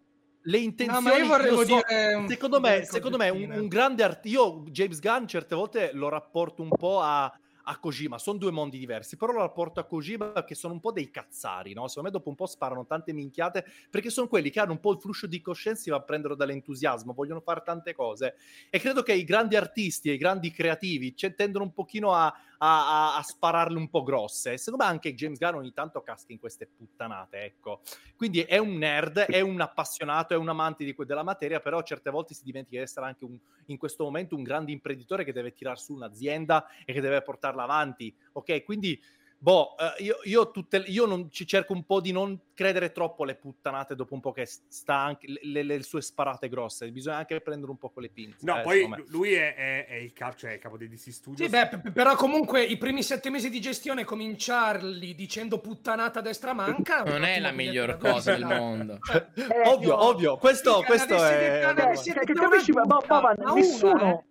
Le No, intenzioni, ma io vorrei so, dire secondo me, secondo me un, un grande art- io James Gunn certe volte lo rapporto un po' a, a Kojima, sono due mondi diversi, però lo rapporto a Kojima che sono un po' dei cazzari, no? Secondo me dopo un po' sparano tante minchiate perché sono quelli che hanno un po' il flusso di coscienza, si va a prendere dall'entusiasmo, vogliono fare tante cose. E credo che i grandi artisti e i grandi creativi cioè, tendono un pochino a, a, a- a spararle un po' grosse. Secondo me anche James Gunn ogni tanto casca in queste puttanate, ecco. Quindi è un nerd, è un appassionato, è un amante di della materia, però certe volte si dimentica di essere anche un, in questo momento un grande imprenditore che deve tirar su un'azienda e che deve portarla avanti. Ok, quindi boh, eh, io, io, tutte, io non, ci cerco un po' di non credere troppo alle puttanate dopo un po' che sta anche le, le- le sue sparate grosse. Bisogna anche prendere un po' con le pinze. No, eh, poi lui è, è- è il capo, cioè è il capo dei DC Studios. Sì, beh, p- però comunque i primi sette mesi di gestione cominciarli dicendo puttanata a destra manca Non è la miglior cosa del mondo. Eh, ovvio, no. ovvio, questo, questo è... detto- Cioè, ma ma una, nessuno, eh.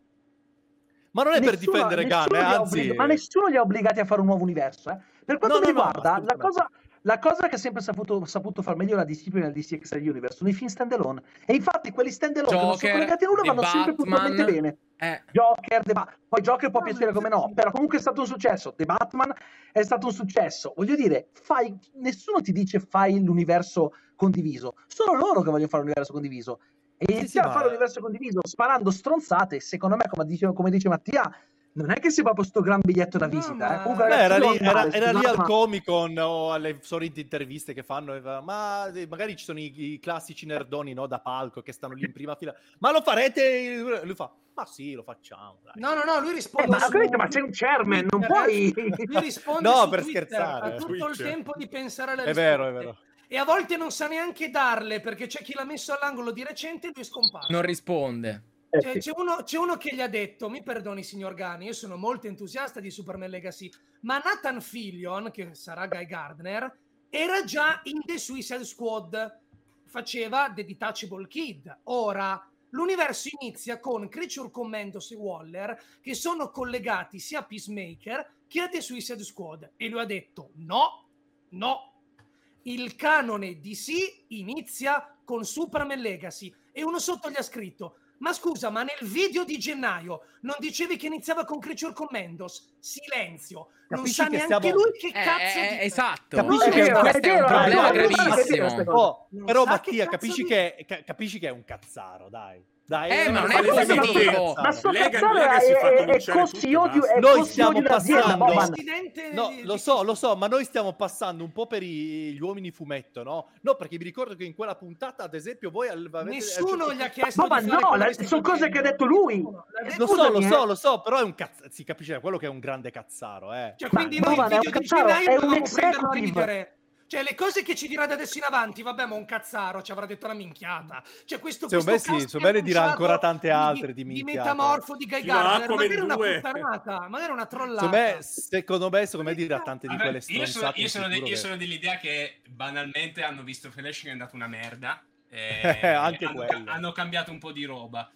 Ma non è per nessuno- difendere Gunn, eh, anzi... obblig- ma nessuno li ha obbligati a fare un nuovo universo. eh. Per quanto No, mi no, no, riguarda, la, assolutamente. cosa, la cosa che ha sempre saputo, saputo far meglio la DC prima del DC Extra Universe sono i film standalone. E infatti quelli standalone che non sono Joker, collegati a nulla The vanno sempre puntualmente bene. Eh. Joker, The Ba- poi Joker può piacere come no, però comunque è stato un successo. The Batman è stato un successo. Voglio dire, fai, nessuno ti dice fai l'universo condiviso, sono loro che vogliono fare l'universo condiviso. E Sì, iniziare sì, a fare ma- l'universo condiviso sparando stronzate, secondo me, come dice, come dice Mattia, non è che sia proprio sto gran biglietto da No, visita. ma- eh. Comunque, Beh, era, lì, era- era lì al ma- Comic Con o alle solite interviste che fanno, fa, ma eh, magari ci sono i, i classici nerdoni no, da palco che stanno lì in prima fila, ma lo farete? Lui fa, ma sì, lo facciamo. dai." No, no, no, lui Eh, risponde. ma, ho su- capito, ma c'è un chairman, non puoi... Lui risponde No, su per Twitter, scherzare. Ha tutto il Twitch. tempo di pensare alle È vero, è vero. E a volte non sa neanche darle perché c'è chi l'ha messo all'angolo di recente e lui è scomparso. Non risponde. Eh, C'è, c'è uno, c'è uno che gli ha detto: Mi perdoni, signor Gani, io sono molto entusiasta di Superman Legacy, ma Nathan Fillion, che sarà Guy Gardner, era già in The Suicide Squad, faceva The Detachable Kid. Ora l'universo inizia con Creature Commandos e Waller che sono collegati sia a Peacemaker che a The Suicide Squad. E lui ha detto: No, no. Il canone DC inizia con Superman Legacy. E uno sotto gli ha scritto: Ma scusa, ma nel video di gennaio non dicevi che iniziava con Creature Commandos? Silenzio. Non Capisci sa che neanche stiamo- lui che Eh, cazzo eh, dica. esatto. Capisci È che vero, questo è è un problema è è è gravissimo. Oh, Non però sa Mattia, capisci che, ca- capisci che è un cazzaro, dai. Dai, Eh, ma non è ma positivo. Ma sto Lega- cazzaro Lega è, si è è, costi e odio, è Noi stiamo passando- No, di- lo so, lo so, ma noi stiamo passando un po' per i- gli uomini fumetto, no? No, perché mi ricordo che in quella puntata, ad esempio, voi al- avete... Nessuno gli ha chiesto di fare no, la- sono cose che ha detto lui. Lo so, lo so, eh. lo so, però è un cazzo, si capisce, quello che è un grande cazzaro, eh. Cioè, Ma quindi noi Boban il è video un di cazzaro, gennaio è un dovevamo ridere. Cioè, le cose che ci dirà da adesso in avanti, vabbè, ma un cazzaro, ci avrà detto una minchiata. Cioè, questo, Secondo me questo sì, cast secondo me ne dirà ancora tante altre di di, minchiate. metamorfo di Guy Gardner, magari una 2. puttanata, magari una trollata. Secondo me, secondo me, secondo me dirà tante di quelle io sono, stronzate io sono de- futuro io sono dell'idea che banalmente hanno visto Flash che è andato una merda. e Anche hanno, quello. hanno cambiato un po' di roba.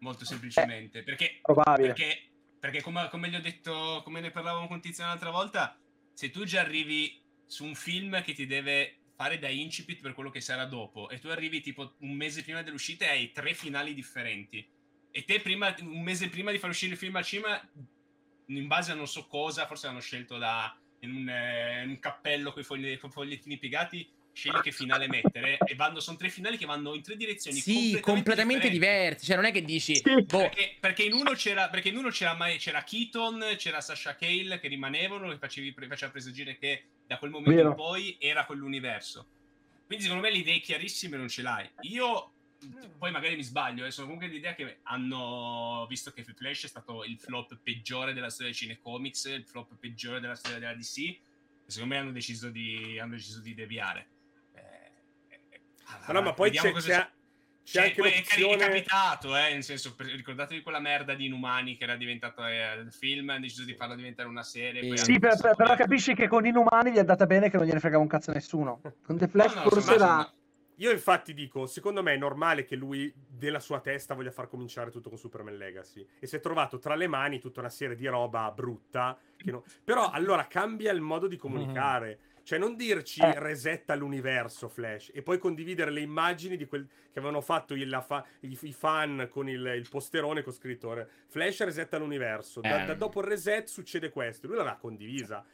Molto semplicemente. Perché, Probabile. perché, perché come, come gli ho detto, come ne parlavamo con Tizio l'altra volta, se tu già arrivi su un film che ti deve fare da incipit per quello che sarà dopo e tu arrivi tipo un mese prima dell'uscita e hai tre finali differenti. E te prima, un mese prima di far uscire il film al cinema in base a non so cosa forse hanno scelto da in un, eh, un cappello con i fogliettini piegati scegli che finale mettere e vanno sono tre finali che vanno in tre direzioni Sì, completamente diversi. Cioè, non è che dici, Sì. boh, perché, perché in uno c'era perché in uno c'era, mai, c'era Keaton, c'era Sasha Cale che rimanevano che facevi, faceva presagire che da quel momento Vero. in poi era quell'universo. Quindi secondo me le idee chiarissime non ce l'hai. Io poi magari mi sbaglio, eh, sono comunque l'idea che hanno visto che Flash è stato il flop peggiore della storia dei cinecomics, il flop peggiore della storia della DC. e Secondo me hanno deciso di, hanno deciso di deviare. Ma no, ma poi vediamo c'è, cosa c'è, anche poi cari- è l'opzione... capitato, eh, nel senso, per- ricordatevi quella merda di Inumani che era diventata eh, il film, hanno deciso di farla diventare una serie. poi Sì, per- per- però capisci che con Inumani gli è andata bene che non gliene fregava un cazzo a nessuno. Con The Flash No, no, forse era... Io infatti dico, secondo me è normale che lui della sua testa voglia far cominciare tutto con Superman Legacy e si è trovato tra le mani tutta una serie di roba brutta. che non- Però allora cambia il modo di comunicare. Cioè non dirci Eh. resetta l'universo Flash e poi condividere le immagini di quel che avevano fatto il- la fa- i, i fan con il, il posterone con scritto eh, Flash resetta l'universo. Da, Eh. da dopo il reset succede questo. Lui l'aveva condivisa.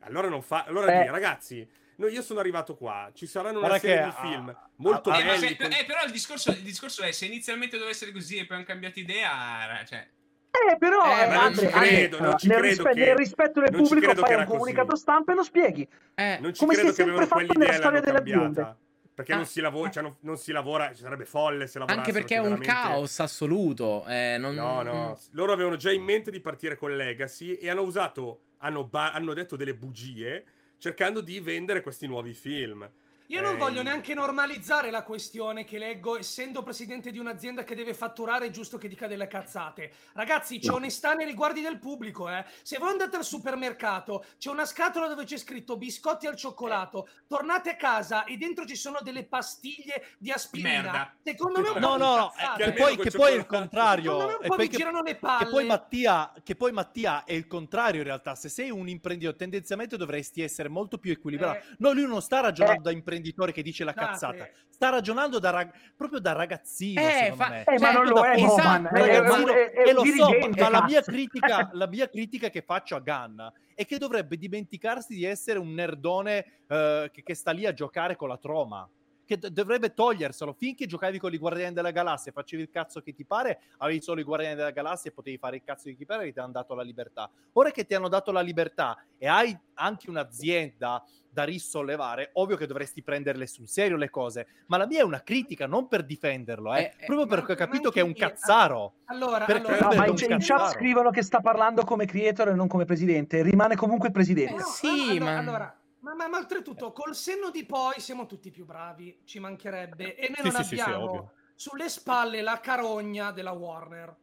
Allora non fa... Allora Eh. dire, ragazzi... No, io sono arrivato qua, ci saranno una Guarda serie che di film a- molto a- Eh, ma belli. se- con- eh, però il discorso, il discorso è se inizialmente doveva essere così e poi hanno cambiato idea, cioè, Eh, però, Eh, eh, ma non Andre, ci Andre, credo, non ci nel, credo rispe- che- nel rispetto del non pubblico fai un era così. comunicato stampa e lo spieghi. eh, Non ci come credo si è che avevano sempre fatto quell'idea nella storia delle cambiata. aziende. Perché Ah. non, si lavora, cioè non, non si lavora, sarebbe folle se lavorassero. anche perché è un veramente- caos assoluto. eh, non- No, no, loro avevano già in mente di partire con Legacy e hanno usato, hanno, ba- hanno detto delle bugie cercando di vendere questi nuovi film. Io non Eh, voglio neanche normalizzare la questione che leggo, essendo presidente di un'azienda che deve fatturare, è giusto che dica delle cazzate. Ragazzi, c'è onestà nei riguardi del pubblico, eh. Se voi andate al supermercato, c'è una scatola dove c'è scritto biscotti al cioccolato, tornate a casa e dentro ci sono delle pastiglie di aspirina. merda. Secondo me è un No, po' no, no, eh, che poi, che poi è il contrario. Secondo me un e po' poi che- girano le palle. Che poi, Mattia, che poi Mattia è il contrario in realtà. Se sei un imprenditore, tendenzialmente dovresti essere molto più equilibrato. Eh. No, lui non sta ragionando Eh, da è imprenditore che dice la Scusate. cazzata. Sta ragionando da rag- proprio da ragazzino, Eh, secondo fa- me. Eh, ma Cioè, non lo è, esatto, Roman. È, Ragazzino, è- è e lo so, ma la mia, critica, la mia critica che faccio a Ganna è che dovrebbe dimenticarsi di essere un nerdone eh, che, che sta lì a giocare con la troma. Che d- dovrebbe toglierselo. Finché giocavi con i Guardiani della Galassia e facevi il cazzo che ti pare, avevi solo i Guardiani della Galassia e potevi fare il cazzo che ti pare e ti hanno dato la libertà. Ora che ti hanno dato la libertà e hai anche un'azienda da risollevare, ovvio che dovresti prenderle sul serio le cose. Ma la mia è una critica, non per difenderlo, eh, Eh, eh, proprio ma- perché ho capito che è un cazzaro. Allora, Per- allora, No, ma in, in chat cazzaro. scrivono che sta parlando come creator e non come presidente. Rimane comunque il Eh, presidente. no, Sì, allora, ma- allora, ma, ma- ma oltretutto, col senno di poi siamo tutti più bravi, ci mancherebbe, e noi Sì, non sì, sì, sì, abbiamo ovvio. sulle spalle la carogna della Warner.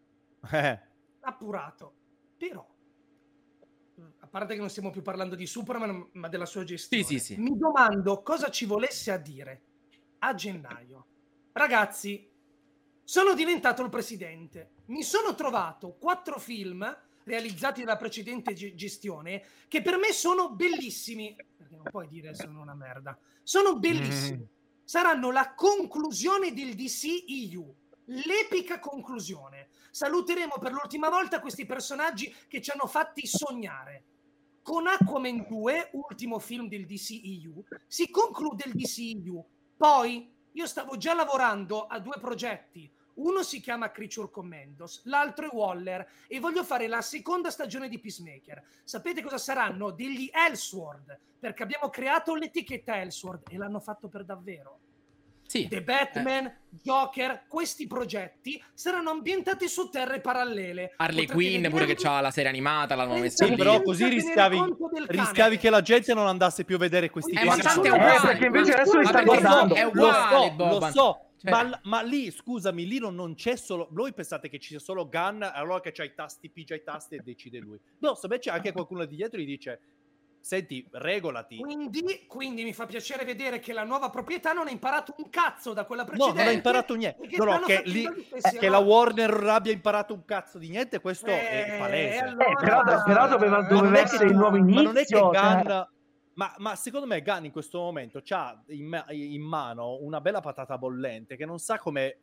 Eh. Appurato. Però, a parte che non stiamo più parlando di Superman, ma della sua gestione, Sì, sì, sì. mi domando cosa ci volesse a dire a gennaio. Ragazzi, sono diventato il presidente. Mi sono trovato quattro film realizzati dalla precedente ge- gestione che per me sono bellissimi. Perché non puoi dire sono una merda. Sono bellissimi. Mm. Saranno la conclusione del DCEU. L'epica conclusione. Saluteremo per l'ultima volta questi personaggi che ci hanno fatti sognare. Con Aquaman 2, ultimo film del DCEU, si conclude il DCEU. Poi io stavo già lavorando a due progetti. Uno si chiama Creature Commandos, l'altro è Waller e voglio fare la seconda stagione di Peacemaker. Sapete cosa saranno? Degli Elseworld, perché abbiamo creato l'etichetta Elseworld e l'hanno fatto per davvero. Sì. The Batman, Joker, questi progetti saranno ambientati su terre parallele. Harley Quinn pure che vederli ha la serie animata, l'hanno senza- messa Sì, lì. però così rischiavi, rischiavi che la gente non andasse più a vedere questi Eh, film. ma che tanto è sono- uguale. Eh, perché invece adesso li Ma sta guardando. è lo uguale, so, Boban. lo so, Cioè- ma, ma lì, scusami, lì non, non c'è solo... Voi pensate che ci sia solo Gunn, allora che c'ha i tasti, pigia i tasti e decide lui. No, se c'è anche qualcuno di dietro e gli dice, senti, regolati. Quindi, quindi mi fa piacere vedere che la nuova proprietà non ha imparato un cazzo da quella No, precedente. non ha imparato niente. che No, no, che, lì- eh, che la. Warner non abbia imparato un cazzo di niente, questo è Eh, palese. allora- Eh, però, però doveva, doveva è che essere il nuovo ma non è che inizio. cioè- Gunn, ma, ma secondo me Gunn in questo momento ha in, ma- in mano una bella patata bollente che non sa come,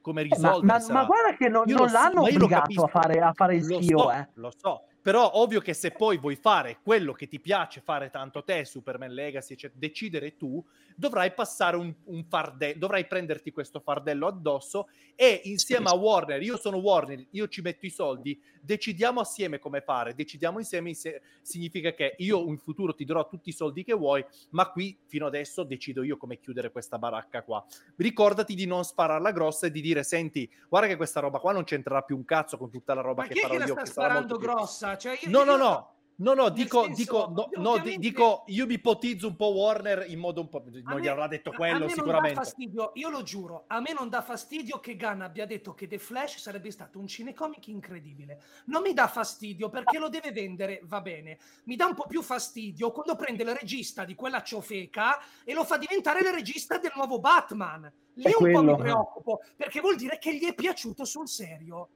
come Eh, ma, risolvere. ma- ma guarda che non, non lo so, l'hanno lo obbligato a fare, a fare il lo schio, so, eh. lo so. Però ovvio che se poi vuoi fare quello che ti piace fare tanto te, Superman Legacy, cioè decidere tu, dovrai passare un, un fardello, dovrai prenderti questo fardello addosso e insieme a Warner, io sono Warner, io ci metto i soldi, decidiamo assieme come fare, decidiamo insieme, inse- significa che io in futuro ti darò tutti i soldi che vuoi, ma qui fino adesso decido io come chiudere questa baracca qua. Ricordati di non spararla grossa e di dire, senti, guarda che questa roba qua non c'entrerà più un cazzo con tutta la roba Ma che farò che la io, sta che sarà molto sparando più- Cioè, io- No, no, io- no. No, no, Nel dico, senso, dico, no, no, ovviamente- dico, io mi ipotizzo un po' Warner in modo un po'... Non me- gli avrà detto quello me non dà sicuramente. fastidio, io lo giuro, a me non dà fastidio che Gunn abbia detto che The Flash sarebbe stato un cinecomic incredibile. Non mi dà fastidio perché lo deve vendere, va bene. Mi dà un po' più fastidio quando prende il regista di quella ciofeca e lo fa diventare il regista del nuovo Batman. Lì È un po' mi quello. preoccupo perché vuol dire che gli è piaciuto sul serio.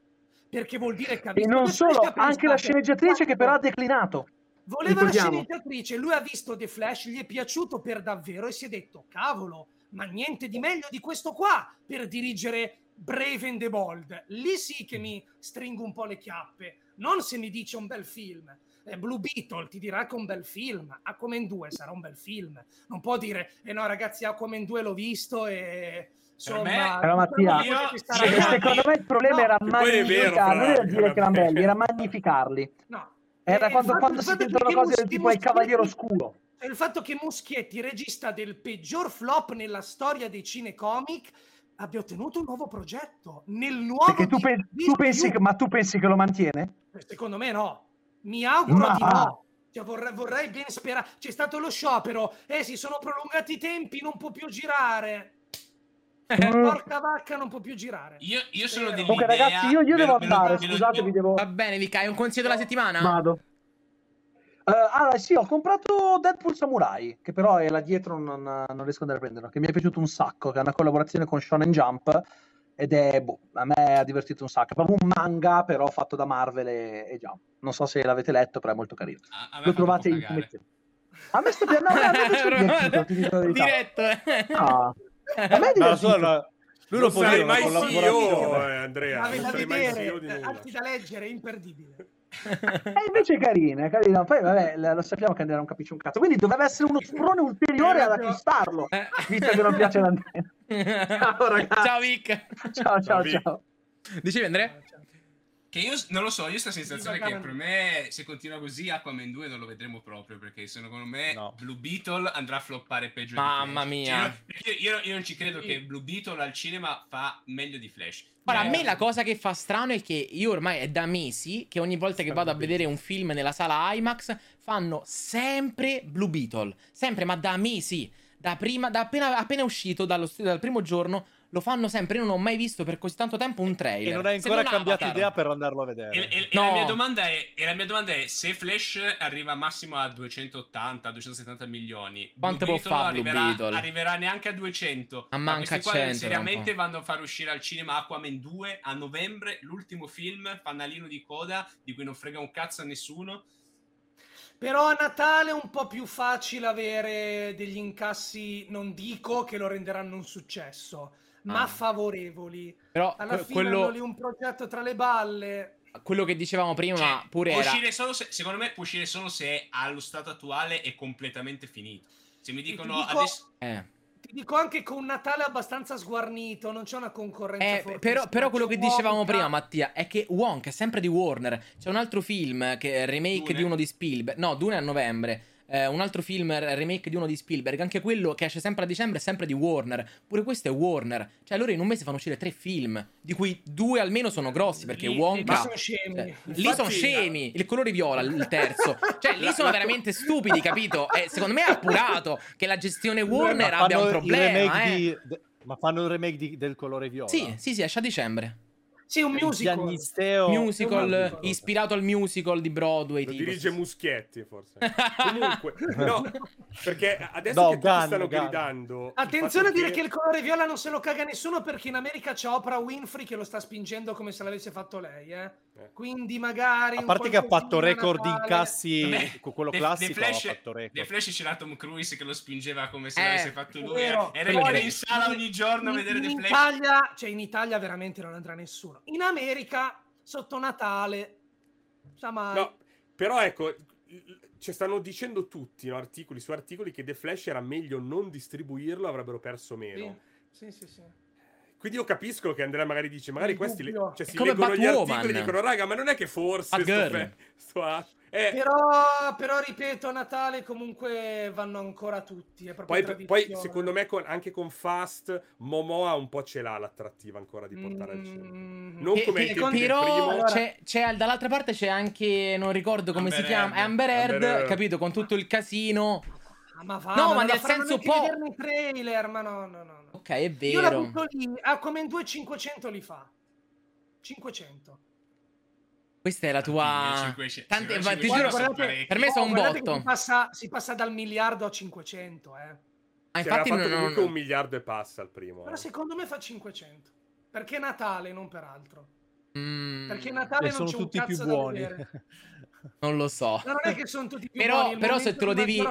Perché vuol dire che ha E visto non The solo, e anche la sceneggiatrice che però ha "Cazzo, declinato. Voleva la Ricordiamo. sceneggiatrice, lui ha visto The Flash, gli è piaciuto per davvero e si è detto, cavolo, ma niente di meglio di questo qua per dirigere Brave and the Bold. Lì sì che mi stringo un po' le chiappe, non se mi dice un bel film. Eh, Blue Beetle ti dirà che è un bel film, Aquaman 2 sarà un bel film. Non può dire, eh no ragazzi, Aquaman 2 l'ho visto e... Insomma, Però Mattia, Io- E secondo me il problema No, era non era dire che erano belli, era magnificarli. No. Era E quando, fatto- quando si sentono cose del Muschietti- tipo il Cavaliere Oscuro. Cioè, il fatto che Muschietti, regista del peggior flop nella storia dei cinecomic, abbia ottenuto un nuovo progetto nel nuovo Perché tu, pe- tu pensi che, ma tu pensi che lo mantiene? secondo me no mi auguro Ma- di no cioè, vorrei, vorrei ben sperare c'è stato lo sciopero eh si sono prolungati i tempi non può più girare. Porca vacca non può più girare Io, io sono dell'idea... Comunque ragazzi io, io devo andare, ve lo- scusate, vi devo... Va bene, Vika, hai un consiglio della settimana? Vado. Eh, allora, sì, ho comprato Deadpool Samurai, che però è là dietro, non, non riesco ad andare a prenderlo, che mi è piaciuto un sacco, che è una collaborazione con Shonen Jump, ed è, boh, a me ha divertito un sacco. È proprio un manga, però fatto da Marvel e, e già. Non so se l'avete letto, però è molto carino. A- a Lo trovate in cagare. A me sta piacendo, dico la verità. Diretto. eh. A me è No, solo- lui lo non può sarai dire, una mai collaborazione. CEO, eh, Andrea. Ave Non da sarai mai CEO di nulla. da leggere, imperdibile. E invece è carina, è carina. Poi vabbè, lo sappiamo che Andrea non capisce un cazzo. Quindi doveva essere uno sprone ulteriore ad acquistarlo, Eh. visto che non piace l'Andrea. Ciao, ragazzi. Ciao Vic. Ciao, ciao, Vic. ciao. Dicevi Andrea? Che io non lo so, io ho questa sensazione Sì, che per me se continua così Aquaman 2 non lo vedremo proprio perché secondo me No. Blue Beetle andrà a floppare peggio Mamma di Flash. mia. Cioè, io- io, io- non ci credo che Blue Beetle al cinema fa meglio di Flash. Guarda, a Eh, me la cosa che fa strano è che io ormai è da mesi che ogni volta che vado a vedere un film nella sala IMAX fanno sempre Blue Beetle. Sempre, ma da mesi. Da prima, da appena, appena uscito dallo, dal primo giorno, lo fanno sempre. Io non ho mai visto per così tanto tempo un trailer. E non hai ancora cambiato Avatar. idea per andarlo a E, vedere. e- e No. la mia domanda è, e la mia domanda è se Flash arriva massimo a 280-270 milioni, Quanto può Beetle fa Blue arriverà, Beetle? arriverà neanche a 200. Ma Ma manca questi qua 100, seriamente non vanno a far uscire al cinema Aquaman 2 a novembre, l'ultimo film, fanalino di coda, di cui non frega un cazzo a nessuno. Però a Natale è un po' più facile avere degli incassi, non dico che lo renderanno un successo, ma Ah. favorevoli. Però Alla que- fine hanno quello, lì un progetto tra le balle. quello che dicevamo prima Cioè, pure può era... uscire solo se, secondo me può uscire solo se allo stato attuale è completamente finito. Se mi dicono dico- adesso... Eh. Ti dico anche con un Natale abbastanza sguarnito, non c'è una concorrenza Eh, però, però quello che C'è dicevamo Wonka. prima, Mattia, è che Wonka è sempre di Warner. C'è un altro film che è remake Dune? di uno di Spielberg. No, Dune a novembre. Eh, un altro film remake di uno di Spielberg. Anche quello che esce sempre a dicembre è sempre di Warner. Pure questo è Warner. Cioè, loro in un mese fanno uscire tre film, di cui due almeno sono grossi. Perché Lì- Wonka. lì sono scemi. cioè, lì sono scemi. Il colore viola, il terzo. Cioè, lì sono veramente stupidi, capito? E secondo me è appurato che la gestione Warner abbia un problema. eh. di- de- Ma fanno il remake di- del colore viola? Sì, sì, sì, esce a dicembre. Sì, un musical. piagnisteo... musical un musical. ispirato al musical di Broadway. Lo tipo. dirige Muschietti, forse. Comunque, no, perché adesso No, che tutti stanno Gunn. gridando... Attenzione a dire che il colore viola non se lo caga nessuno perché in America c'è Oprah Winfrey che lo sta spingendo come se l'avesse fatto lei, eh. Eh. Quindi magari... A parte che ha fatto a record di incassi con quello The- classico, The Flash, ha fatto record. The Flash c'era Tom Cruise che lo spingeva come se Eh, l'avesse fatto lui. vero. Era, è in sala ogni giorno a In- vedere The in Flash. Italia, cioè in Italia veramente non andrà nessuno. In America, sotto Natale, sa mai. No, però ecco, ci stanno dicendo tutti, no, articoli su articoli, che The Flash era meglio non distribuirlo, avrebbero perso meno. Sì, sì, sì. sì. Quindi io capisco che Andrea magari dice, magari questi le- cioè, si Come leggono gli Batwoman. articoli e dicono, raga, ma non è che forse sto, fe- sto a- eh, Però, però, ripeto, a Natale comunque vanno ancora tutti. Poi, poi, secondo me con- anche con Fast, Momoa un po' ce l'ha l'attrattiva ancora di portare al cinema. Mm, Non Che- come che- del però c'è, c'è- dall'altra parte c'è anche non ricordo come Amber si chiama. Amber Heard, capito con tutto il casino ma va, No, ma non la nel senso po'- trailer, ma no, no, no. no. ok è Io la vero butto lì, Aquaman 2 500 li fa. 500. questa è la tua 500, Tante- sì, ma ti 500 giuro- guardate- per me Oh, sono un botto Si passa, si passa dal miliardo a 500, eh. ah, infatti non, fatto comunque non- un miliardo e passa al primo. Però eh. secondo me fa 500. Perché è Natale, non per altro. mm, Perché Natale non sono c'è un tutti più cazzo da buoni. non lo so No, non è che sono tutti più Però- però se te lo devi-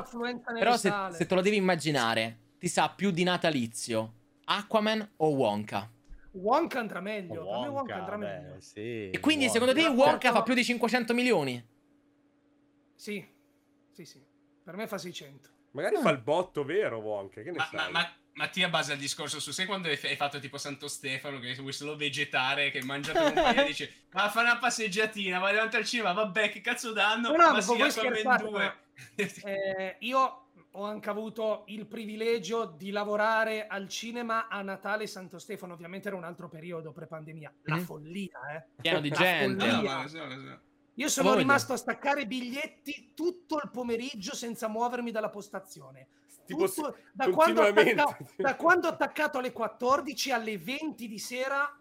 però se, se te lo devi immaginare ti sa più di natalizio Aquaman o Wonka Wonka andrà meglio. Oh, per me Wonka Wonka, andrà beh, meglio. sì, e quindi secondo te Wonka. Wonka fa più di 500 milioni Sì, sì, sì. Per me fa 600. Magari Ah. fa il botto vero Wonka, che ne Ma, sai? ma, ma Mattia basa il discorso su sai quando hai fatto tipo Santo Stefano che vuoi solo vegetare che mangiate compagnia e dice va a fare una passeggiatina vai davanti al cinema vabbè che cazzo danno No, no, ma ma sì Aquaman scherzate, 2 Eh, io ho anche avuto il privilegio di lavorare al cinema a Natale e Santo Stefano. Ovviamente era un altro periodo pre-pandemia. La Mm. follia, eh. pieno di La gente No, ma so, so. Io sono Voglia. rimasto a staccare biglietti tutto il pomeriggio senza muovermi dalla postazione. Tipo, Tutto- da, quando ho continuamente. attaccato, da quando ho attaccato alle 14 alle 20 di sera,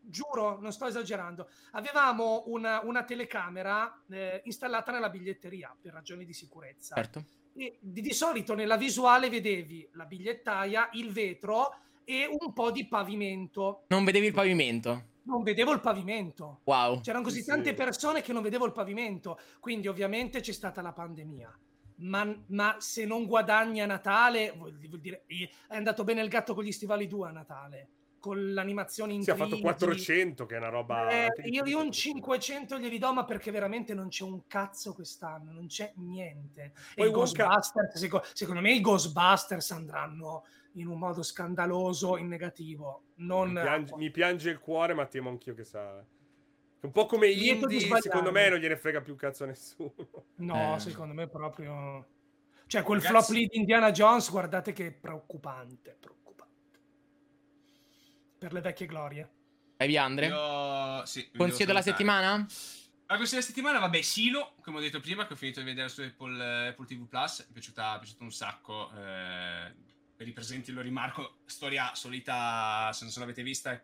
giuro, non sto esagerando, avevamo una, una telecamera eh, installata nella biglietteria per ragioni di sicurezza. certo E di, di solito nella visuale vedevi la bigliettaia, il vetro e un po' di pavimento. non vedevi il pavimento Non vedevo il pavimento. wow C'erano così Sì, tante persone che non vedevo il pavimento, quindi ovviamente c'è stata la pandemia. Ma, ma se non guadagni a Natale, vuol, vuol dire è andato bene il gatto con gli stivali 2 a Natale, con l'animazione in Si ha fatto crisi. 400, che è una roba... Eh, io, un 500 glieli do, ma perché veramente non c'è un cazzo quest'anno, non c'è niente. E Poi i Wonka- Ghostbusters, seco- secondo me i Ghostbusters andranno in un modo scandaloso in negativo. Non Mi piange, mi piange il cuore, ma temo anch'io che sa... Un po' come gli indie, secondo me non gliene frega più cazzo a nessuno. No, Eh. secondo me proprio... Cioè, quel Ragazzi- flop lì di Indiana Jones, guardate che preoccupante, preoccupante. Per le vecchie glorie. Vai via, Andre. Io... Sì, Consiglio della settimana? La questa settimana, vabbè, Silo, come ho detto prima, che ho finito di vedere su Apple, Apple TV Plus, mi è piaciuta, mi è piaciuta un sacco. eh, per i presenti lo rimarco, storia solita, se non se l'avete vista,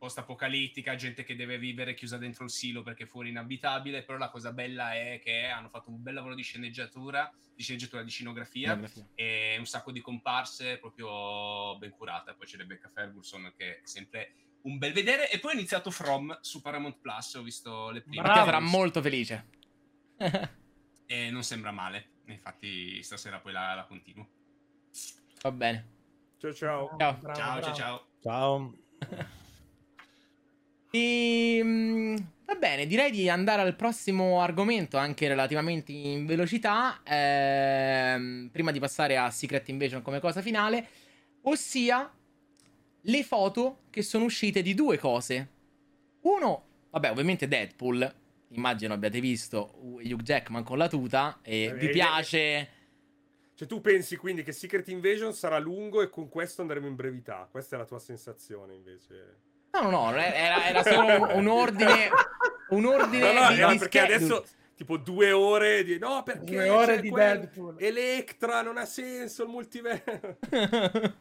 post-apocalittica, gente che deve vivere chiusa dentro il silo perché fuori inabitabile, però la cosa bella è che hanno fatto un bel lavoro di sceneggiatura, di sceneggiatura, di scenografia, e un sacco di comparse proprio ben curate. Poi c'è Rebecca Ferguson che è sempre un bel vedere. E poi ho iniziato From su Paramount Plus, ho visto le prime. Matteo sarà molto felice. E non sembra male. Infatti stasera poi la, la continuo. Va bene. Ciao ciao. Ciao. Ciao, bravo. ciao, ciao. Ciao. E, mm, va bene, direi di andare al prossimo argomento, anche relativamente in velocità, ehm, prima di passare a Secret Invasion come cosa finale, ossia le foto che sono uscite di due cose. Uno, vabbè, ovviamente Deadpool, immagino abbiate visto Hugh Jackman con la tuta e Eh, vi eh, piace... Cioè tu pensi quindi che Secret Invasion sarà lungo e con questo andremo in brevità? Questa è la tua sensazione invece? No, no, no, era, era solo un, ordine... Un ordine No, no, di, era di perché schedule. adesso tipo due ore di... No, perché Due ore di quel- Deadpool. Electra non ha senso il multiverso.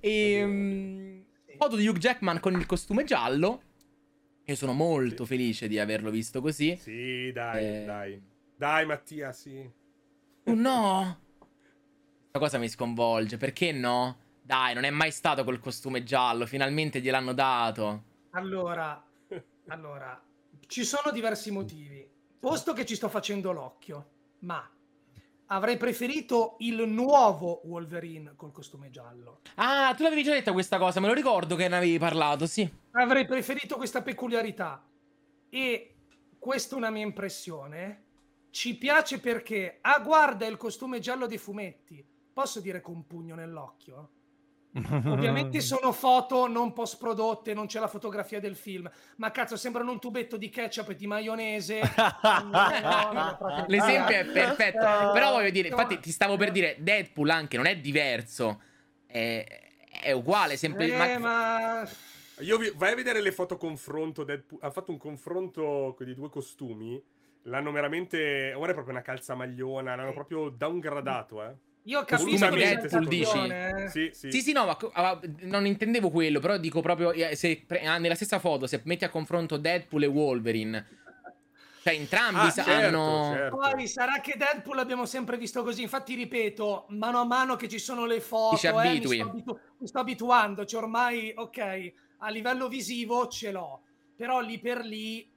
e, mm, foto di Hugh Jackman con il costume giallo. Io sono molto felice di averlo visto così. Sì, dai, Eh. dai. Dai Mattia, sì. Oh no! Questa cosa mi sconvolge. Perché no? Dai, non è mai stato col costume giallo. Finalmente gliel'hanno dato. Allora, allora, ci sono diversi motivi. Posto che ci sto facendo l'occhio, ma avrei preferito il nuovo Wolverine col costume giallo. Ah, tu l'avevi già detta questa cosa. Me lo ricordo che ne avevi parlato, sì. Avrei preferito questa peculiarità. E questa è una mia impressione. Ci piace perché, ah, guarda il costume giallo dei fumetti. Posso dire con pugno nell'occhio? Ovviamente sono foto non post prodotte, non c'è la fotografia del film, ma cazzo sembrano un tubetto di ketchup e di maionese. L'esempio è perfetto. Eh, Però voglio dire, infatti, ti stavo per dire, Deadpool anche non è diverso. È, è uguale, sempre. Eh, ma... Io vi- vai a vedere le foto confronto. Deadpool- ha fatto un confronto con i due costumi. L'hanno veramente. Ora è proprio una calzamagliona. L'hanno proprio downgradato, eh. Io capisco Deadpool, l'esaltazione, eh. Sì, sì. Sì, sì, no, ma co- ah, non intendevo quello, però dico proprio eh, se pre- ah, nella stessa foto, se metti a confronto Deadpool e Wolverine, cioè entrambi Ah, certo, hanno certo. Poi sarà che Deadpool l'abbiamo sempre visto così. Infatti, ripeto, mano a mano che ci sono le foto, eh, mi, sto abitu- mi sto abituando. Cioè, ormai, ok, a livello visivo ce l'ho, però lì per lì,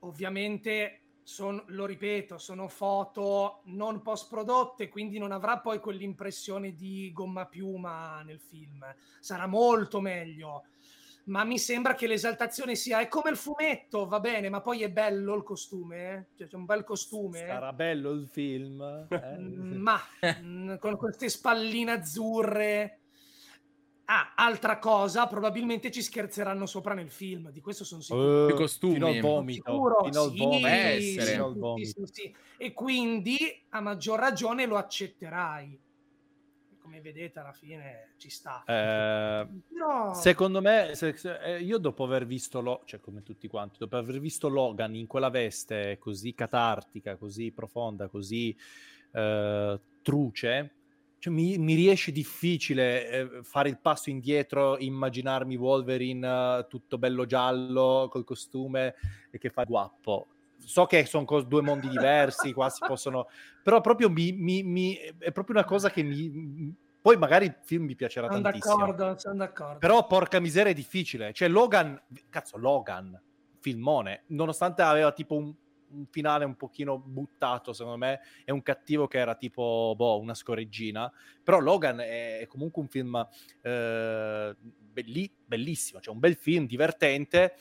ovviamente, son- lo ripeto, sono foto non post prodotte, quindi non avrà poi quell'impressione di gomma piuma nel film. Sarà molto meglio. Ma mi sembra che l'esaltazione sia è come il fumetto, va bene, ma poi è bello il costume, eh? Cioè, c'è un bel costume. eh? Sarà bello il film. eh? Ma mm, con queste spalline azzurre. Ah, altra cosa, probabilmente ci scherzeranno sopra nel film, di questo sono sicuro. Eh, Più costumi. Fino al vomito. Sicuro, Fino al sì, vomito. Può essere. Fino al sì, vomito. sì, sì. E quindi a maggior ragione lo accetterai. Come vedete, alla fine ci sta. Eh, Però... Secondo me, se- se- eh, io dopo aver visto, Lo- cioè come tutti quanti, dopo aver visto Logan in quella veste così catartica, così profonda, così eh, truce, cioè, mi, mi riesce difficile eh, fare il passo indietro, immaginarmi Wolverine eh, tutto bello giallo col costume e che fa guappo. So che sono cos- due mondi diversi, qua si possono... Però proprio mi, mi- mi- è proprio una cosa che mi... Poi magari il film mi piacerà sono tantissimo. d'accordo, sono d'accordo. Però porca miseria è difficile. Cioè Logan, cazzo Logan, filmone, nonostante aveva tipo un, un finale un pochino buttato, secondo me, è un cattivo che era tipo, boh, una scoreggina, però Logan è, è comunque un film eh, belli- bellissimo, cioè un bel film, divertente,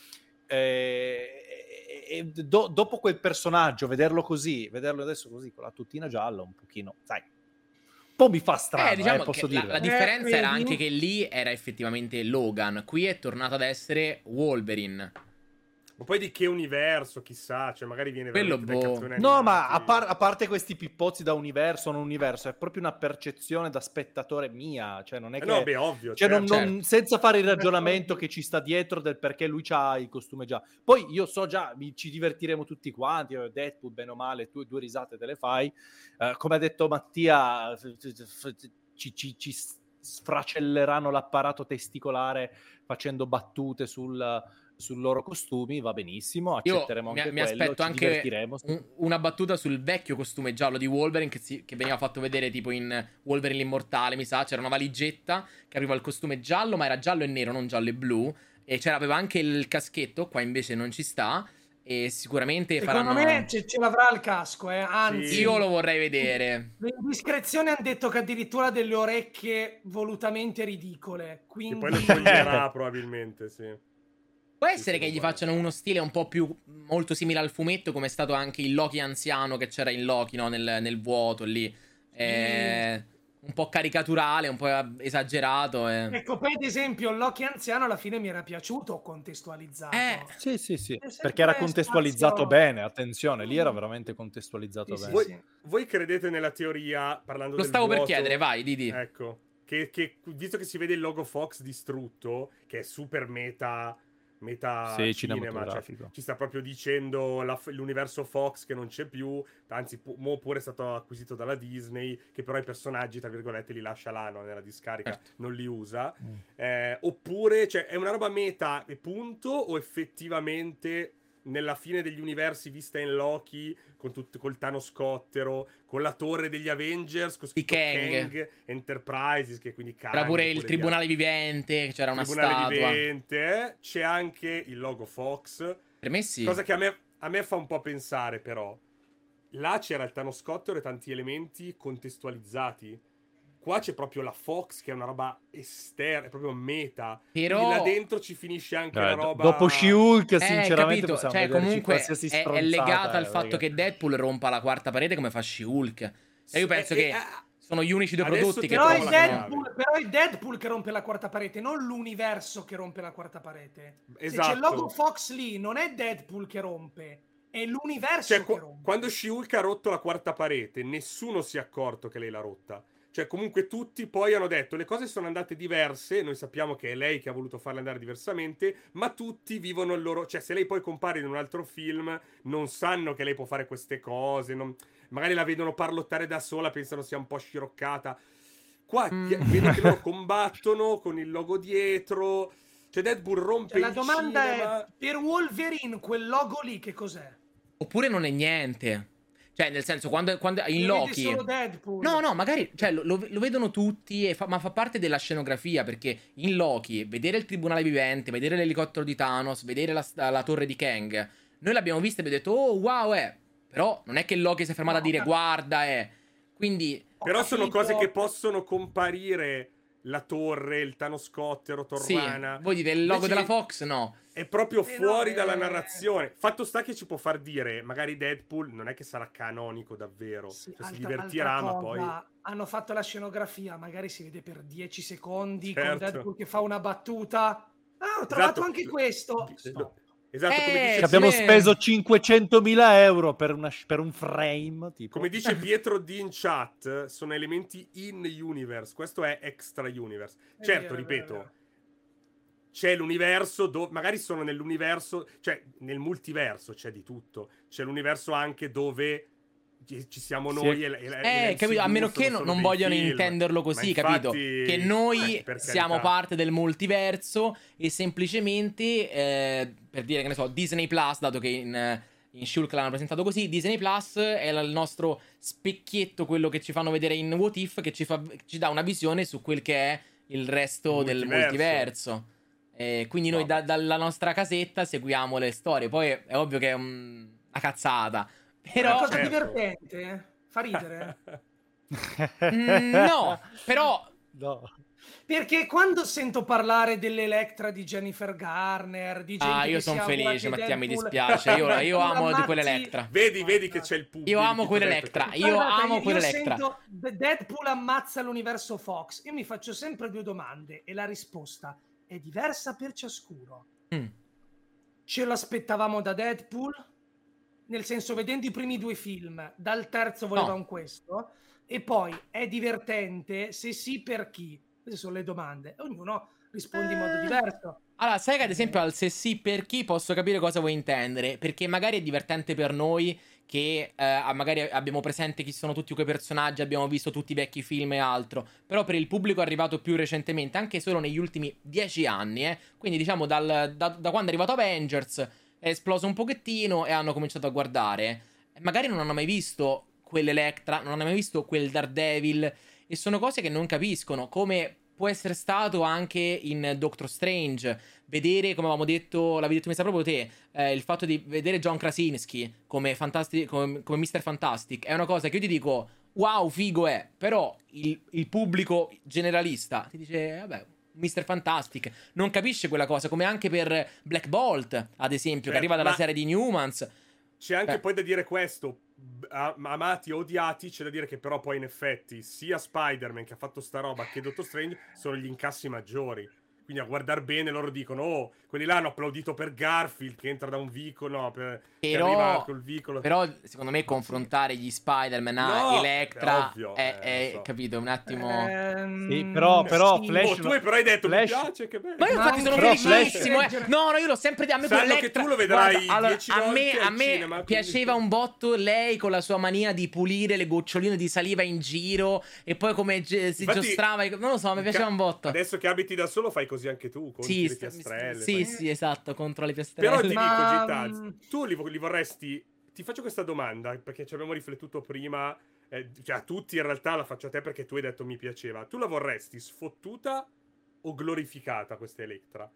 eh, e, do- dopo quel personaggio, vederlo così, vederlo adesso così con la tuttina gialla, un pochino, sai, un po' mi fa strano, Eh, diciamo eh, posso che la, dire. la differenza Eh, era anche che lì era effettivamente Logan, qui è tornato ad essere Wolverine. Ma poi di che universo, chissà, cioè magari viene Quello, boh. No, ma a, par- a parte questi pippozzi da universo, non universo, è proprio una percezione da spettatore mia, cioè non è Eh che... no, beh, ovvio. cioè, non- certo. non- senza fare il ragionamento che ci sta dietro del perché lui ha il costume già. Poi io so già, mi- ci divertiremo tutti quanti, eh, Deadpool, bene o male, tu due risate te le fai. Eh, come ha detto Mattia, ci, ci- ci sfracelleranno l'apparato testicolare facendo battute sul, sul loro costumi, va benissimo, Io accetteremo mi, anche mi quello, aspetto ci anche divertiremo. un- una battuta sul vecchio costume giallo di Wolverine che, si- che veniva fatto vedere tipo in Wolverine l'immortale, mi sa, c'era una valigetta che aveva il costume giallo, ma era giallo e nero, non giallo e blu, e c'era aveva anche il caschetto, qua invece non ci sta, e sicuramente Secondo faranno... me ce, ce l'avrà il casco, eh. anzi. Sì. Io lo vorrei vedere. Le indiscrezioni hanno detto che addirittura ha delle orecchie volutamente ridicole. Che Quindi poi lo toglierà probabilmente, sì. Può Sì, essere sì, che gli guarda. facciano uno stile un po' più molto simile al fumetto, come è stato anche il Loki anziano che c'era in Loki, no? nel, nel vuoto lì. Eh, un po' caricaturale, un po' esagerato. eh. Ecco, poi ad esempio Loki anziano alla fine mi era piaciuto contestualizzato. Eh, Sì, sì, sì, perché era contestualizzato spazio- bene, attenzione, lì era Mm. veramente contestualizzato Sì, sì, bene. sì. Voi, voi credete nella teoria, parlando lo del stavo per vuoto, chiedere, vai, Didi. Ecco, che, che visto che si vede il logo Fox distrutto, che è super meta, meta Sì, cinema, cioè, cinematografico. ci sta proprio dicendo la- l'universo Fox che non c'è più, anzi, pu- mo pure è stato acquisito dalla Disney, che però i personaggi, tra virgolette, li lascia là no, nella discarica, Certo. non li usa. Mm. Eh, oppure, cioè, è una roba meta e punto, o effettivamente nella fine degli universi vista in Loki, con tutto, col Thanos Scottero, con la torre degli Avengers, con scritto Kang. Enterprises, che quindi Kang, C'era pure il tribunale vivente, c'era una. Tribunale statua. vivente, c'è anche il logo Fox, Per me sì. cosa che a me, a me fa un po' pensare però. Là c'era il Thanos Scottero e tanti elementi contestualizzati. Qua c'è proprio la Fox che è una roba esterna, è proprio meta. Però- Quindi là dentro ci finisce anche Eh, la roba... Dopo She-Hulk, Eh, sinceramente, capito, possiamo cioè comunque è, è legata al eh, fatto raga. che Deadpool rompa la quarta parete come fa She-Hulk. E io penso Eh, che eh, sono gli unici due adesso prodotti ti che Però è, Deadpool, però è Deadpool che rompe la quarta parete, non l'universo che rompe la quarta parete. Se c'è Esatto. il logo Fox lì, non è Deadpool che rompe, è l'universo Cioè, che qu- rompe. quando She-Hulk ha rotto la quarta parete, nessuno si è accorto che lei l'ha rotta. Cioè, comunque tutti poi hanno detto le cose sono andate diverse, noi sappiamo che è lei che ha voluto farle andare diversamente, ma tutti vivono il loro... Cioè, se lei poi compare in un altro film, non sanno che lei può fare queste cose, non- magari la vedono parlottare da sola, pensano sia un po' sciroccata. Qua Mm. vedo che loro combattono con il logo dietro, cioè Deadpool rompe Cioè, la domanda cinema. è, per Wolverine, quel logo lì che cos'è? Oppure non è niente. Cioè, nel senso, quando, quando in Lo Loki. solo Deadpool. No, no, magari cioè, lo, lo- vedono tutti, e fa- ma fa parte della scenografia. Perché in Loki, vedere il tribunale vivente, vedere l'elicottero di Thanos, vedere la, la torre di Kang, noi l'abbiamo vista e abbiamo detto, oh wow, eh. Però non è che Loki si è fermato No, a dire, guarda, eh. Quindi, Però sono capito. cose che possono comparire la torre, il tanoscottero, sì, Torrana. voi dite il logo Invece della Fox? No. È proprio Eh, no, fuori eh. dalla narrazione. Fatto sta che ci può far dire, magari Deadpool non è che sarà canonico davvero. Sì, Cioè, si altra- divertirà, altra ma poi... Hanno fatto la scenografia, magari si vede per 10 secondi con Certo. Deadpool che fa una battuta. Ah, ho trovato Esatto. anche questo. Stop. Esatto, come Eh, dice, Che abbiamo sì. speso 500.000 euro per, una- per un frame. Tipo. come dice Pietro D in chat, sono elementi in universe. Questo è extra universe. È Certo, vero, è ripeto, vero, è vero. C'è l'universo, do- magari sono nell'universo, cioè nel multiverso c'è di tutto. C'è l'universo anche dove ci siamo Sì. noi. E, e- e Eh, capito? A meno che non dei vogliono film. intenderlo così, Ma capito? infatti- Che noi eh, siamo parte del multiverso e semplicemente, eh, per dire che ne so, Disney Plus, dato che in, in Shulk l'hanno presentato così, Disney Plus è il nostro specchietto, quello che ci fanno vedere in What If, che ci, fa- ci dà una visione su quel che è il resto Il del multiverso. Eh, quindi noi da- dalla nostra casetta seguiamo le storie. Poi è ovvio che è un, una cazzata. È Però... una cosa certo. divertente, eh? fa ridere. Mm, no, però... No. Perché quando sento parlare dell'Electra di Jennifer Garner, di gente Ah, io sono felice, Mattia, mi dispiace. Io, io amo di quell'Electra. Vedi, vedi che c'è il pubblico. Io amo quell'Electra. Io Guardate, amo io quell'Electra. sento De- Deadpool ammazza l'universo Fox. Io mi faccio sempre due domande e la risposta è diversa per ciascuno. Mm. Ce l'aspettavamo da Deadpool? Nel senso, vedendo i primi due film, dal terzo volevamo No. questo. E poi è divertente? Se sì, per chi? Queste sono le domande. Ognuno risponde in modo Eh. diverso. Allora, sai che ad esempio al se sì per chi posso capire cosa vuoi intendere, perché magari è divertente per noi che eh, magari abbiamo presente chi sono tutti quei personaggi, abbiamo visto tutti i vecchi film e altro, però per il pubblico arrivato più recentemente, anche solo negli ultimi dieci anni, eh, quindi diciamo dal- da, da quando è arrivato Avengers è esploso un pochettino e hanno cominciato a guardare, magari non hanno mai visto quell'Electra, non hanno mai visto quel Daredevil e sono cose che non capiscono, come può essere stato anche in Doctor Strange, vedere, come avevamo detto, l'avevi detto mi sa proprio te, eh, il fatto di vedere John Krasinski come, Fantasti- come, come Mr. Fantastic è una cosa che io ti dico, wow, figo è, però il, il pubblico generalista ti dice, vabbè, Mr. Fantastic, non capisce quella cosa, come anche per Black Bolt, ad esempio, che Certo, arriva dalla serie di Newmans. C'è anche Eh. poi da dire questo. Amati o odiati, c'è da dire che però poi in effetti sia Spider-Man che ha fatto sta roba che Doctor Strange sono gli incassi maggiori. Quindi a guardar bene loro dicono, oh, quelli là hanno applaudito per Garfield che entra da un vicolo, no, per, che Però- arriva col vicolo. Però, secondo me, confrontare gli Spider-Man a No, Electra è ovvio, è, eh, è- so. capito, un attimo... Ehm, Sì, però- però sì. Flash- Oh, tu hai però hai detto, Flash- mi piace, che bello. Ma io infatti sono felicissimo. Flash- eh. No, no, io l'ho sempre detto. A me Sanno quell'Electra- che tu lo vedrai Guarda, allora, 10 a me, a me cinema, quindi- piaceva un botto lei con la sua mania di pulire le goccioline di saliva in giro e poi come ge- si Infatti, giostrava. Non lo so, mi piaceva un botto. Adesso che abiti da solo fai così anche tu, conti Sì, le piastrelle. sì, fai- sì, esatto, contro le Però piastrelle. ti Ma- dico, Gitaz, tu li, li vorresti. Ti faccio questa domanda perché ci abbiamo riflettuto prima. eh, cioè, a tutti in realtà la faccio a te perché tu hai detto mi piaceva. Tu la vorresti sfottuta o glorificata questa Electra?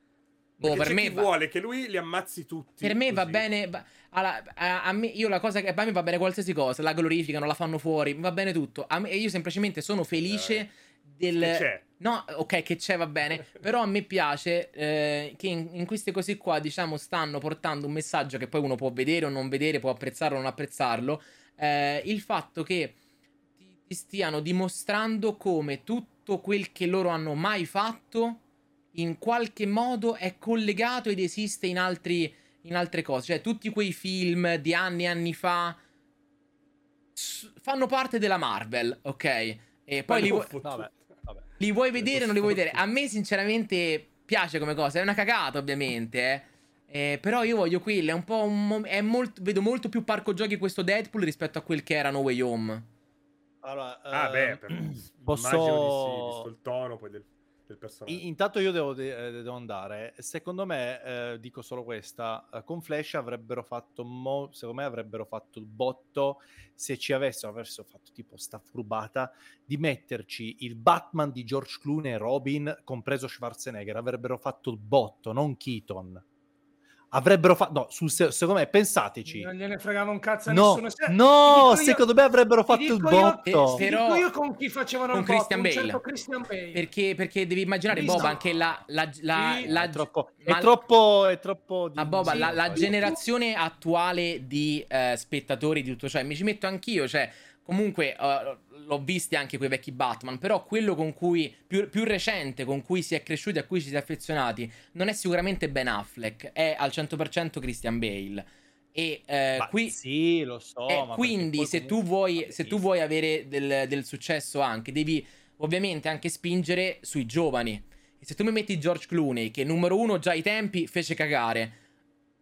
Boh, per me chi va- vuole che lui li ammazzi tutti. Per me va così. bene. va- allora, a, a me, io la cosa che a me va bene qualsiasi cosa, la glorificano, la fanno fuori, va bene tutto. A me, io semplicemente sono felice del. Che c'è. No, ok, che c'è, va bene. Però a me piace eh, che in, in queste cose qua, diciamo, stanno portando un messaggio che poi uno può vedere o non vedere, può apprezzarlo o non apprezzarlo. eh, il fatto che ti, ti stiano dimostrando come tutto quel che loro hanno mai fatto in qualche modo è collegato ed esiste in, altri, in altre cose. Cioè, tutti quei film di anni e anni fa s- fanno parte della Marvel, ok? E poi li, non li vuoi vedere o non li vuoi vedere? A me, sinceramente, piace come cosa. È una cagata, ovviamente, eh. Eh, però io voglio quello. È un po' un mom- è molto, vedo molto più parco giochi questo Deadpool rispetto a quel che era No Way Home. Allora, Ah, eh, beh, per... posso- immagino di sì, visto il tono poi del, del personaggio. Intanto io devo, de- eh, devo andare. Secondo me, eh, dico solo questa: eh, con Flash avrebbero fatto, mo- secondo me, avrebbero fatto il botto se ci avessero, avessero fatto tipo sta furbata di metterci il Batman di George Clooney e Robin, compreso Schwarzenegger. Avrebbero fatto il botto, non Keaton. Avrebbero fatto, no, sul se- secondo me, pensateci. Non gliene fregava un cazzo a No, nessuno. Se- no, io- secondo me avrebbero fatto il dico io- botto. Ti Però- dico io con chi facevano con il botto, Christian un certo Bale. Christian Bale. Perché, perché devi immaginare, Visto- Bob, anche la, la, la, Sì, la- è troppo, ma- è troppo, è troppo Ma Boba, Sì, la, generazione attuale di eh, spettatori di tutto ciò, e mi ci metto anch'io, cioè, comunque eh, l'ho visti anche quei vecchi Batman, però quello con cui, più, più recente, con cui si è cresciuti, a cui ci si è affezionati, non è sicuramente Ben Affleck, è al 100% Christian Bale. E eh, qui... sì, lo so. Eh, quindi, se tu, vuoi, se tu vuoi avere del, del successo anche, devi ovviamente anche spingere sui giovani. E se tu mi metti George Clooney, che numero uno già ai tempi fece cagare,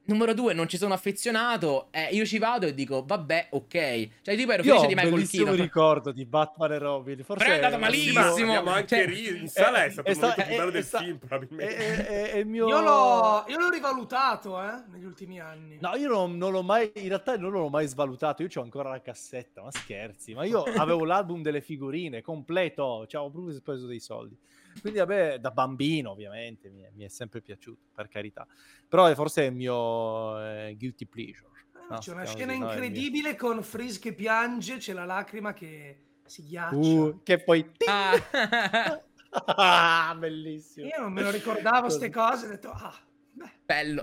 numero due non ci sono affezionato, eh, io ci vado e dico, vabbè, ok. Cioè, tipo ero Io felice un di Michael bellissimo Keaton. ricordo di Batman e Robin. Forse Però è andato ma malissimo. abbiamo anche Cioè, ri- in sala è stato è il momento sta- più bello è- del è sta- film, È, probabilmente. è- è- è il mio... Io l'ho, io l'ho rivalutato eh, negli ultimi anni. No, io non, non l'ho mai, in realtà non l'ho mai svalutato, io ho ancora la cassetta, ma scherzi, ma io avevo l'album delle figurine completo, ci avevo proprio speso dei soldi. Quindi me, da bambino ovviamente, mi è, mi è sempre piaciuto, per carità. Però è forse il mio eh, guilty pleasure. No, c'è una scena così, no, è incredibile con Freeze che piange, c'è la lacrima che si ghiaccia. Uh, che poi... Ah, Ah, bellissimo. Io non me lo ricordavo queste cose, ho detto, ah, beh, bello.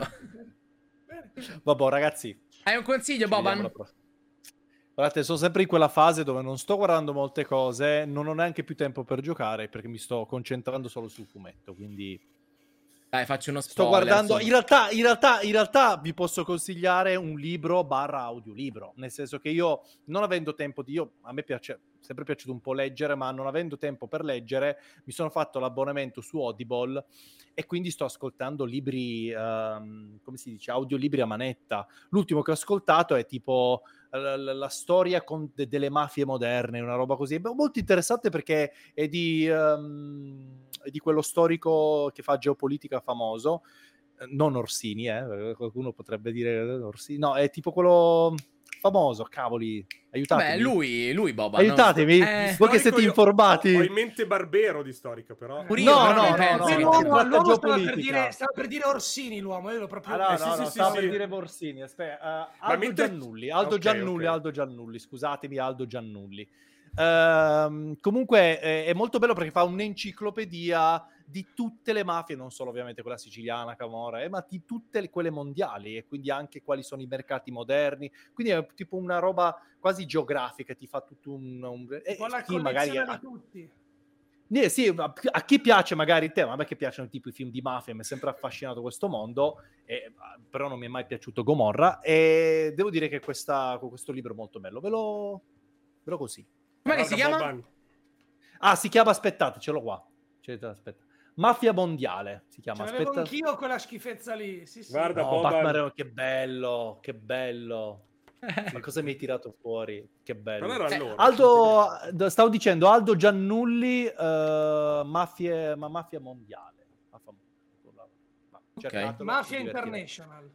Vabbè, ragazzi, Hai un consiglio, Boban? Guardate, sono sempre in quella fase dove non sto guardando molte cose, non ho neanche più tempo per giocare perché mi sto concentrando solo sul fumetto, quindi Dai, faccio uno sto spoiler. guardando... su- In realtà, in, realtà, in realtà vi posso consigliare un libro barra audiolibro, nel senso che io, non avendo tempo di... Io, a me piace, sempre piaciuto un po' leggere, ma non avendo tempo per leggere, mi sono fatto l'abbonamento su Audible e quindi sto ascoltando libri, ehm, come si dice, audiolibri a manetta. L'ultimo che ho ascoltato è tipo la, la- la storia de- delle mafie moderne, una roba così. È molto interessante perché è di, ehm, è di quello storico che fa geopolitica famoso, eh, non Orsini, eh, qualcuno potrebbe dire Orsini, no, è tipo quello famoso, cavoli, aiutatemi. Vabbè, lui, lui Boban. Aiutatemi, Eh, voi che Storico siete io- informati. Ho in mente Barbero di storica, però. Pure No, io, no, no, penso no, no. L'uomo, si tratta l'uomo stava, per dire, stava per dire Orsini, l'uomo, io l'ho proprio... Ah, no, Eh, no, sì, no, sì, sì, stavo sì. per dire Borsini. Aspetta, uh, Aldo mentre- Giannulli, Aldo Ok, Giannulli, ok. Aldo Giannulli, scusatemi, Aldo Giannulli. Ehm, comunque eh, è molto bello perché fa un'enciclopedia di tutte le mafie, non solo ovviamente quella siciliana, Camorra, eh, ma di tutte le- quelle mondiali e quindi anche quali sono i mercati moderni. Quindi è tipo una roba quasi geografica, ti fa tutto un... un e po' la chi magari di tutti. eh, sì, a chi piace magari te, ma a me che piacciono tipo i film di mafia, mi è sempre affascinato questo mondo, e- però non mi è mai piaciuto Gomorra e devo dire che questa- questo libro è molto bello, ve lo, ve lo che Guarda, si chiama? Ah, si chiama, aspettate, ce l'ho qua. Cioè, aspetta. Mafia Mondiale si Ce chiama, l'avevo aspetta. anch'io quella schifezza lì. Sì, sì. Guarda, No. Batman che bello, che bello. Ma cosa mi hai tirato fuori? Che bello. Non era Eh, allora. Aldo, stavo dicendo Aldo Giannulli, eh, mafie, ma mafia mondiale. Cercatelo, Mafia. International.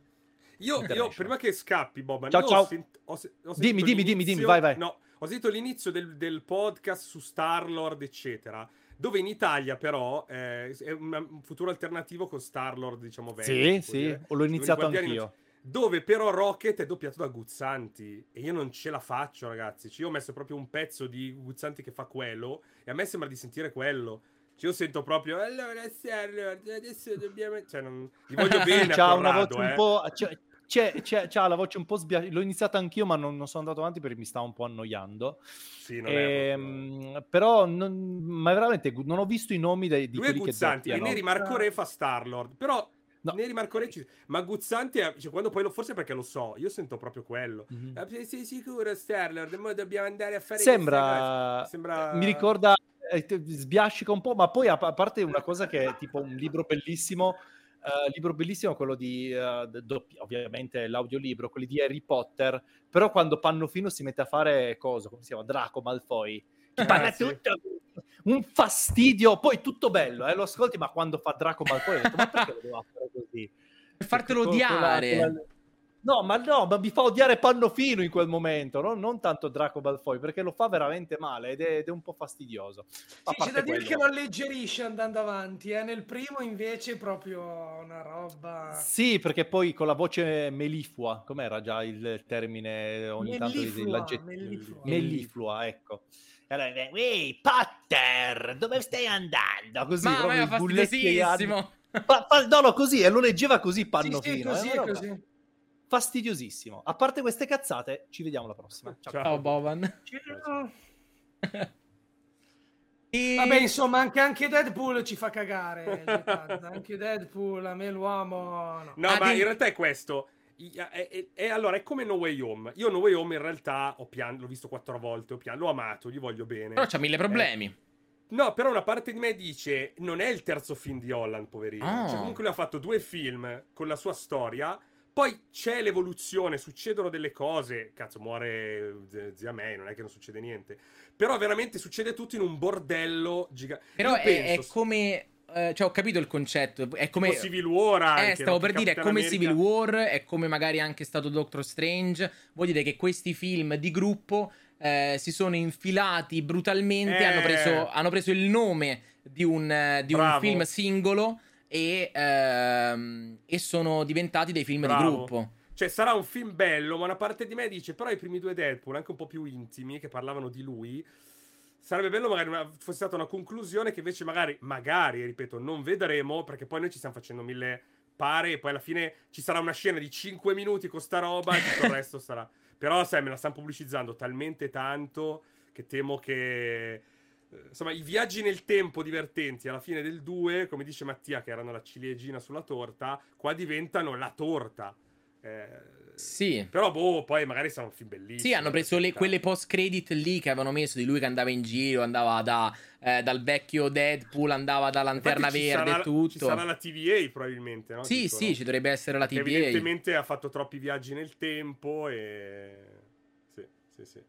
Io, io, prima che scappi, Boban, Ciao, ciao. Ho sent- ho se- ho Dimmi, dimmi, dimmi, dimmi, vai, vai. No, ho sentito l'inizio del, del podcast su Star-Lord, eccetera. Dove in Italia, però, eh, è un, un futuro alternativo con Star-Lord, diciamo, vecchio, Sì, sì, dire. l'ho iniziato anch'io. Dove però Rocket è doppiato da Guzzanti e io non ce la faccio, ragazzi. Cioè, io ho messo proprio un pezzo di Guzzanti che fa quello e a me sembra di sentire quello. Cioè, io sento proprio allora Star-Lord, adesso dobbiamo cioè non gli voglio bene C'ha una Corrado, voce un eh. po'. C'è, c'è, c'è- c'ha la voce un po' sbiasciata. L'ho iniziato anch'io, ma non, non sono andato avanti perché mi stava un po' annoiando. Sì, non è proprio- Ehm, però, non, ma veramente non ho visto i nomi dei, di Lui quelli che Guzzanti e doppiano. Neri Marco Re fa Star-Lord. Però No. Neri Marco Re Ma Guzzanti è... cioè, quando poi lo... Forse perché lo so, io sento proprio quello. Mhm. Ah, Sei sicuro Star-Lord? Mo dobbiamo andare a fare Sembra. Sembra... mi ricorda, eh, sbiascica un po', ma poi a parte una cosa che è tipo un libro bellissimo, eh, libro bellissimo quello di, eh, d- doppi- ovviamente l'audiolibro, quelli di Harry Potter, però quando Pannofino si mette a fare cosa, come si chiama, Draco Malfoy, che Ah, parla sì. tutto, un fastidio, poi tutto bello, eh, lo ascolti, ma quando fa Draco Malfoy, ho detto, ma perché lo devo fare così? Per fartelo odiare. con la- No, ma no, ma mi fa odiare Pannofino in quel momento, no? non tanto Draco Malfoy, perché lo fa veramente male ed è, ed è un po' fastidioso. Sì, c'è da dire quello- che lo alleggerisce andando avanti. Eh. Nel primo invece è proprio una roba... Sì, perché poi con la voce meliflua, com'era già il termine ogni tanto Melliflua, l'aggettivo? melliflua. Melliflua, ecco. E allora, Ehi, Potter, dove stai andando? Così, Ma proprio ma fastidiosissimo. Fa- fa- no, no, così, e lo leggeva così Sì, Pannofino. sì, così è una roba così. Fastidiosissimo. A parte queste cazzate, ci vediamo alla prossima. Ciao. Ciao. Ciao Boban. E- Vabbè, insomma, anche, anche Deadpool ci fa cagare. Anche Deadpool, a me l'uomo... No. No, Ah, ma di- in realtà è questo. È- allora, è come No Way Home. Io No Way Home in realtà ho pianto, l'ho visto quattro volte, ho pianto, l'ho amato, gli voglio bene. Però c'ha mille problemi. No, però una parte di me dice: non è il terzo film di Holland, poverino. Ah. Cioè, comunque lui ha fatto due film con la sua storia. Poi c'è l'evoluzione, succedono delle cose. Cazzo, muore z- zia May, non è che non succede niente. Però veramente succede tutto in un bordello gigante. Però è, è come... eh, cioè, ho capito il concetto. È come... Civil War anche, Eh, stavo no? per dire, è come America- Civil War, è come magari anche stato Doctor Strange. Vuol dire che questi film di gruppo eh, si sono infilati brutalmente, Eh. hanno, preso, hanno preso il nome di un, eh, di un film singolo e, ehm, e sono diventati dei film Bravo. di gruppo. Cioè, sarà un film bello, ma una parte di me dice, però i primi due Deadpool, anche un po' più intimi, che parlavano di lui, sarebbe bello magari una- fosse stata una conclusione che invece magari, magari, ripeto, non vedremo, perché poi noi ci stiamo facendo mille pare e poi alla fine ci sarà una scena di 5 minuti con sta roba e tutto il resto sarà... Però, sai, me la stanno pubblicizzando talmente tanto che temo che... eh, Insomma, i viaggi nel tempo divertenti alla fine del 2, come dice Mattia, che erano la ciliegina sulla torta, qua diventano la torta. Eh, Sì. Però, boh, poi magari sarà un film bellissimo. Sì, hanno preso le- per carità. quelle post-credit lì che avevano messo di lui che andava in giro, andava da, eh, dal vecchio Deadpool, andava da Lanterna Infatti Verde sarà- e tutto. Ci sarà la TVA probabilmente, no? Sì, Dicono. sì, ci dovrebbe essere la Che TVA. evidentemente ha fatto troppi viaggi nel tempo e... Sì, sì, sì.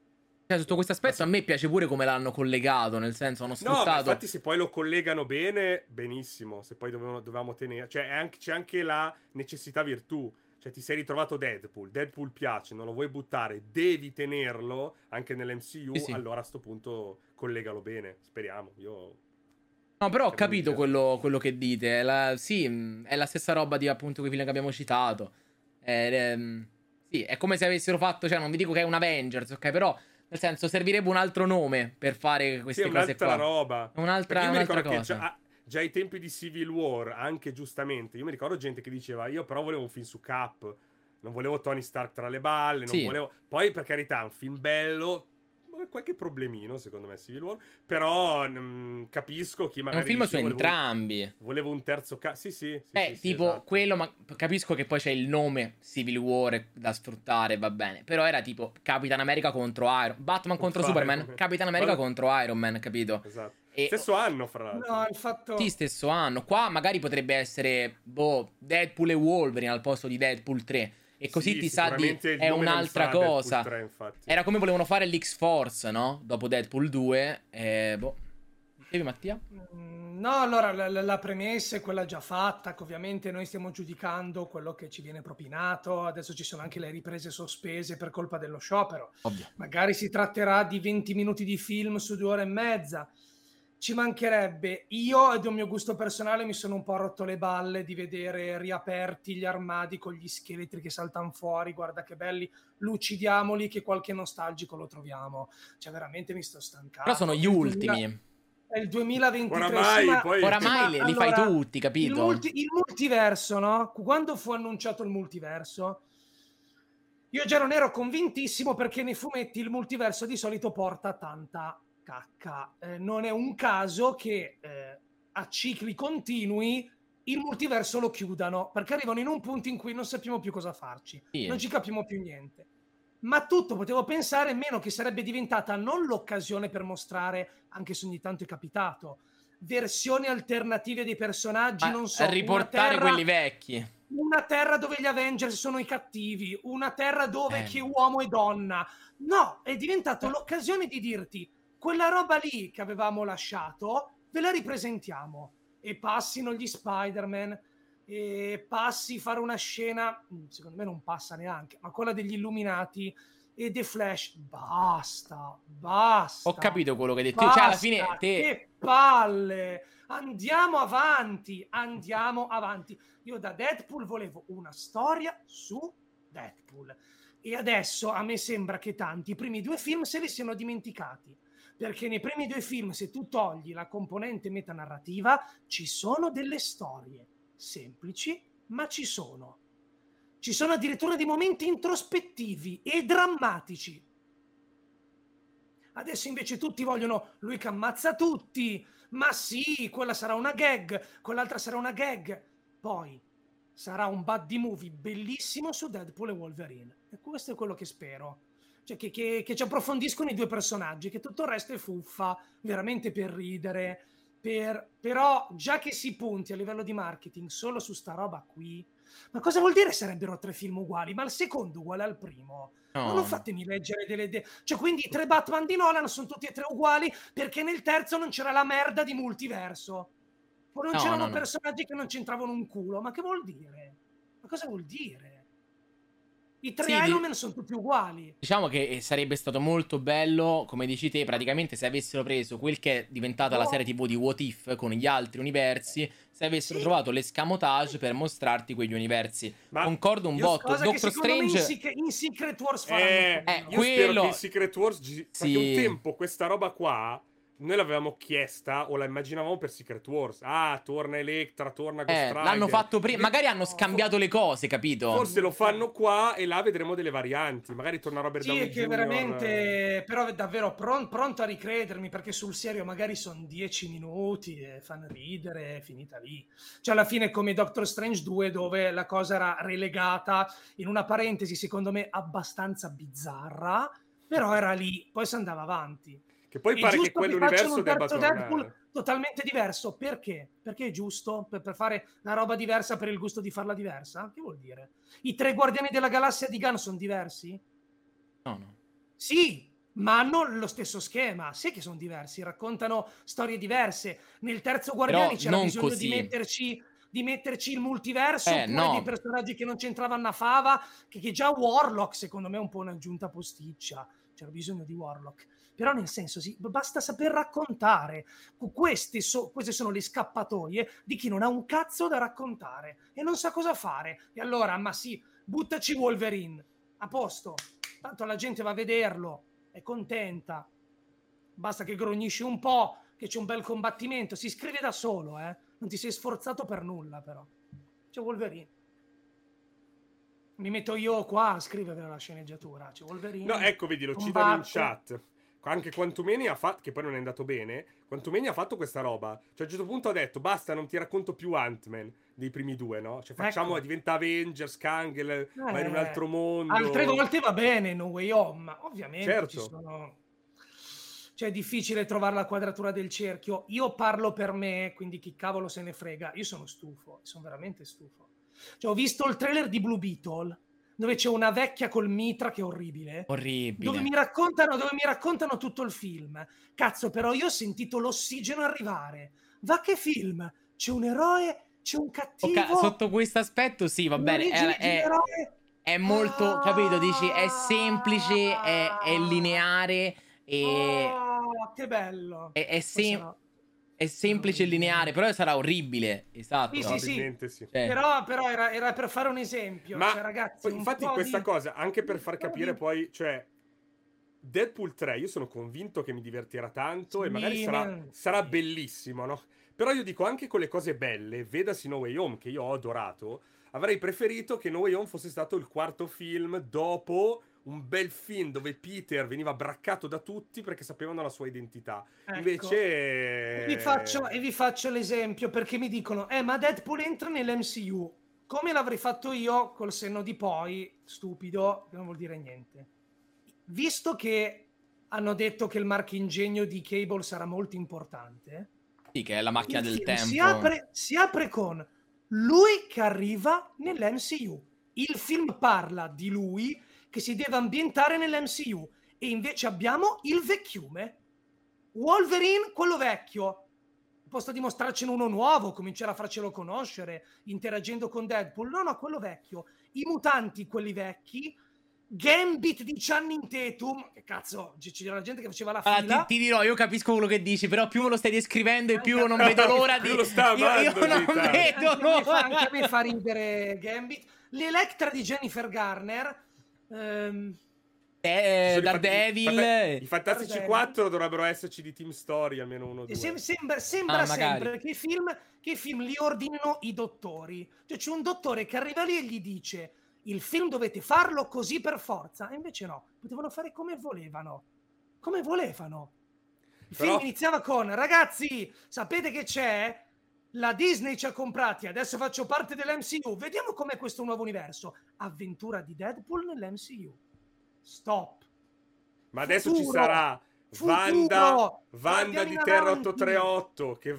Cioè, sotto questo aspetto a me piace pure come l'hanno collegato, nel senso hanno No, ma sfruttato... infatti se poi lo collegano bene, benissimo. Se poi dovevamo, dovevamo tenere... Cioè, è anche- c'è anche la necessità virtù. Cioè, ti sei ritrovato Deadpool, Deadpool piace, non lo vuoi buttare, devi tenerlo anche nell'MCU, Sì, sì. allora a sto punto collegalo bene, speriamo. Io... No, però ho capito quello, quello che dite. È la- sì, è la stessa roba di appunto quei film che abbiamo citato. È, ehm, sì, è come se avessero fatto, cioè non vi dico che è un Avengers, ok? Però, nel senso, servirebbe un altro nome per fare Sì, queste è cose un'altra qua. roba. Un'altra, un'altra cosa. già, già ai tempi di Civil War, anche giustamente, io mi ricordo gente che diceva io però volevo un film su Cap, non volevo Tony Stark tra le balle, non Sì. volevo... Poi per carità, un film bello, qualche problemino secondo me Civil War, però mm, capisco chi È magari... un film su volevo- entrambi. Volevo un terzo... Ca- sì, sì. sì, Eh, sì, sì, tipo esatto. quello, ma capisco che poi c'è il nome Civil War da sfruttare, va bene. Però era tipo Capitan America contro Iron Batman contro, Contro Superman. Capitan America Guarda- contro Iron Man, capito? Esatto. E Stesso anno, fra l'altro. No, il fatto... sì, stesso anno. Qua magari potrebbe essere boh, Deadpool e Wolverine al posto di Deadpool 3. E così Sì, ti sa di è un'altra cosa. 3, infatti. Era come volevano fare l'X-Force, no? Dopo Deadpool 2. E boh. Dicevi Mattia? Mm, No, allora la, la- la premessa è quella già fatta, che ovviamente noi stiamo giudicando quello che ci viene propinato, adesso ci sono anche le riprese sospese per colpa dello sciopero, Ovvio. magari si tratterà di 20 minuti di film su due ore e mezza, ci mancherebbe, io ed è un mio gusto personale mi sono un po' rotto le balle di vedere riaperti gli armadi con gli scheletri che saltano fuori, guarda che belli, lucidiamoli che qualche nostalgico lo troviamo, cioè veramente mi sto stancando. Però sono gli Il 2000 ultimi. È il 2023. Oramai, sì, ma- poi- Oramai ma li, li fai allora, tutti, Il, capito? multi- il multiverso, no? Quando fu annunciato il multiverso, io già non ero convintissimo perché nei fumetti il multiverso di solito porta tanta cacca. Eh, non è un caso che eh, a cicli continui il multiverso lo chiudano perché arrivano in un punto in cui non sappiamo più cosa farci, Sì. non ci capiamo più niente. Ma tutto potevo pensare meno che sarebbe diventata non l'occasione per mostrare, anche se ogni tanto è capitato, versioni alternative dei personaggi, Ma non so, riportare terra- quelli vecchi. una terra dove gli Avengers sono i cattivi, una terra dove Eh. chi è uomo e donna. No, è diventato l'occasione di dirti quella roba lì che avevamo lasciato, ve la ripresentiamo. E passino gli Spider-Man, e passi fare una scena, mm, secondo me non passa neanche, ma quella degli Illuminati e The Flash. Basta, basta. Ho capito quello che hai detto. Cioè, alla Basta, fine te. Che palle! Andiamo avanti, andiamo avanti. Io da Deadpool volevo una storia su Deadpool. E adesso a me sembra che tanti i primi due film se li siano dimenticati. Perché nei primi due film, se tu togli la componente metanarrativa, ci sono delle storie semplici, ma ci sono. Ci sono addirittura dei momenti introspettivi e drammatici. Adesso invece tutti vogliono lui che ammazza tutti. Ma sì, quella sarà una gag, quell'altra sarà una gag. Poi sarà un buddy movie bellissimo su Deadpool e Wolverine. E questo è quello che spero. Cioè che, che- che ci approfondiscono i due personaggi, che tutto il resto è fuffa, veramente per ridere. Per... Però già che si punti a livello di marketing solo su sta roba qui, ma cosa vuol dire sarebbero tre film uguali? Ma il secondo uguale al primo? Ma No. non fatemi leggere delle idee. Cioè, quindi i tre Batman di Nolan sono tutti e tre uguali perché nel terzo non c'era la merda di multiverso. O non No, c'erano no, no. personaggi che non c'entravano un culo. Ma che vuol dire? Ma cosa vuol dire? I tre Sì, Iron Man sono tutti uguali. Diciamo che eh, sarebbe stato molto bello, come dici te, praticamente se avessero preso quel che è diventata la Oh. serie TV di What If con gli altri universi, se avessero Sì. trovato l'escamotage per mostrarti quegli universi. Ma Concordo un botto. Doctor me in, Strange Secret, in Secret Wars faranno. Eh, Eh, io quello- spero che in Secret Wars gi- perché Sì. un tempo questa roba qua noi l'avevamo chiesta o la immaginavamo per Secret Wars. Ah, torna Electra, torna Ghost eh, Rider. l'hanno fatto prima, magari hanno No. scambiato le cose, capito? Forse lo fanno qua e là vedremo delle varianti. Magari torna Robert Sì, Downey è che Jr. veramente, però è davvero pron- pronto a ricredermi perché sul serio magari sono 10 minuti e fanno ridere, è finita lì. Cioè alla fine come Doctor Strange 2 dove la cosa era relegata in una parentesi secondo me abbastanza bizzarra, però era lì, poi si andava avanti. Che poi È pare che quell'universo debba tornare. Deadpool totalmente diverso, perché? Perché è giusto? Per, per fare una roba diversa per il gusto di farla diversa? Che vuol dire? I tre Guardiani della Galassia di Gunn sono diversi? No, no. Sì, ma hanno lo stesso schema. Sì che sono diversi, raccontano storie diverse. Nel terzo Guardiani c'era non bisogno così. di metterci, di metterci il multiverso, Eh, oppure no. dei personaggi che non c'entravano una fava, che, che già Warlock secondo me è un po' un'aggiunta posticcia. C'era bisogno di Warlock. Però nel senso, sì, basta saper raccontare. Queste, so- queste sono le scappatoie di chi non ha un cazzo da raccontare e non sa cosa fare. E allora, ma sì, buttaci Wolverine. A posto. Tanto la gente va a vederlo, è contenta. Basta che grognisci un po', che c'è un bel combattimento. Si scrive da solo, eh. Non ti sei sforzato per nulla, però. C'è Wolverine. Mi metto io qua a scrivere la sceneggiatura. C'è Wolverine. No, ecco, vedi, lo citano in chat. Anche Quantumeni ha fatto, che poi non è andato bene, Quantumeni ha fatto questa roba. Cioè, a un certo punto ha detto, basta, non ti racconto più Ant-Man dei primi due, no? Cioè, facciamo, Ecco. diventa Avengers, Kang, vai in un Eh, altro mondo. Altre volte va bene, No Way Home, ma ovviamente Certo. ci sono... Cioè, è difficile trovare la quadratura del cerchio. Io parlo per me, quindi chi cavolo se ne frega. Io sono stufo, sono veramente stufo. Cioè, ho visto il trailer di Blue Beetle, dove c'è una vecchia col mitra che è orribile. Orribile. Dove mi, raccontano, dove mi raccontano tutto il film. Cazzo, però io ho sentito l'ossigeno arrivare. Va che film? C'è un eroe, c'è un cattivo. Ok, sotto questo aspetto, sì, va bene. È, è- eroe. è molto, Ah. capito? Dici, è semplice, è, è lineare e Oh, che bello. è, è sem- è semplice e lineare, però sarà orribile. Esatto. Sì, sì, sì. Sì. Cioè, Però, però era, era per fare un esempio. Ma cioè, ragazzi, poi, un infatti po' questa di- cosa, anche per far capire di- poi, cioè Deadpool 3 io sono convinto che mi divertirà tanto e Sì, magari sarà, sarà sì. bellissimo, no? Però io dico anche con le cose belle, vedasi No Way Home che io ho adorato, avrei preferito che No Way Home fosse stato il quarto film dopo un bel film dove Peter veniva braccato da tutti perché sapevano la sua identità. Ecco. Invece E vi, faccio, e vi faccio l'esempio perché mi dicono, eh, ma Deadpool entra nell'MCU. Come l'avrei fatto io col senno di poi, stupido, che non vuol dire niente. Visto che hanno detto che il marchingegno di Cable sarà molto importante, sì, che è la macchina il del tempo. Si apre, si apre con lui che arriva nell'MCU. Il film parla di lui che si deve ambientare nell'MCU e invece abbiamo il vecchiume. Wolverine, quello vecchio. Posso dimostrarcene uno nuovo, cominciare a farcelo conoscere, interagendo con Deadpool. No, no, quello vecchio. I mutanti, quelli vecchi. Gambit di Channing Tatum. Che cazzo, c'era gente che faceva la Allora, fila. ti, ti dirò, io capisco quello che dici, però più me lo stai descrivendo e più Anche- non vedo l'ora Più di... lo sta io, io non vedo anche, l'ora. anche a me fa ridere Gambit. L'Electra di Jennifer Garner. Ehm, Eh, Daredevil. i fant- I Fantastici Daredevil. 4 dovrebbero esserci di Team Story, almeno uno o due. sem- sembra sembra Ah, sempre che i, film, che i film li ordinino i dottori. Cioè c'è un dottore che arriva lì e gli dice il film dovete farlo così per forza. E invece no, potevano fare come volevano. Come volevano. Il Però- film iniziava con ragazzi, sapete che c'è? La Disney ci ha comprati, adesso faccio parte dell'MCU. Vediamo com'è questo nuovo universo. Avventura di Deadpool nell'MCU. Stop. Ma adesso ci Futuro. sarà Futuro. Wanda, Wanda di Terra avanti. 838 che,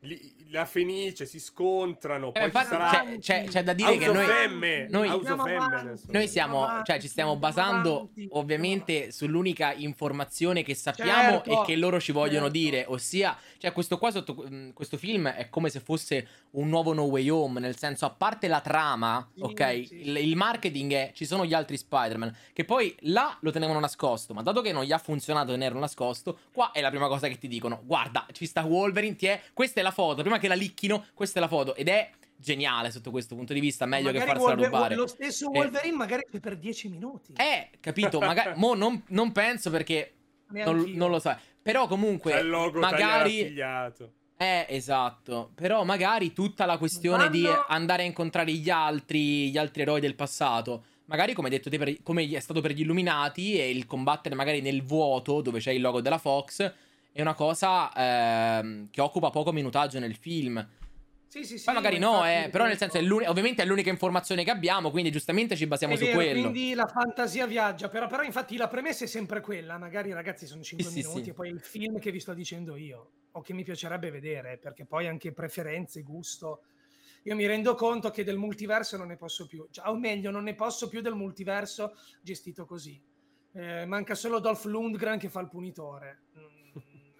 li- la Fenice si scontrano. Eh, poi sarà c'è, c'è- c'è da dire House che noi, noi- avanti. noi siamo, Avanti, cioè, ci stiamo basando avanti. ovviamente sull'unica informazione che sappiamo Certo, e che loro ci vogliono certo. dire, ossia, cioè questo qua sotto mh, questo film è come se fosse un nuovo No Way Home, nel senso a parte la trama, Sì, ok, sì. il, il marketing è ci sono gli altri Spider-Man che poi là lo tenevano nascosto, ma dato che non gli ha funzionato tenerlo nascosto, qua è la prima cosa che ti dicono, guarda, ci sta Wolverine, ti è, questa è la foto, prima che la licchino, questa è la foto ed è geniale sotto questo punto di vista, meglio che Magari farsela Wolver- rubare. Lo stesso Eh. Wolverine magari c'è per 10 minuti. Eh, capito, magari mo non, non penso perché non, non lo so. Però comunque il logo magari eh, esatto. Però magari tutta la questione di Vanno- andare a incontrare gli altri, gli altri eroi del passato. Magari, come hai detto te, per- come è stato per gli Illuminati, e il combattere magari nel vuoto, dove c'è il logo della Fox, è una cosa ehm, che occupa poco minutaggio nel film. Sì, sì, sì, Poi magari ma no, eh, però nel senso, è ovviamente è l'unica informazione che abbiamo, quindi giustamente ci basiamo È su vero, quello. quindi la fantasia viaggia, però, però infatti la premessa è sempre quella, magari ragazzi sono 5 Sì, minuti sì. e poi il film che vi sto dicendo io, o che mi piacerebbe vedere, perché poi anche preferenze, gusto, io mi rendo conto che del multiverso non ne posso più, cioè, o meglio non ne posso più del multiverso gestito così. Eh, manca solo Dolph Lundgren che fa il punitore. Mm,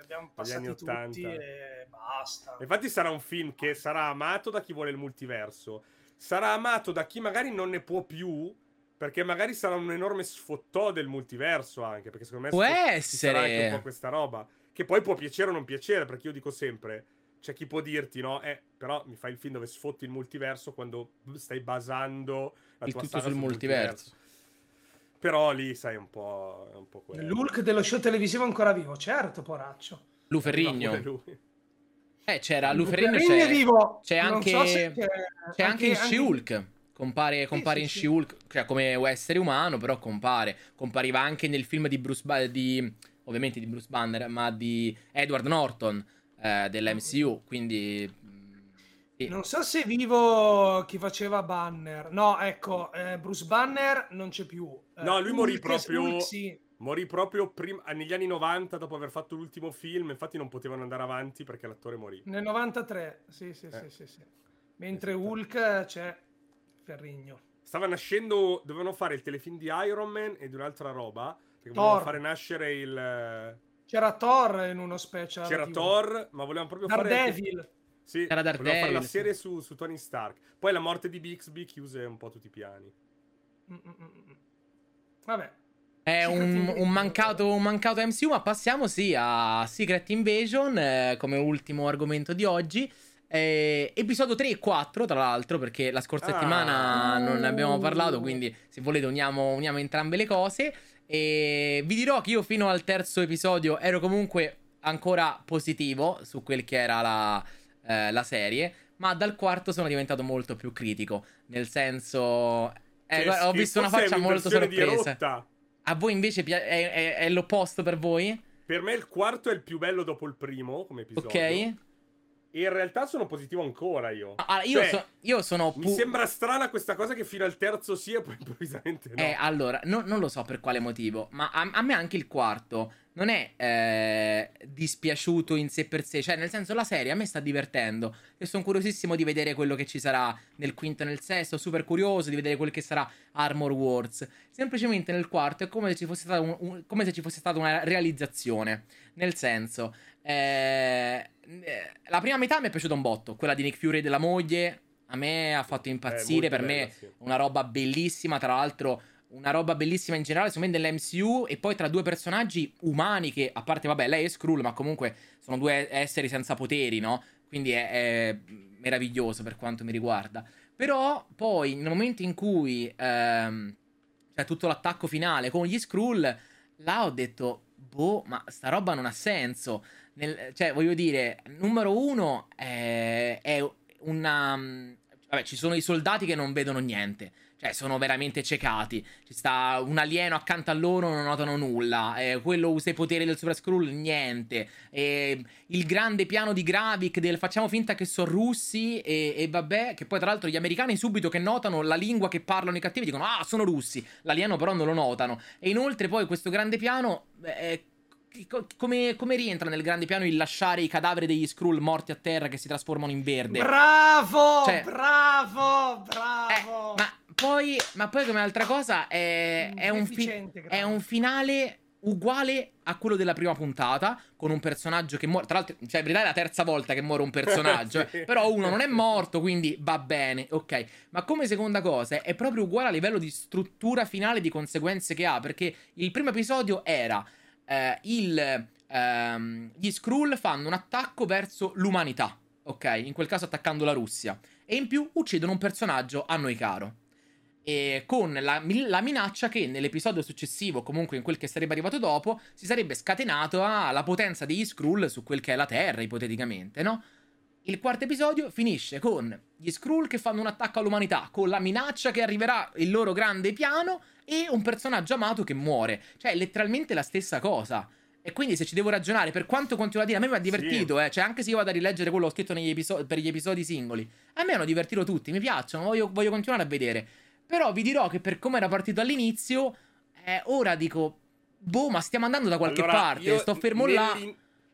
abbiamo passati tutti 80. e basta. Infatti sarà un film che sarà amato da chi vuole il multiverso, sarà amato da chi magari non ne può più, perché magari sarà un enorme sfottò del multiverso anche, perché secondo me Può sarà anche essere. un po' questa roba, che poi può piacere o non piacere, perché io dico sempre, c'è chi può dirti, no, eh, però mi fai il film dove sfotti il multiverso quando stai basando la Il tua tutto saga sul multiverso. Però lì sai è un po', è un po' quello. L'Hulk dello show televisivo ancora vivo, certo, poraccio. Lu Arriva Ferrigno. Eh, c'era Lu Ferrigno c'è, vivo. c'è anche, so c'è- c'è anche, in She-Hulk. Compare, Sì, compare sì, in sì. She-Hulk, cioè come essere umano, però compare. Compariva anche nel film di Bruce Ba- di ovviamente di Bruce Banner, ma di Edward Norton eh, dell'MCU, quindi sì. Non so se è vivo chi faceva Banner. No, ecco, eh, Bruce Banner non c'è più. Eh, No, lui morì proprio- Hulk sì. Morì proprio prim- negli anni 90 dopo aver fatto l'ultimo film, infatti non potevano andare avanti perché l'attore morì. Nel 93. Sì, sì, Eh. sì, sì, sì. Mentre Esatto. Hulk c'è Ferrigno. Stava nascendo, dovevano fare il telefilm di Iron Man e di un'altra roba, perché Thor. volevano fare nascere il... C'era Thor in uno special. C'era TV. Thor, ma volevano proprio fare... Daredevil. Sì, C'era volevano fare la Daredevil, sì. serie su, su Tony Stark. Poi la morte di Bixby chiuse un po' tutti i piani. Mm, mm, mm, mm. Vabbè. È un, un mancato, un mancato MCU, ma passiamo sì a Secret Invasion eh, come ultimo argomento di oggi. Eh, episodio 3 e 4, tra l'altro, perché la scorsa Ah. settimana non ne abbiamo parlato, quindi se volete uniamo, uniamo entrambe le cose. E vi dirò che io fino al terzo episodio ero comunque ancora positivo su quel che era la, eh, la serie, ma dal quarto sono diventato molto più critico, nel senso... eh, guarda, ho visto una faccia molto sorpresa. A voi invece pia- è, è- è l'opposto per voi? Per me il quarto è il più bello dopo il primo come episodio. Ok. E in realtà sono positivo ancora io. Ah, io, Cioè, so- io sono Mi pu- sembra strana questa cosa che fino al terzo sia, poi improvvisamente no. Eh, allora, no- non lo so per quale motivo, ma a, a me anche il quarto non è eh, dispiaciuto in sé per sé, cioè nel senso la serie a me sta divertendo e sono curiosissimo di vedere quello che ci sarà nel quinto e nel sesto, super curioso di vedere quel che sarà Armor Wars. Semplicemente nel quarto è come se ci fosse stata, un- un- come se ci fosse stata una realizzazione, nel senso... eh, eh, la prima metà mi è piaciuta un botto, quella di Nick Fury e della moglie. A me ha fatto impazzire. Eh, per me bella, sì. una roba bellissima, tra l'altro una roba bellissima in generale, secondo me nell'MCU e poi tra due personaggi umani che, a parte, vabbè, lei è Skrull, ma comunque sono due esseri senza poteri, no? Quindi è, è meraviglioso per quanto mi riguarda. Però poi, nel momento in cui ehm, c'è tutto l'attacco finale con gli Skrull, là ho detto, boh, ma sta roba non ha senso. Nel- cioè, voglio dire, numero uno è, è una... Vabbè, ci sono i soldati che non vedono niente. Cioè, sono veramente ciecati. Ci sta un alieno accanto a loro, non notano nulla. Eh, quello usa i poteri del Super Skrull, niente. Eh, il grande piano di Gravik del facciamo finta che sono russi e, e vabbè, che poi tra l'altro gli americani subito che notano la lingua che parlano i cattivi dicono ah, sono russi. L'alieno però non lo notano. E inoltre poi questo grande piano... eh, come, come rientra nel grande piano il lasciare i cadaveri degli Skrull morti a terra che si trasformano in verde? Bravo, Cioè- bravo, Eh, bravo. ma poi, ma poi come altra cosa è, è un, fi- è un finale uguale a quello della prima puntata, con un personaggio che muore. Tra l'altro, cioè, in verità è la terza volta che muore un personaggio. Sì. eh, Però uno non è morto, quindi va bene, ok. Ma come seconda cosa, è proprio uguale a livello di struttura finale di conseguenze che ha. Perché il primo episodio era eh, il. ehm, gli Skrull fanno un attacco verso l'umanità, ok? In quel caso attaccando la Russia. E in più uccidono un personaggio a noi caro. E con la, la minaccia che nell'episodio successivo, comunque in quel che sarebbe arrivato dopo, si sarebbe scatenato alla potenza degli Skrull su quel che è la Terra, ipoteticamente, no? Il quarto episodio finisce con gli Skrull che fanno un attacco all'umanità, con la minaccia che arriverà il loro grande piano e un personaggio amato che muore. Cioè, è letteralmente la stessa cosa. E quindi se ci devo ragionare, per quanto continua a dire, a me mi ha divertito, eh. Cioè, anche se io vado a rileggere quello che ho scritto negli episo- per gli episodi singoli, a me hanno divertito tutti, mi piacciono, voglio, voglio continuare a vedere. Però vi dirò che per come era partito all'inizio, eh, ora dico, boh, ma stiamo andando da qualche Allora, parte, sto fermo là.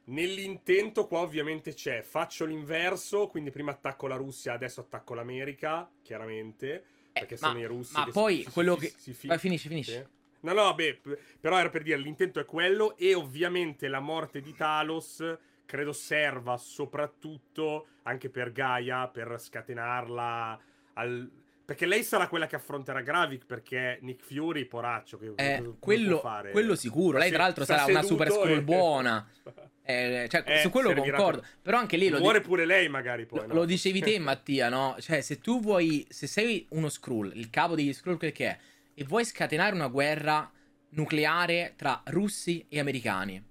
Nell'in- Nell'intento qua ovviamente c'è, faccio l'inverso, quindi prima attacco la Russia, adesso attacco l'America, chiaramente, perché Eh, ma- sono i russi. ma poi si- si- quello si- che- si fi- Vai, finisci, finisci. Sì. No, no, beh, però era per dire, l'intento è quello e ovviamente la morte di Talos credo serva soprattutto anche per Gaia, per scatenarla al... Perché lei sarà quella che affronterà Gravik, perché Nick Fury, poraccio, che Eh, quello, fare? quello sicuro. Lei, tra l'altro, sarà una super scroll e- buona. Eh, cioè, Eh, su quello concordo. per- Però anche lì lo, Muore di- pure lei, magari poi. lo- no? lo dicevi te, Mattia, no? Cioè, se tu vuoi. Se sei uno Skrull, il capo degli Skrull, quel che è, e vuoi scatenare una guerra nucleare tra russi e americani,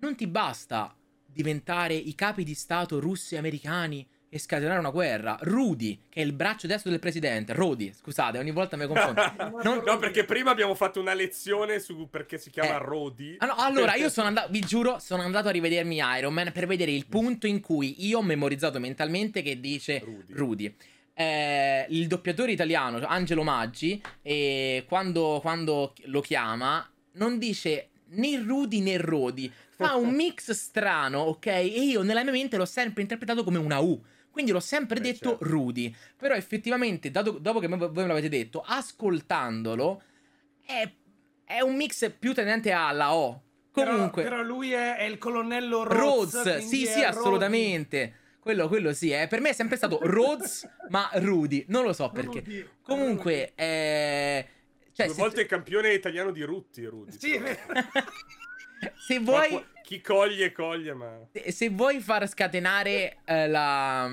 non ti basta diventare i capi di Stato russi e americani e scatenare una guerra. Rudy, che è il braccio destro del presidente, Rodi, scusate, ogni volta mi confondo. Non- No, perché prima abbiamo fatto una lezione su perché si chiama Eh. Rodi. Ah, no, allora, io sono andato, vi giuro, sono andato a rivedermi Iron Man per vedere il punto in cui io ho memorizzato mentalmente che dice Rudy. Rudy. Eh, il doppiatore italiano, Angelo Maggi, eh, quando, quando lo chiama, non dice né Rudy né Rodi, fa un mix strano, ok? E io nella mia mente l'ho sempre interpretato come una U. Quindi l'ho sempre Beh, detto certo. Rudy. Però effettivamente, dato- dopo che voi me l'avete detto, ascoltandolo, è, è un mix più tendente alla O. Però- Comunque, Però, lui è, è il colonnello Rhodes. Rhodes, sì, sì, assolutamente. Quello, quello sì, eh. per me è sempre stato Rhodes, ma Rudy, non lo so perché. Rudy. Comunque, eh, cioè, Due se, volte campione italiano di Rutti, Rudy. Sì, se vuoi, chi coglie, coglie, ma... se vuoi far scatenare eh, la,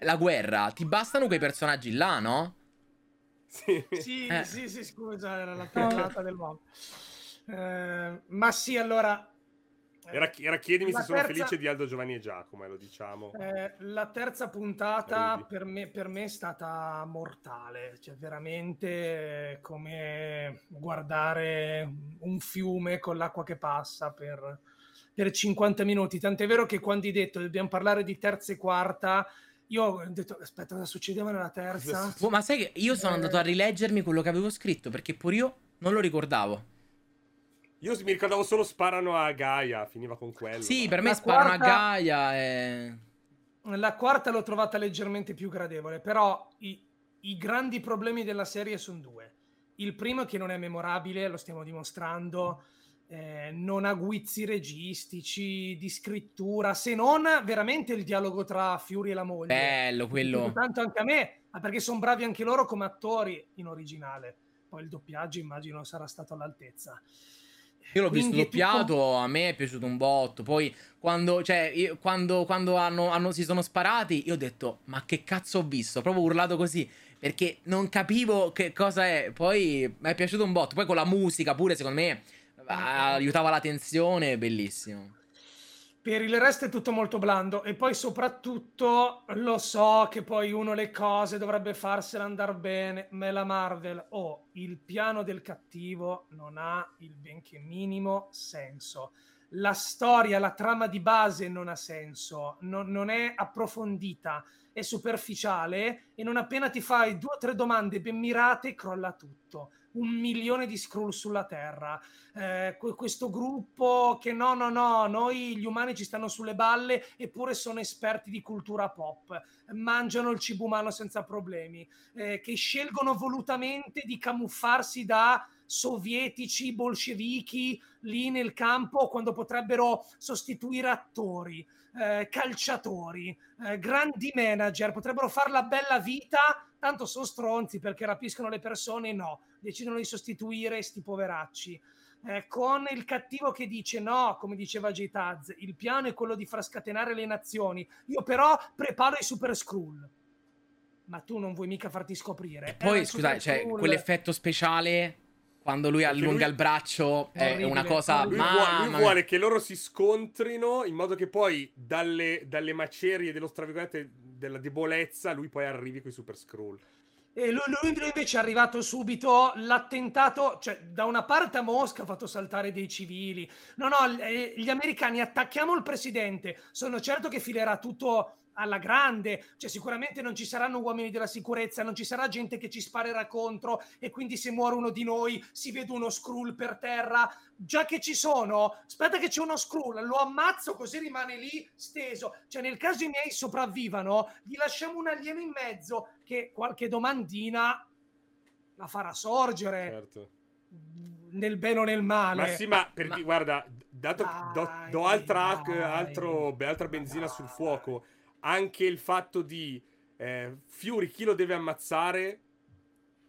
la guerra, ti bastano quei personaggi là, no? Sì. Sì, Eh. sì, sì, scusa, era la parlata del mondo. Eh, ma sì, allora... Era, era chiedimi La se sono terza- felice di Aldo Giovanni e Giacomo, eh, lo diciamo. Eh, la terza puntata per me, per me è stata mortale, cioè veramente eh, come guardare un fiume con l'acqua che passa per, per 50 minuti. Tant'è vero che quando hai detto dobbiamo parlare di terza e quarta, io ho detto aspetta, cosa succedeva nella terza? Oh, ma sai che io sono Eh. andato a rileggermi quello che avevo scritto perché pure io non lo ricordavo. Io mi ricordavo solo sparano a Gaia, finiva con quello. Sì, ma- per me La sparano a quarta- Gaia e... La quarta l'ho trovata leggermente più gradevole, però i, i grandi problemi della serie sono due. Il primo è che non è memorabile, lo stiamo dimostrando, eh, non ha guizzi registici, di scrittura, se non veramente il dialogo tra Fury e la moglie. Bello quello. Tanto anche a me, ma perché sono bravi anche loro come attori in originale. Poi il doppiaggio immagino sarà stato all'altezza. Io l'ho visto Quindi tutto- doppiato, a me è piaciuto un botto. Poi quando, cioè, io- quando, quando hanno, hanno- si sono sparati, io ho detto, ma che cazzo ho visto? Ho proprio urlato così, perché non capivo che cosa è. Poi mi è piaciuto un botto. Poi con la musica pure, secondo me, aiutava la tensione, bellissimo. Per il resto è tutto molto blando e poi soprattutto lo so che poi uno le cose dovrebbe farsela andare bene, ma la Marvel o il piano del cattivo non ha il benché minimo senso. la storia, la trama di base non ha senso, non, non è approfondita, è superficiale e non appena ti fai due o tre domande ben mirate crolla tutto. Un milione di scroll sulla Terra, eh, que- questo gruppo che no, no, no, noi gli umani ci stanno sulle balle eppure sono esperti di cultura pop, mangiano il cibo umano senza problemi, eh, che scelgono volutamente di camuffarsi da sovietici, bolscevichi lì nel campo quando potrebbero sostituire attori, eh, calciatori, eh, grandi manager, potrebbero fare la bella vita, tanto sono stronzi perché rapiscono le persone, no, decidono di sostituire sti poveracci. Eh, con il cattivo che dice no, come diceva J. Taz, il piano è quello di far scatenare le nazioni, io però preparo i Super Skrull. Ma tu non vuoi mica farti scoprire. E Eh, poi, i scusate, cioè, Skrull- quell'effetto speciale quando lui allunga lui- il braccio è Orribile, una cosa. Lui, vuole, lui vuole che loro si scontrino in modo che poi dalle, dalle macerie dello della debolezza lui poi arrivi con i super scroll. E lui, lui invece è arrivato subito l'attentato, cioè da una parte a Mosca ha fatto saltare dei civili. No, no, eh, gli americani attacchiamo il presidente. Sono certo che filerà tutto alla grande, cioè sicuramente non ci saranno uomini della sicurezza, non ci sarà gente che ci sparerà contro e quindi se muore uno di noi si vede uno scroll per terra. Già che ci sono, aspetta che c'è uno scroll, lo ammazzo così rimane lì steso. Cioè nel caso i miei sopravvivano, gli lasciamo un alieno in mezzo che qualche domandina la farà sorgere Certo. nel bene o nel male. Ma sì, ma, per Ma- di- guarda, dato che do, Dai, do altra, dai. altro- beh, altra benzina sul fuoco, anche il fatto di eh, Fury chi lo deve ammazzare?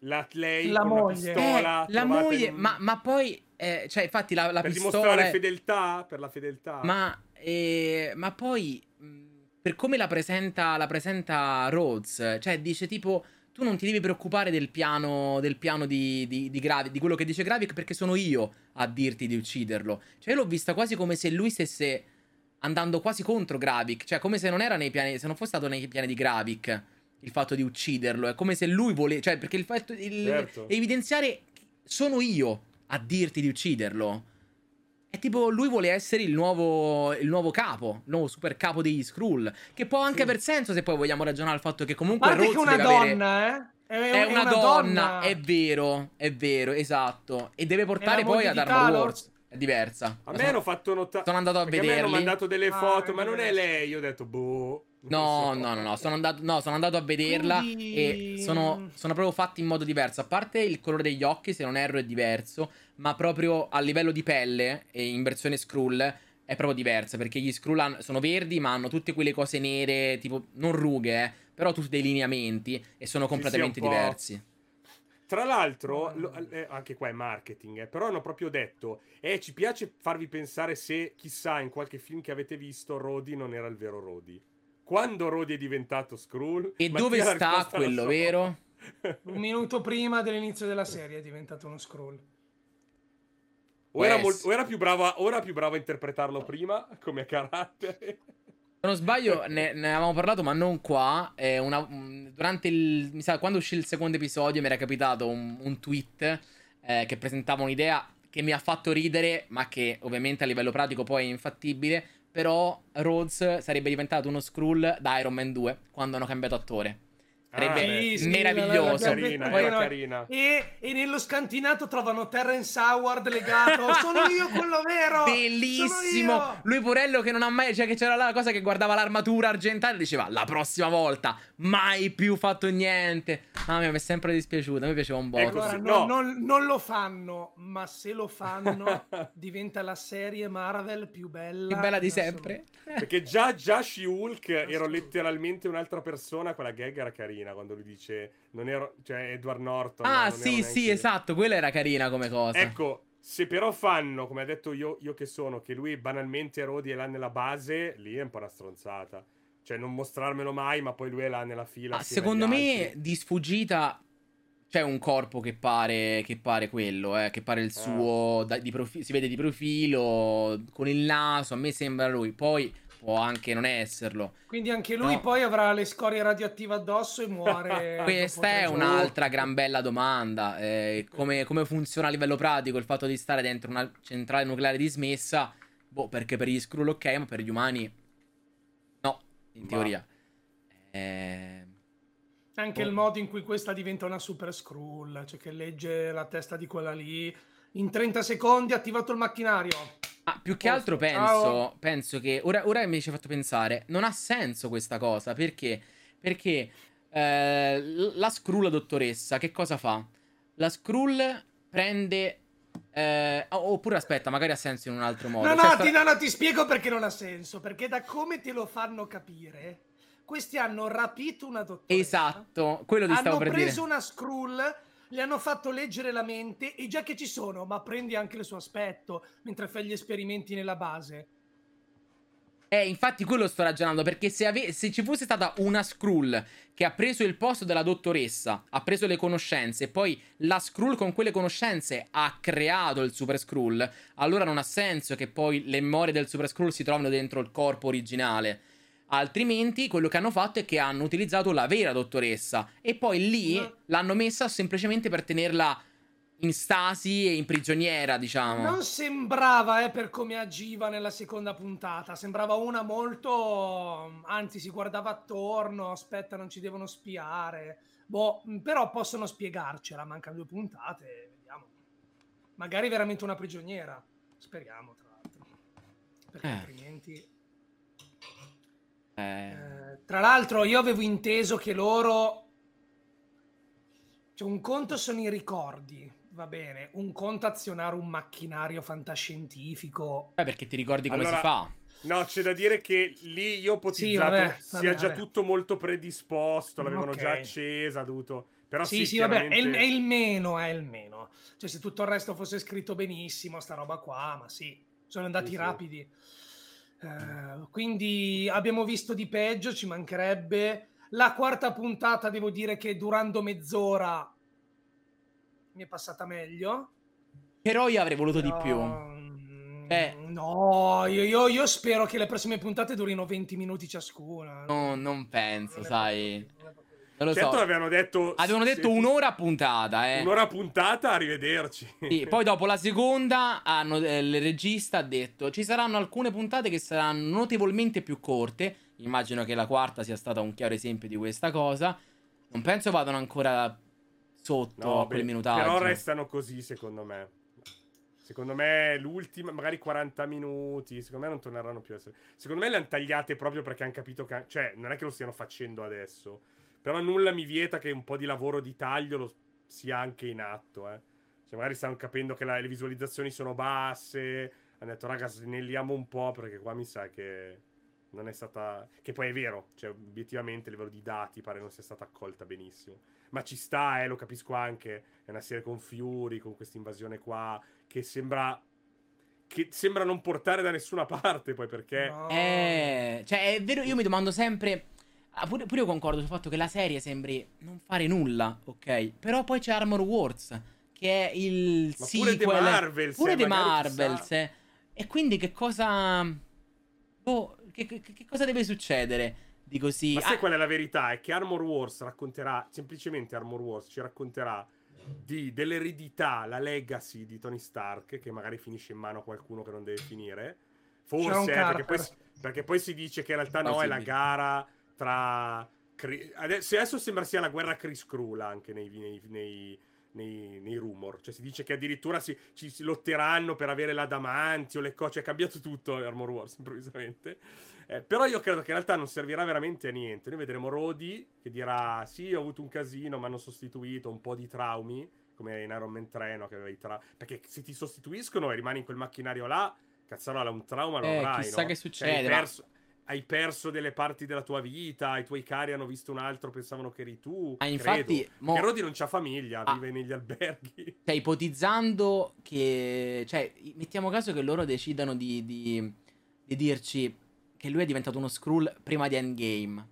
La, lei La con moglie. la pistola Eh, la moglie, in ma, ma poi, eh, cioè, infatti, la, la per pistola. dimostrare è- fedeltà per la fedeltà Ma, eh, ma poi, mh, per come la presenta, la presenta Rhodes, cioè dice tipo, tu non ti devi preoccupare del piano, del piano di, di, di, Gravik, di quello che dice Gravik, perché sono io a dirti di ucciderlo. Cioè io l'ho vista quasi come se lui stesse andando quasi contro Gravik, cioè come se non era nei piani, se non fosse stato nei piani di Gravik il fatto di ucciderlo, è come se lui voleva, cioè perché il fatto, il, Certo. evidenziare sono io a dirti di ucciderlo. È tipo lui vuole essere il nuovo, il nuovo capo, il nuovo super capo degli Skrull. Che può anche Sì. aver senso se poi vogliamo ragionare al fatto che comunque parte che una deve avere- donna, eh? È, È una, donna, è vero, è vero, esatto. E deve portare poi ad Armor? Wars. È diversa. a me sono- hanno fatto notare sono andato a a me hanno mandato delle Ah, foto ma non è lei io ho detto boh No, no, no, no, sono andato, no, sono andato a vederla Quindi- e sono, sono proprio fatti in modo diverso. A parte il colore degli occhi, se non erro, è diverso, ma proprio a livello di pelle e in versione Skrull è proprio diversa. Perché gli Skrull sono verdi, ma hanno tutte quelle cose nere, tipo non rughe, eh, però tutti dei lineamenti e sono completamente diversi. Tra l'altro, lo- eh, anche qua è marketing, eh, però hanno proprio detto, eh, ci piace farvi pensare se, chissà, in qualche film che avete visto, Rodi non era il vero Rodi. Quando Rodi è diventato Skrull... E Mattia dove sta quello, so. vero? Un minuto prima dell'inizio della serie è diventato uno scroll. o, era mol- o era più brava, o era più brava a interpretarlo prima, come carattere. Se non sbaglio, ne, ne avevamo parlato, ma non qua. eh, una- un- durante il. Mi sa, quando uscì il secondo episodio, mi era capitato un, un tweet eh, che presentava un'idea che mi ha fatto ridere, ma che ovviamente a livello pratico poi è infattibile. Però Rhodes sarebbe diventato uno Skrull da Iron Man 2 quando hanno cambiato attore. Sarebbe Ah. Sì, sì, meraviglioso. la- carina, poi no- carina. E, e nello scantinato trovano Terrence Howard legato. Sono io quello vero! Bellissimo! Lui Porello che non ha mai. Cioè, che c'era la cosa che guardava l'armatura argentata e diceva: La prossima volta, mai più fatto niente. Mamma mia, mi è sempre dispiaciuto. A me piaceva un botto. Ecco, Allora, sì, no- no. non, non lo fanno, ma se lo fanno, diventa la serie Marvel più bella, Più bella di sempre. Perché già, già She-Hulk ero letteralmente un'altra persona, quella gag era carina quando lui dice, non ero, cioè Edward Norton. Ah, ero sì, neanche- sì, esatto. Quella era carina come cosa. Ecco, se però fanno, come ha detto io, io che sono, che lui banalmente Rodi è là nella base, lì è un po' una stronzata. Cioè, non mostrarmelo mai, ma poi lui è là nella fila. Ah, secondo me, altri. di sfuggita. C'è un corpo che pare, che pare quello, eh, che pare il Ah. suo. da- di profi- si vede di profilo, con il naso. A me sembra lui. Poi può anche non esserlo. Quindi anche lui No. poi avrà le scorie radioattive addosso e muore. Questa è un'altra gran bella domanda. eh, come, come funziona a livello pratico il fatto di stare dentro una centrale nucleare dismessa? Boh, perché per gli Skrull ok, ma per gli umani no, in Ma- teoria. Eh... Anche il modo in cui questa diventa una super scroll, cioè che legge la testa di quella lì. In 30 secondi ha attivato il macchinario. Ah, più che Posto. altro penso, penso che ora, ora mi ci hai fatto pensare, non ha senso questa cosa perché, perché eh, la Skrull dottoressa che cosa fa? La Skrull prende eh, oh, oppure aspetta, magari ha senso in un altro modo. No, Cioè, no, sta- ti, no, no, ti spiego perché non ha senso. Perché da come te lo fanno capire, questi hanno rapito una dottoressa. Esatto, quello ti stavo hanno per preso dire. una scroll, le hanno fatto leggere la mente e già che ci sono, ma prendi anche il suo aspetto mentre fai gli esperimenti nella base. Eh, infatti quello sto ragionando, perché se, ave- se ci fosse stata una Skrull che ha preso il posto della dottoressa, ha preso le conoscenze, e poi la Skrull con quelle conoscenze ha creato il Super Skrull, allora non ha senso che poi le memorie del Super Skrull si trovino dentro il corpo originale. Altrimenti quello che hanno fatto è che hanno utilizzato la vera dottoressa e poi lì No. l'hanno messa semplicemente per tenerla in stasi e in prigioniera, diciamo. Non sembrava, eh, per come agiva nella seconda puntata, sembrava una molto... anzi si guardava attorno, aspetta non ci devono spiare. Boh, mh, però possono spiegarcela, mancano due puntate, vediamo. Magari veramente una prigioniera, speriamo tra l'altro. Perché Eh. altrimenti... Eh, Eh, tra l'altro, io avevo inteso che loro. Cioè, un conto sono i ricordi, va bene. Un conto azionare un macchinario fantascientifico. beh, perché ti ricordi come Allora, si fa? No, c'è da dire che lì io ho ipotizzato vabbè, sia vabbè, già vabbè. tutto molto predisposto, l'avevano Ok. già accesa, dovuto... Però sì, sì, sì, vabbè, è il, chiaramente- è il meno, è il meno. Cioè, se tutto il resto fosse scritto benissimo, sta roba qua, ma sì, sono andati Sì, sì. Eh, quindi abbiamo visto di peggio, ci mancherebbe. La quarta puntata, devo dire che durando mezz'ora mi è passata meglio. Però io avrei voluto di Però, più. mm, Eh. No, io, io- io spero che le prossime puntate durino 20 minuti ciascuna. No, non penso, Non è sai. proprio- non lo Certo so. avevano detto... Avevano detto un'ora puntata, eh. Un'ora puntata, arrivederci. Sì, poi dopo la seconda hanno, eh, il regista ha detto ci saranno alcune puntate che saranno notevolmente più corte. Immagino che la quarta sia stata un chiaro esempio di questa cosa. Non penso vadano ancora sotto No, a quel beh, minutaggio. Però restano così, secondo me. Secondo me l'ultima, magari 40 minuti, secondo me non torneranno più a essere. Secondo me le hanno tagliate proprio perché hanno capito che... Cioè, non è che lo stiano facendo adesso. Però nulla mi vieta che un po' di lavoro di taglio lo sia anche in atto, eh. Cioè, magari stanno capendo che la- le visualizzazioni sono basse. Hanno detto, raga, snelliamo un po' perché qua mi sa che non è stata... Che poi è vero, cioè, obiettivamente a livello di dati pare non sia stata accolta benissimo. Ma ci sta, eh, lo capisco anche. È una serie con Fury, con questa invasione qua, che sembra... Che sembra non portare da nessuna parte, poi perché... No. Eh, cioè, è vero, io mi domando sempre. Ah, Pure, pure io concordo sul fatto che la serie sembri non fare nulla, ok? Però poi c'è Armor Wars, che è il Ma pure sequel. The Marvels, pure eh, The Marvels, eh. E quindi che cosa. Boh, che, che- che cosa deve succedere di così? Ma sai Ah, qual è la verità? È che Armor Wars racconterà, semplicemente Armor Wars ci racconterà di, dell'eredità, la legacy di Tony Stark, che magari finisce in mano a qualcuno che non deve finire. Forse, eh, perché, poi, perché poi si dice che in realtà no, è la gara tra... Adesso, adesso sembra sia la guerra Chris Krull anche nei, nei, nei, nei, nei rumor. Cioè si dice che addirittura si, ci si lotteranno per avere l'adamanti o le cose. Cioè è cambiato tutto Armor Wars improvvisamente. Eh, però io credo che in realtà non servirà veramente a niente. Noi vedremo Rodi che dirà: Sì, ho avuto un casino, mi hanno sostituito, un po' di traumi. Come in Iron Man 3, no? Che aveva i tra- Perché se ti sostituiscono e rimani in quel macchinario là, cazzarola, un trauma lo Eh, avrai. chissà no? che Cioè, succede, hai, ma- perso, hai perso delle parti della tua vita. I tuoi cari hanno visto un altro, pensavano che eri tu. Ah, infatti, mo- Rodi non c'ha famiglia, Ah. vive negli alberghi. Cioè, ipotizzando che. Cioè, mettiamo caso che loro decidano di, di, di dirci che lui è diventato uno Skrull prima di Endgame.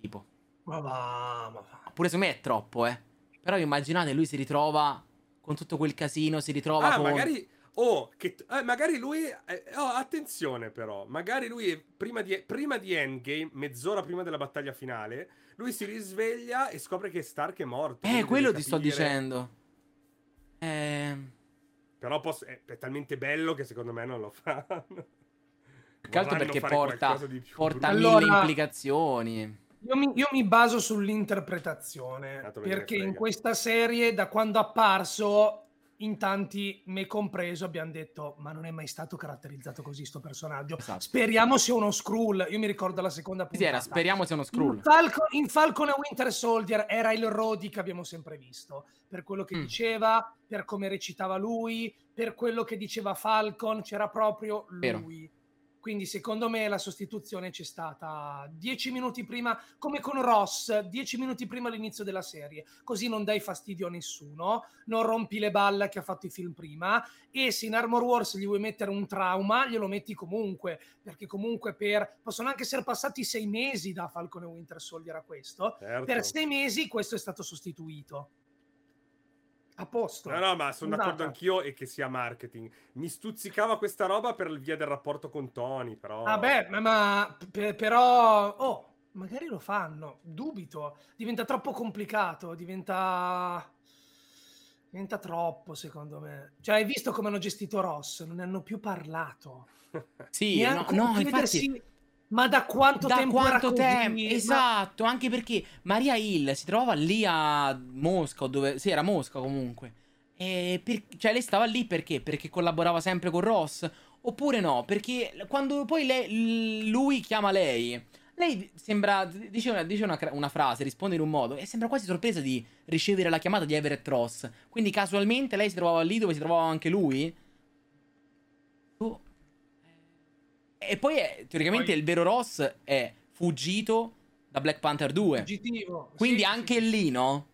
Tipo. Ma va, ma va. Pure secondo me è troppo, eh. Però immaginate, lui si ritrova con tutto quel casino, si ritrova Ah, con... magari. Oh, che, eh, magari lui. eh, oh, attenzione, però. Magari lui, prima di, prima di Endgame, mezz'ora prima della battaglia finale, lui si risveglia e scopre che Stark è morto. Eh, quello ti sto dicendo. Eh... Però posso- è, è talmente bello che secondo me non lo fanno. Più che altro perché porta, porta Allora- mille implicazioni. Io mi, io mi baso sull'interpretazione, perché in questa serie, da quando è apparso, in tanti, me compreso, abbiamo detto, ma non è mai stato caratterizzato così sto personaggio. Esatto. Speriamo sia uno Skrull. Io mi ricordo la seconda Sì, puntata. era, speriamo sia uno In, scroll. Falcon, in Falcon e Winter Soldier era il Rhodey che abbiamo sempre visto, per quello che Mm. diceva, per come recitava lui, per quello che diceva Falcon, c'era proprio Vero. Quindi secondo me la sostituzione c'è stata dieci minuti prima, come con Ross, dieci minuti prima all'inizio della serie, così non dai fastidio a nessuno, non rompi le balle che ha fatto i film prima e se in Armor Wars gli vuoi mettere un trauma, glielo metti comunque, perché comunque per possono anche essere passati sei mesi da Falcon e Winter Soldier a questo, Certo. per sei mesi questo è stato sostituito. A posto. No, no, ma sono Andata. d'accordo anch'io e che sia marketing. Mi stuzzicava questa roba per via del rapporto con Tony, però... Vabbè, ma, ma pe- però... Oh, magari lo fanno. Dubito. Diventa troppo complicato. Diventa... Diventa troppo, secondo me. Cioè, hai visto come hanno gestito Ross? Non ne hanno più parlato. Sì, no, Neanche no, come infatti... chiedersi, Ma da quanto da tempo quanto tempo? Ma- Esatto, anche perché Maria Hill si trovava lì a Mosca, o dove... Sì, era Mosca comunque. Per- Cioè, lei stava lì perché? Perché collaborava sempre con Ross? Oppure no? Perché quando poi lei- lui chiama lei, lei sembra... Dice, una, dice una, una frase, risponde in un modo, e sembra quasi sorpresa di ricevere la chiamata di Everett Ross. Quindi casualmente lei si trovava lì dove si trovava anche lui? E poi è- teoricamente Poi- il vero Ross è fuggito da Black Panther 2. Fuggitivo. Quindi Sì, anche sì. lì, no?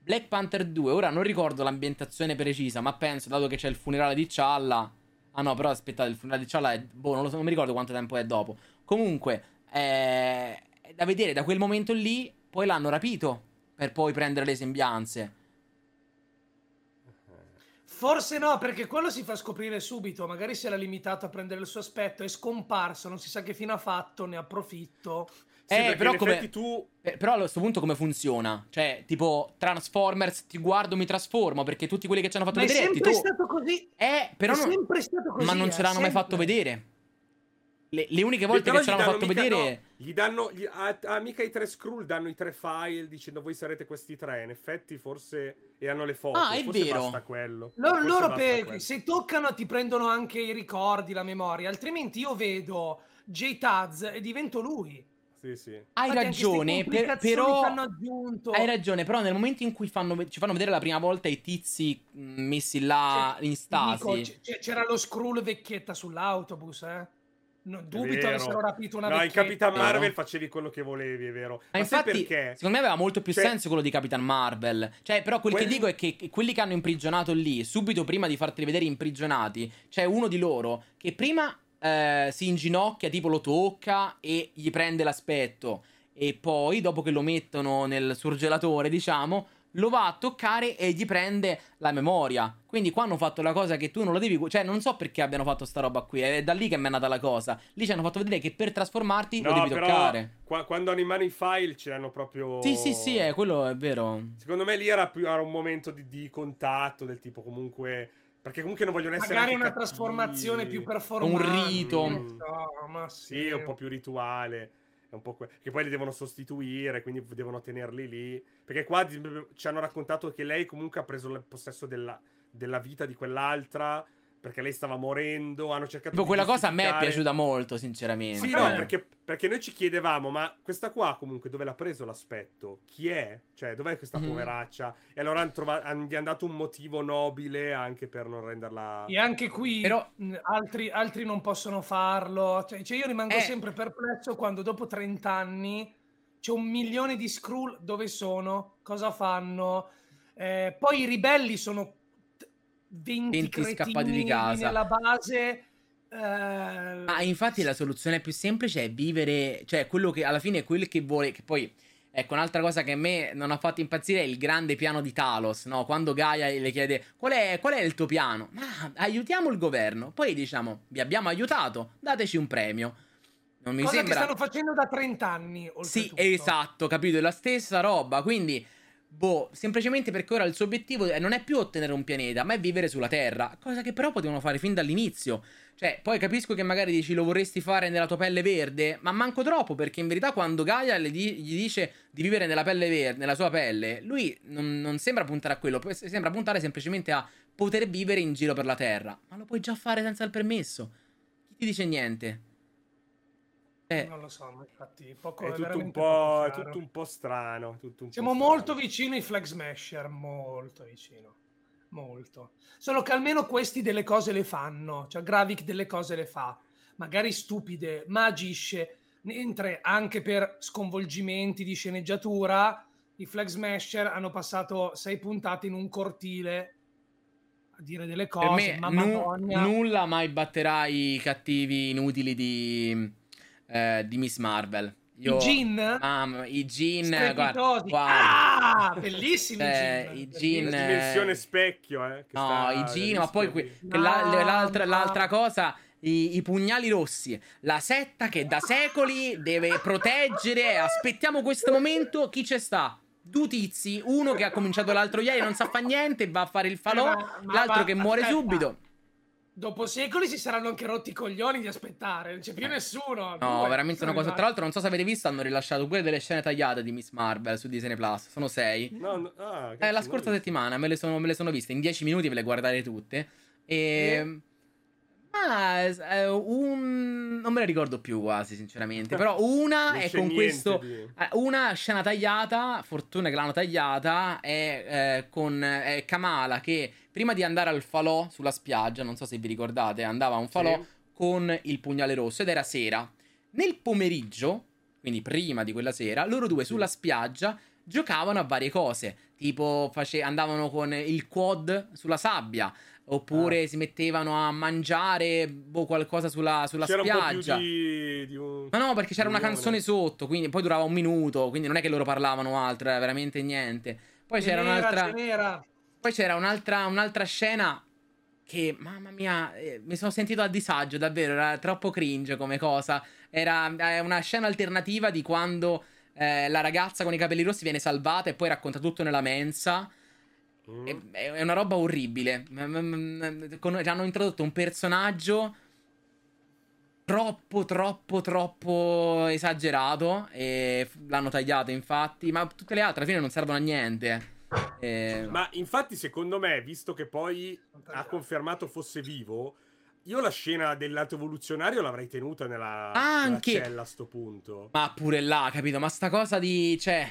Black Panther 2, ora non ricordo l'ambientazione precisa, ma penso, dato che c'è il funerale di Challa. Ah no, però aspettate, il funerale di Challa è. Boh, non, so, non mi ricordo quanto tempo è dopo. Comunque, è è da vedere, da quel momento lì, poi l'hanno rapito per poi prendere le sembianze. Forse no, perché quello si fa scoprire subito. Magari si era limitato a prendere il suo aspetto, è scomparso, non si sa che fine ha fatto, ne approfitto. Sì, Eh, però come- tu... Eh, Però a questo punto come funziona? Cioè, tipo, Transformers, ti guardo, mi trasformo, perché tutti quelli che ci hanno fatto Ma è vedere... sempre tu- stato così. Eh, però è non... sempre stato così. Ma non eh, ce l'hanno mai sempre. fatto vedere. Le, le uniche volte che ce l'hanno fatto vedere... no, gli danno gli- a, a mica i tre scroll danno i tre file dicendo voi sarete questi tre. In effetti, forse. E hanno le foto. Ah, è forse vero. basta quello. Loro, Forse loro basta per- quello. se toccano ti prendono anche i ricordi, la memoria, altrimenti io vedo J-Taz e divento lui. Sì, sì. Hai Infatti ragione, per- però... che hanno aggiunto. Hai ragione, però nel momento in cui fanno- ci fanno vedere la prima volta i tizi mh, messi là Cioè, in stasi... dico, c'era lo Skrull vecchietta sull'autobus, eh. No, dubito vero. avessero rapito una No, in vecchietta. Capitan vero? Marvel facevi quello che volevi, è vero. Ma Ma, sai infatti, perché? secondo me aveva molto più Cioè- senso quello di Capitan Marvel. Cioè, però quel che Quelli- dico è che quelli che hanno imprigionato lì, subito prima di farteli vedere imprigionati, c'è uno di loro che prima eh, si inginocchia, tipo lo tocca e gli prende l'aspetto. E poi, dopo che lo mettono nel surgelatore, diciamo, lo va a toccare e gli prende la memoria. Quindi qua hanno fatto la cosa che tu non lo devi... Cioè, non so perché abbiano fatto sta roba qui. È da lì che mi è nata la cosa. Lì ci hanno fatto vedere che per trasformarti lo No, devi però toccare. qua- quando hanno in mano i file ce l'hanno proprio. Sì, sì, sì, è, quello è vero. Secondo me lì era, più, era un momento di, di contatto del tipo comunque. Perché comunque non vogliono essere. Magari una cattivi. trasformazione più performante. Un rito. No, ma sì. Sì, un po' più rituale. Un po' que- che poi li devono sostituire, quindi devono tenerli lì. Perché qua ci hanno raccontato che lei comunque ha preso il possesso della, della vita di quell'altra. Perché lei stava morendo. Hanno cercato Tipo, di quella cosa a me è piaciuta molto, sinceramente. Sì, no, come? perché, perché noi ci chiedevamo, ma questa qua comunque dove l'ha preso l'aspetto? Chi è? Cioè, dov'è questa Mhm. poveraccia? E allora hanno trova- han- gli hanno dato un motivo nobile anche per non renderla... E anche qui Però- altri, altri non possono farlo. Cioè, cioè, io rimango Eh. sempre perplesso quando dopo 30 anni c'è un milione di Skrull. Dove sono? Cosa fanno? Eh, poi i ribelli sono 20, 20 cretini scappati di casa. nella base. eh, Ah, infatti la soluzione più semplice è vivere, cioè quello che alla fine è quello che vuole, che poi ecco un'altra cosa che a me non ha fatto impazzire è il grande piano di Talos, no? Quando Gaia le chiede qual è, qual è il tuo piano? Ma aiutiamo il governo, poi diciamo vi abbiamo aiutato, dateci un premio. Non mi cosa sembra... che stanno facendo da 30 anni. Sì, esatto, capito, è la stessa roba, quindi Boh, semplicemente perché ora il suo obiettivo non è più ottenere un pianeta, ma è vivere sulla Terra. Cosa che però potevano fare fin dall'inizio. Cioè, poi capisco che magari dici lo vorresti fare nella tua pelle verde, ma manco troppo, perché in verità quando Gaia gli dice di vivere nella pelle verde, nella sua pelle, lui non, non sembra puntare a quello, sembra puntare semplicemente a poter vivere in giro per la Terra. Ma lo puoi già fare senza il permesso. Chi ti dice niente? Eh, Non lo so, ma infatti poco, È tutto, un po', è tutto un po' strano. tutto un po' Siamo strano. molto vicini ai Flag Smasher, molto vicino. Molto. Solo che almeno questi delle cose le fanno, cioè Gravik delle cose le fa, magari stupide, ma agisce, mentre anche per sconvolgimenti di sceneggiatura i Flag Smasher hanno passato sei puntate in un cortile a dire delle per cose, me ma nu- nulla mai batterà i cattivi inutili di, eh, di Miss Marvel. Io, I Gin? Mamma, i Gin, guarda, guarda. Ah, bellissimi Eh, Gin. i Gin, La eh, dimensione specchio, eh. che No, sta i nel ma poi di- che la- No, l'altra, no. l'altra cosa, i, i pugnali rossi, la setta che da secoli deve proteggere. Aspettiamo questo momento. Chi c'è sta? Due tizi, uno che ha cominciato l'altro ieri, non sa fa niente, va a fare il falò, Eh, ma- ma- l'altro ma- che muore aspetta. subito. Dopo secoli si saranno anche rotti i coglioni di aspettare, non c'è più nessuno. Eh. No, Due, veramente una cosa. arrivati. Tra l'altro, non so se avete visto, hanno rilasciato pure delle scene tagliate di Miss Marvel su Disney Plus. Sono sei. No, no, ah, Eh, la scorsa settimana me le, sono, me le sono viste. In 10 minuti ve le guardate tutte. E. Ma eh, un... non me le ricordo più quasi, sinceramente. Però una Non è con niente questo. di- eh, Una scena tagliata, fortuna che l'hanno tagliata, è eh, con è Kamala che prima di andare al falò sulla spiaggia, non so se vi ricordate, andava a un falò Sì. con il pugnale rosso ed era sera. Nel pomeriggio, quindi prima di quella sera, loro due sulla spiaggia giocavano a varie cose, tipo face- andavano con il quad sulla sabbia, oppure si mettevano a mangiare boh, qualcosa sulla, sulla C'era un spiaggia. di, di un... Ma no, perché c'era una Unione. canzone sotto, quindi poi durava un minuto, quindi non è che loro parlavano altro, era veramente niente. Poi c'era Cenera, un'altra... Cenera. Poi c'era un'altra, un'altra scena che, mamma mia, eh, mi sono sentito a disagio, davvero, era troppo cringe come cosa. Era eh, una scena alternativa di quando eh, la ragazza con i capelli rossi viene salvata e poi racconta tutto nella mensa. Mm. È, è una roba orribile. Con- hanno introdotto un personaggio troppo, troppo, troppo esagerato e l'hanno tagliato infatti, ma tutte le altre alla fine non servono a niente. Eh, Ma infatti, secondo me, visto che poi ha confermato fosse vivo, io la scena dell'alto evoluzionario l'avrei tenuta nella, Anche- nella cella a sto punto. Ma pure là, capito? Ma sta cosa di. Cioè.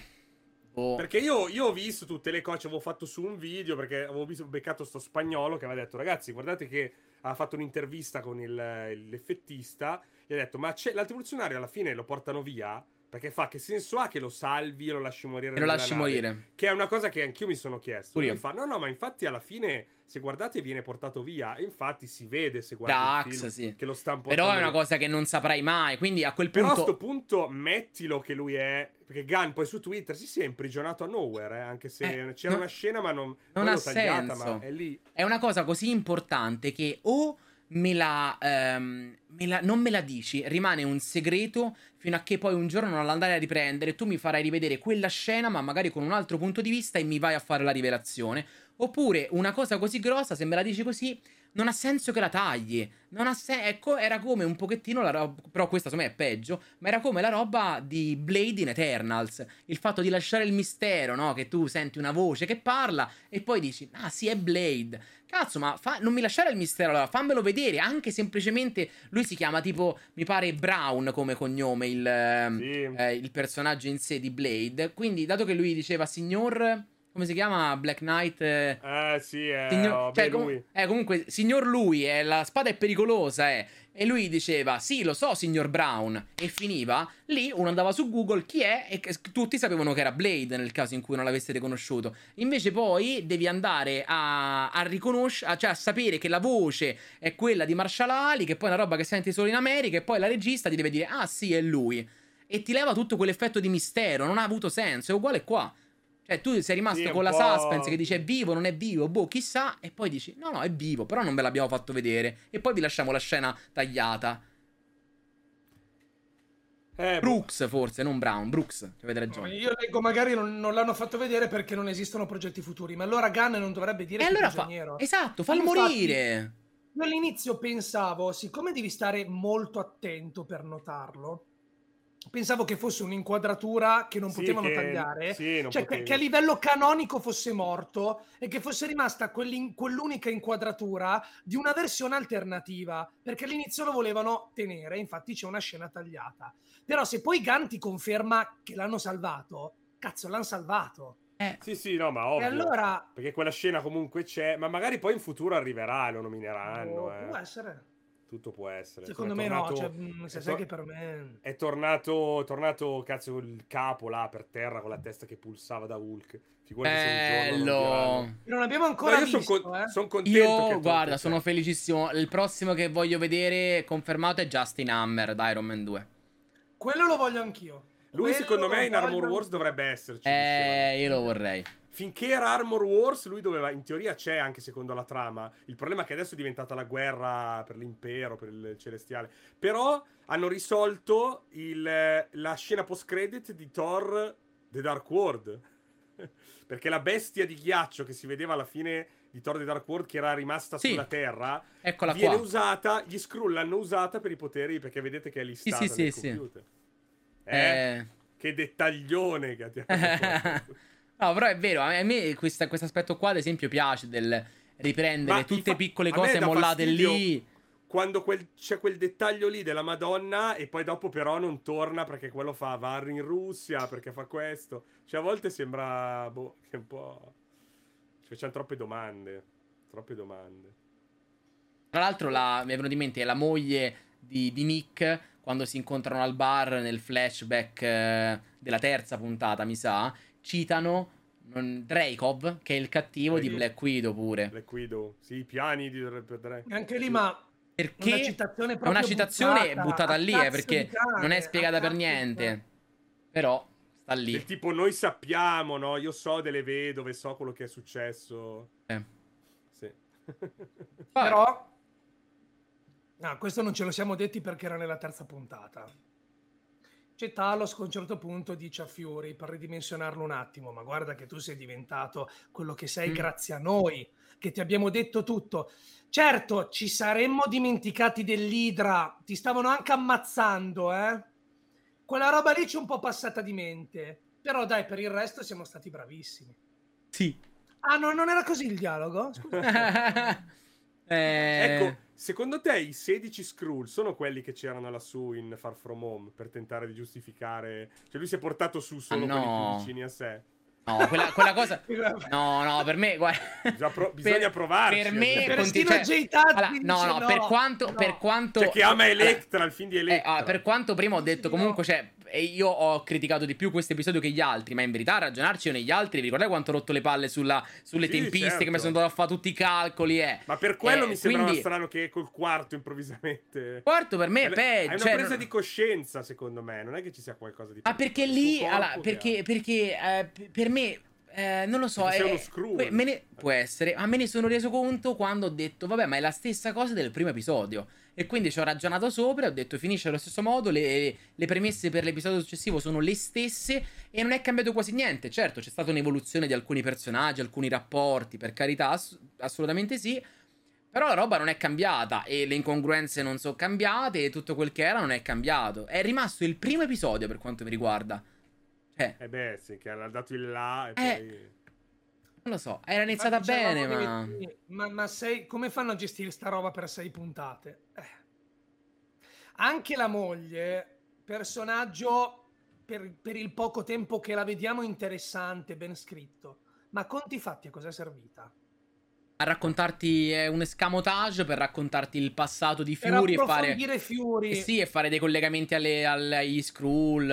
boh. Perché io, io ho visto tutte le cose, avevo fatto su un video perché avevo visto, beccato sto spagnolo che aveva detto ragazzi guardate che ha fatto un'intervista con il, l'effettista gli ha detto ma c'è, l'alto evoluzionario alla fine lo portano via perché fa che senso ha che lo salvi e lo lasci morire E lo lasci nave? morire. Che è una cosa che anch'io mi sono chiesto. Pure fa, no, no, ma infatti alla fine, se guardate, viene portato via. E infatti si vede se Da guardate Axe, film sì. che lo stanno Però è una cosa che non saprai mai. Quindi a quel Però a punto. sto punto mettilo che lui è. Perché Gunn poi su Twitter si è imprigionato a nowhere. eh, anche se Eh, c'era no- una scena, ma non, non ha tagliata, senso. Ma è lì. È una cosa così importante che o me la, ehm, me la- non me la dici, rimane un segreto fino a che poi un giorno non l'andrai a riprendere, tu mi farai rivedere quella scena, ma magari con un altro punto di vista e mi vai a fare la rivelazione. Oppure una cosa così grossa, se me la dici così, non ha senso che la tagli. Non ha senso. Ecco, era come un pochettino la roba. Però questa secondo me è peggio. Ma era come la roba di Blade in Eternals. Il fatto di lasciare il mistero, no? Che tu senti una voce che parla e poi dici, ah sì, è Blade. Cazzo, ma fa- non mi lasciare il mistero allora, fammelo vedere. Anche semplicemente. Lui si chiama tipo, mi pare Brown come cognome, il, ehm, Sì. eh, il personaggio in sé di Blade. Quindi, dato che lui diceva signor. Come si chiama? Black Knight. eh, Eh sì, è Signor- vabbè, cioè, com- lui. eh, comunque, signor lui, eh, la spada è pericolosa, eh. E lui diceva, sì, lo so, signor Brown. E finiva. Lì uno andava su Google chi è e tutti sapevano che era Blade nel caso in cui non l'aveste riconosciuto. Invece poi devi andare a, a riconoscere, cioè a sapere che la voce è quella di Marshall Ali, che poi è una roba che senti solo in America, e poi la regista ti deve dire, ah sì, è lui. E ti leva tutto quell'effetto di mistero, non ha avuto senso, è uguale qua. Cioè, tu sei rimasto Sì, con la suspense che dice è vivo, non è vivo, boh, chissà, e poi dici no, no, è vivo, però non ve l'abbiamo fatto vedere. E poi vi lasciamo la scena tagliata. Eh, boh. Brooks forse, non Brown, Brooks, avete ragione. Io leggo, magari non, non l'hanno fatto vedere perché non esistono progetti futuri, ma allora Gunn non dovrebbe dire E che è allora fa... Esatto, fallo Infatti- morire. Io all'inizio pensavo, siccome devi stare molto attento per notarlo, pensavo che fosse un'inquadratura che non Sì, potevano che- tagliare, sì, non cioè che, che a livello canonico fosse morto e che fosse rimasta quell'unica inquadratura di una versione alternativa, perché all'inizio lo volevano tenere, infatti c'è una scena tagliata. Però se poi Gunn ti conferma che l'hanno salvato, cazzo, l'hanno salvato. Eh, Sì, sì, no, ma E ovvio. allora... Perché quella scena comunque c'è, ma magari poi in futuro arriverà, lo nomineranno. oh, eh. può essere. Tutto può essere. Secondo me è no, tornato- cioè, mh, se è sai tor- che per me... È tornato, è tornato, cazzo, il capo là per terra con la testa che pulsava da Hulk. Figurati bello. diranno. Non abbiamo ancora No, io sono visto, eh. son contento. Io, guarda, tornato- sono felicissimo. Il prossimo che voglio vedere confermato è Justin Hammer da Iron Man 2. Quello lo voglio anch'io. Lui Quello secondo me in Armor Wars dovrebbe esserci. Eh, io lo vorrei. Finché era Armor Wars, lui doveva, in teoria c'è anche secondo la trama. Il problema è che adesso è diventata la guerra per l'impero, per il celestiale. Però hanno risolto il- la scena post-credit di Thor The Dark World. Perché la bestia di ghiaccio che si vedeva alla fine di Thor The Dark World, che era rimasta Sì. sulla Terra, Eccola viene qua. usata, gli Skrull l'hanno usata per i poteri, perché vedete che è listata sì, sì, nel sì. computer. Eh, Eh... Che dettaglione che abbiamo. no, però è vero, a me questo aspetto qua, ad esempio, piace del riprendere Ma tutte infa- piccole cose mollate lì. quando quel- c'è quel dettaglio lì della Madonna e poi dopo però non torna perché quello fa va in Russia perché fa questo. Cioè a volte sembra boh, che un po' ci facciamo troppe domande, troppe domande. Tra l'altro, la, mi è venuto in mente la moglie di, di Nick quando si incontrano al bar nel flashback eh, della terza puntata, mi sa. Citano non, Dreykov, che è il cattivo di Sì. Black Widow pure. Black Widow, sì, i piani di Dre. Anche lì, ma Perché una citazione è proprio una citazione buttata, buttata, lì, eh, perché di cane, non è spiegata per di niente. cane. Però sta lì. Del tipo noi sappiamo, no? Io so delle vedove, so quello che è successo. Eh. Sì. Però... No, questo non ce lo siamo detti perché era nella terza puntata. C'è Talos a un certo punto dice a Fury per ridimensionarlo un attimo, ma guarda che tu sei diventato quello che sei Mm. grazie a noi, che ti abbiamo detto tutto. Certo, ci saremmo dimenticati dell'Idra, ti stavano anche ammazzando, eh? Quella roba lì ci è un po' passata di mente, però dai, per il resto siamo stati bravissimi. Sì. Ah, no, non era così il dialogo? Scusa. Eh, Ecco, secondo te i 16 Skrull sono quelli che c'erano lassù in Far From Home per tentare di giustificare... Cioè lui si è portato su solo Ah, no. quelli più vicini a sé. No, quella, quella cosa. No, no, per me, guarda. Bisogna, pro- bisogna provarci. Per me, eh. Perestino conti- cioè-. Tazzi allora, no, no, no, per quanto, no. per quanto. Cioè, che ama allora, Electra, il film di eh, Electra. ah, per quanto prima ho detto comunque, cioè, e io ho criticato di più questo episodio che gli altri, ma in verità a ragionarci io negli altri, vi ricordate quanto ho rotto le palle sulla- sulle Sì, tempistiche, certo. mi sono andato a fare tutti i calcoli, eh. Ma per quello Eh, mi sembrava quindi- strano che col quarto improvvisamente... Quarto per me è peggio. una cioè, presa non- di coscienza, secondo me. Non è che ci sia qualcosa di... Ah, perché il suo lì, corpo allora, perché, perché eh, per me, eh, non lo so, Perché sei eh, uno que- me ne- può essere, ma me ne sono reso conto quando ho detto, vabbè, ma è la stessa cosa del primo episodio. E quindi ci ho ragionato sopra e ho detto, finisce allo stesso modo, le, le premesse per l'episodio successivo sono le stesse e non è cambiato quasi niente. Certo, c'è stata un'evoluzione di alcuni personaggi, alcuni rapporti, per carità, ass- assolutamente sì. Però la roba non è cambiata e le incongruenze non sono cambiate e tutto quel che era non è cambiato. È rimasto il primo episodio per quanto mi riguarda. Cioè, Eh beh, sì, che hanno dato il là e Eh, poi... non lo so, era iniziata Infatti, bene, ma... ma, ma sei, come fanno a gestire sta roba per sei puntate? Eh. Anche la moglie, personaggio per, per il poco tempo che la vediamo interessante, ben scritto. Ma conti fatti a cosa è servita? A raccontarti è un escamotage per raccontarti il passato di Per Fury e fare... Fury. Eh sì, e fare dei collegamenti alle, alle- agli Skrull.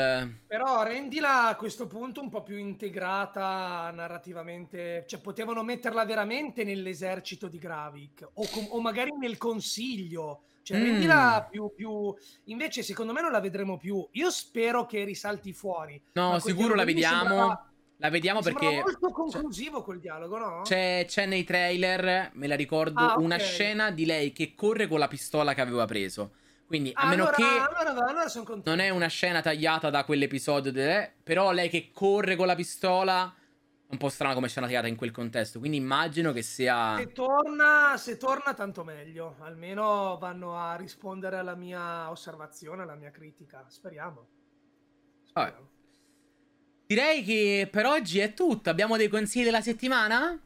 Però rendila a questo punto un po' più integrata narrativamente, cioè potevano metterla veramente nell'esercito di Gravik o, com- o magari nel consiglio, cioè Mm. rendila più, più... Invece secondo me non la vedremo più, io spero che risalti fuori. No, sicuro la vediamo. sembrava- La vediamo mi sembrava perché... molto conclusivo quel dialogo, no? C'è, c'è nei trailer, me la ricordo, Ah, ok. una scena di lei che corre con la pistola che aveva preso. Quindi, a Ah, meno allora, che allora, allora sono contento. non è una scena tagliata da quell'episodio, de- però lei che corre con la pistola, è un po' strano come scena tagliata in quel contesto. Quindi immagino che sia... Se torna, se torna, tanto meglio. Almeno vanno a rispondere alla mia osservazione, alla mia critica. Speriamo. Vabbè. Direi che per oggi è tutto. Abbiamo dei consigli della settimana?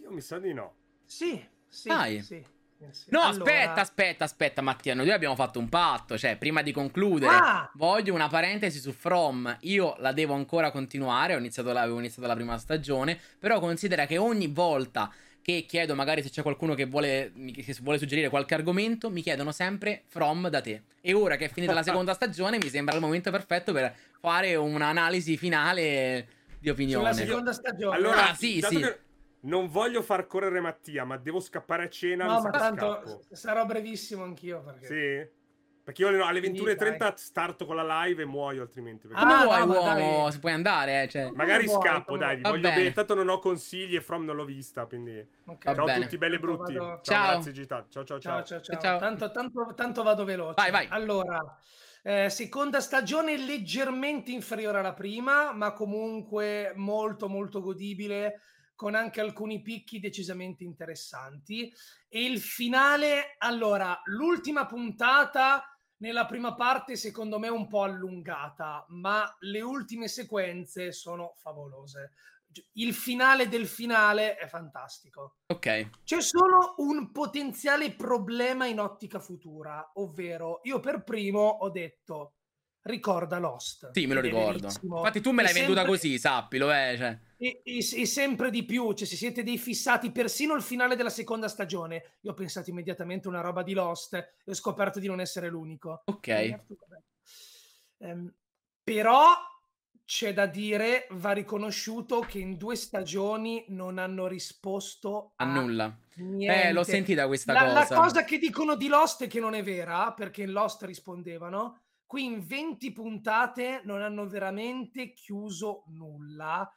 Io mi sa di no. Sì, sì, Dai. sì, eh, sì. No, Allora- aspetta, aspetta, aspetta, Mattia. Noi abbiamo fatto un patto. Cioè, prima di concludere, Ah! voglio una parentesi su From. Io la devo ancora continuare. Ho iniziato la, avevo iniziato la prima stagione. Però considera che ogni volta che chiedo, magari se c'è qualcuno che vuole, che vuole suggerire qualche argomento, mi chiedono sempre From da te. E ora che è finita la seconda stagione, mi sembra il momento perfetto per fare un'analisi finale di opinione. Sulla seconda stagione. Allora, Ah, sì, sì. che non voglio far correre Mattia, ma devo scappare a cena. No, ma tanto scappo. sarò brevissimo anch'io. Perché... Sì? Perché io alle- alle Sì, 21.30 starto con la live e muoio altrimenti. perché- Ah, vuoi, no, uomo? Se puoi andare, eh, cioè. Magari vuoi, scappo, dai, vi voglio bene. bene. Tanto non ho consigli e From non l'ho vista, quindi... Ok. Va Ciao a tutti belli e brutti. vado- Ciao, Ciao. grazie Gita. Ciao, ciao, ciao. Ciao, ciao, ciao. Ciao. Tanto, tanto, tanto vado veloce. Vai, vai. Allora, eh, seconda stagione leggermente inferiore alla prima, ma comunque molto, molto godibile, con anche alcuni picchi decisamente interessanti. E il finale, allora, l'ultima puntata nella prima parte secondo me un po' allungata, ma le ultime sequenze sono favolose. Il finale del finale è fantastico. Ok. C'è solo un potenziale problema in ottica futura, ovvero io per primo ho detto ricorda Lost. Sì, me lo ricordo. Infatti, tu me l'hai venduta sempre- così, sappilo, eh. Cioè. E, e- e sempre di più, cioè se siete dei fissati, persino il finale della seconda stagione, io ho pensato immediatamente una roba di Lost e ho scoperto di non essere l'unico. Ok. Ehm, però c'è da dire, va riconosciuto che in due stagioni non hanno risposto A nulla. niente. Eh, l'ho sentita questa La, la cosa. cosa che dicono di Lost è che non è vera, perché in Lost rispondevano. Qui in 20 puntate non hanno veramente chiuso nulla.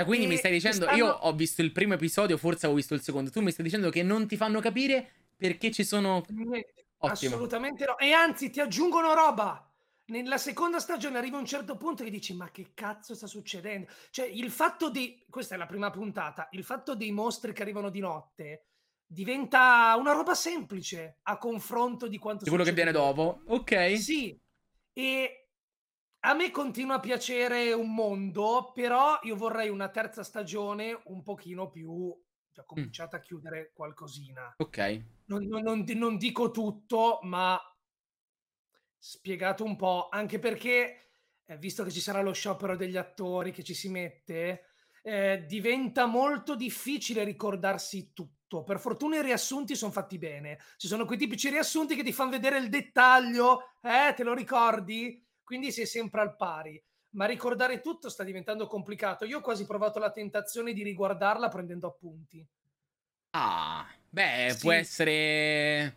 Cioè, Quindi mi stai dicendo, stanno- io ho visto il primo episodio, forse avevo visto il secondo. Tu mi stai dicendo che non ti fanno capire perché ci sono. Niente, Ottimo. assolutamente no. E anzi, ti aggiungono roba. Nella seconda stagione arriva un certo punto che dici: Ma che cazzo sta succedendo? Cioè, il fatto di. Questa è la prima puntata. Il fatto dei mostri che arrivano di notte diventa una roba semplice a confronto di quanto Di quello che succede viene dopo. Ok. Sì, e a me continua a piacere un mondo, però io vorrei una terza stagione un pochino più già cominciata a chiudere qualcosina. Ok. Non, non- non non dico tutto, ma spiegato un po', anche perché, eh, visto che ci sarà lo sciopero degli attori che ci si mette, eh, diventa molto difficile ricordarsi tutto. Per fortuna i riassunti sono fatti bene. Ci sono quei tipici riassunti che ti fanno vedere il dettaglio, eh, te lo ricordi? Quindi sei sempre al pari. Ma ricordare tutto sta diventando complicato. Io ho quasi provato la tentazione di riguardarla prendendo appunti. Ah, beh, Sì. può essere.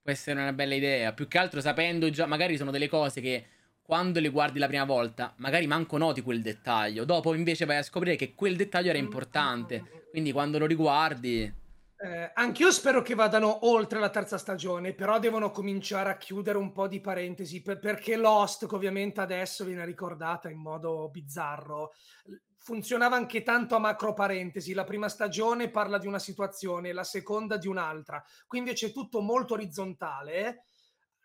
Può essere una bella idea. Più che altro sapendo già, magari sono delle cose che quando le guardi la prima volta, magari manco noti quel dettaglio. Dopo invece vai a scoprire che quel dettaglio era importante. Quindi quando lo riguardi. Eh, anch'io spero che vadano oltre la terza stagione, però devono cominciare a chiudere un po' di parentesi, per- perché Lost, che ovviamente adesso viene ricordata in modo bizzarro, funzionava anche tanto a macro parentesi. La prima stagione parla di una situazione, la seconda di un'altra. Qui invece è tutto molto orizzontale.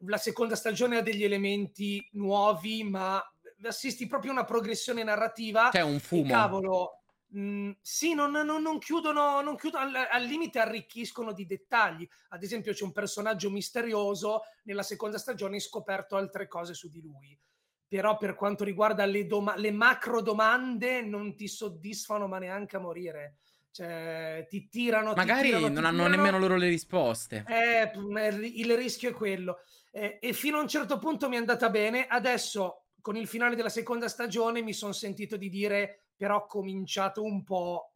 La seconda stagione ha degli elementi nuovi, ma assisti proprio a una progressione narrativa. C'è un E fumo. cavolo, mh, sì, non, non- non chiudono, non chiudono al, al limite arricchiscono di dettagli. Ad esempio, c'è un personaggio misterioso, nella seconda stagione hai scoperto altre cose su di lui. Però per quanto riguarda le, doma- le macro domande, non ti soddisfano ma neanche a morire. Cioè, ti tirano. ti Magari tirano, ti non hanno tirano. nemmeno loro le risposte. Eh, il rischio è quello. Eh, e fino a un certo punto mi è andata bene. Adesso, con il finale della seconda stagione, mi sono sentito di dire, però ho cominciato un po'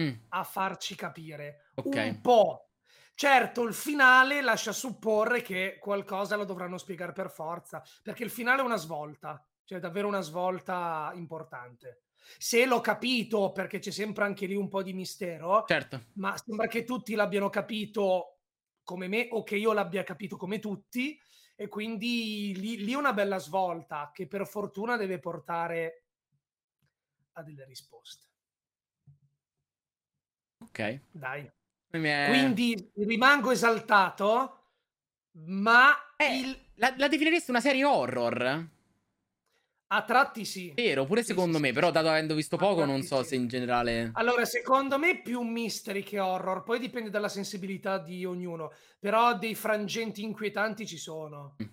Mm, a farci capire. ok. Un po'. Certo, il finale lascia supporre che qualcosa lo dovranno spiegare per forza, perché il finale è una svolta, cioè davvero una svolta importante. Se l'ho capito, perché c'è sempre anche lì un po' di mistero, Certo. ma sembra che tutti l'abbiano capito come me o che io l'abbia capito come tutti e quindi lì, lì è una bella svolta che per fortuna deve portare a delle risposte. Ok. Dai. Mi è- Quindi rimango esaltato, ma Eh, il- la, la definiresti una serie horror? a tratti sì. Vero, pure secondo sì, me, sì, però dato avendo visto A poco non so sì. se in generale... Allora, secondo me più mystery che horror, poi dipende dalla sensibilità di ognuno, però dei frangenti inquietanti ci sono. Mm.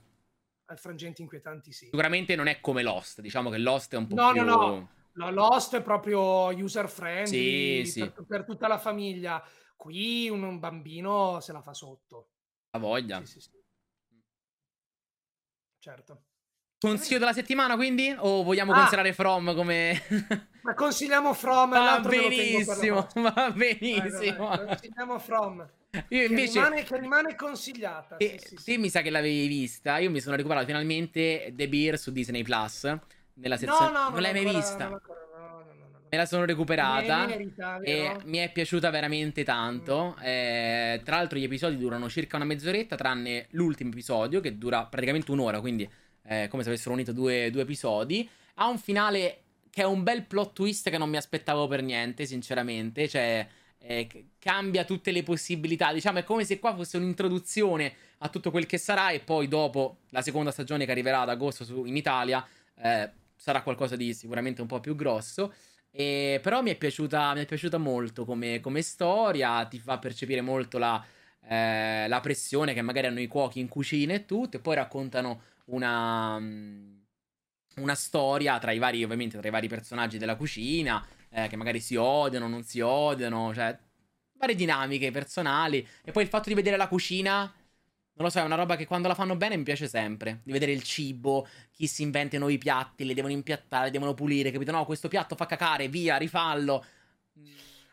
Eh, Frangenti inquietanti sì. Sicuramente non è come Lost, diciamo che Lost è un po' No, più... no, no. No, Lost è proprio user Sì, friendly sì. Per, per tutta la famiglia. Qui un, un bambino se la fa sotto. La voglia. Sì, sì, sì. Certo. Consiglio della settimana quindi? O vogliamo Ah. considerare From come... Ma consigliamo From, va benissimo, va Vai, vai, benissimo. vai, Consigliamo From. Io Che invece... rimane, che rimane consigliata. te, sì, sì, sì. mi sa che l'avevi vista, io mi sono recuperato finalmente The Beer su Disney Plus. Nella No, sezione... no, non l'hai mai ancora- vista? ancora, no, no, no, no. Me la sono recuperata. Merita, E mi è piaciuta veramente tanto. Eh, tra l'altro, gli episodi durano circa una mezz'oretta, tranne l'ultimo episodio, che dura praticamente un'ora. Quindi, è come se avessero unito due, due episodi. Ha un finale che è un bel plot twist che non mi aspettavo per niente, sinceramente. Cioè, eh, cambia tutte le possibilità. Diciamo, è come se qua fosse un'introduzione a tutto quel che sarà. E poi, dopo la seconda stagione che arriverà ad agosto su- in Italia, eh, sarà qualcosa di sicuramente un po' più grosso. E, però mi è piaciuta, mi è piaciuta molto come, come storia, ti fa percepire molto la, eh, la pressione che magari hanno i cuochi in cucina e tutto, e poi raccontano una, mm, una storia tra i vari, tra i vari personaggi della cucina, eh, che magari si odiano, non si odiano, cioè varie dinamiche personali. E poi il fatto di vedere la cucina, non lo so, è una roba che quando la fanno bene mi piace sempre. Di vedere il cibo, chi si inventa i nuovi piatti, li devono impiattare, li devono pulire, capito? No, questo piatto fa cacare, via, rifallo.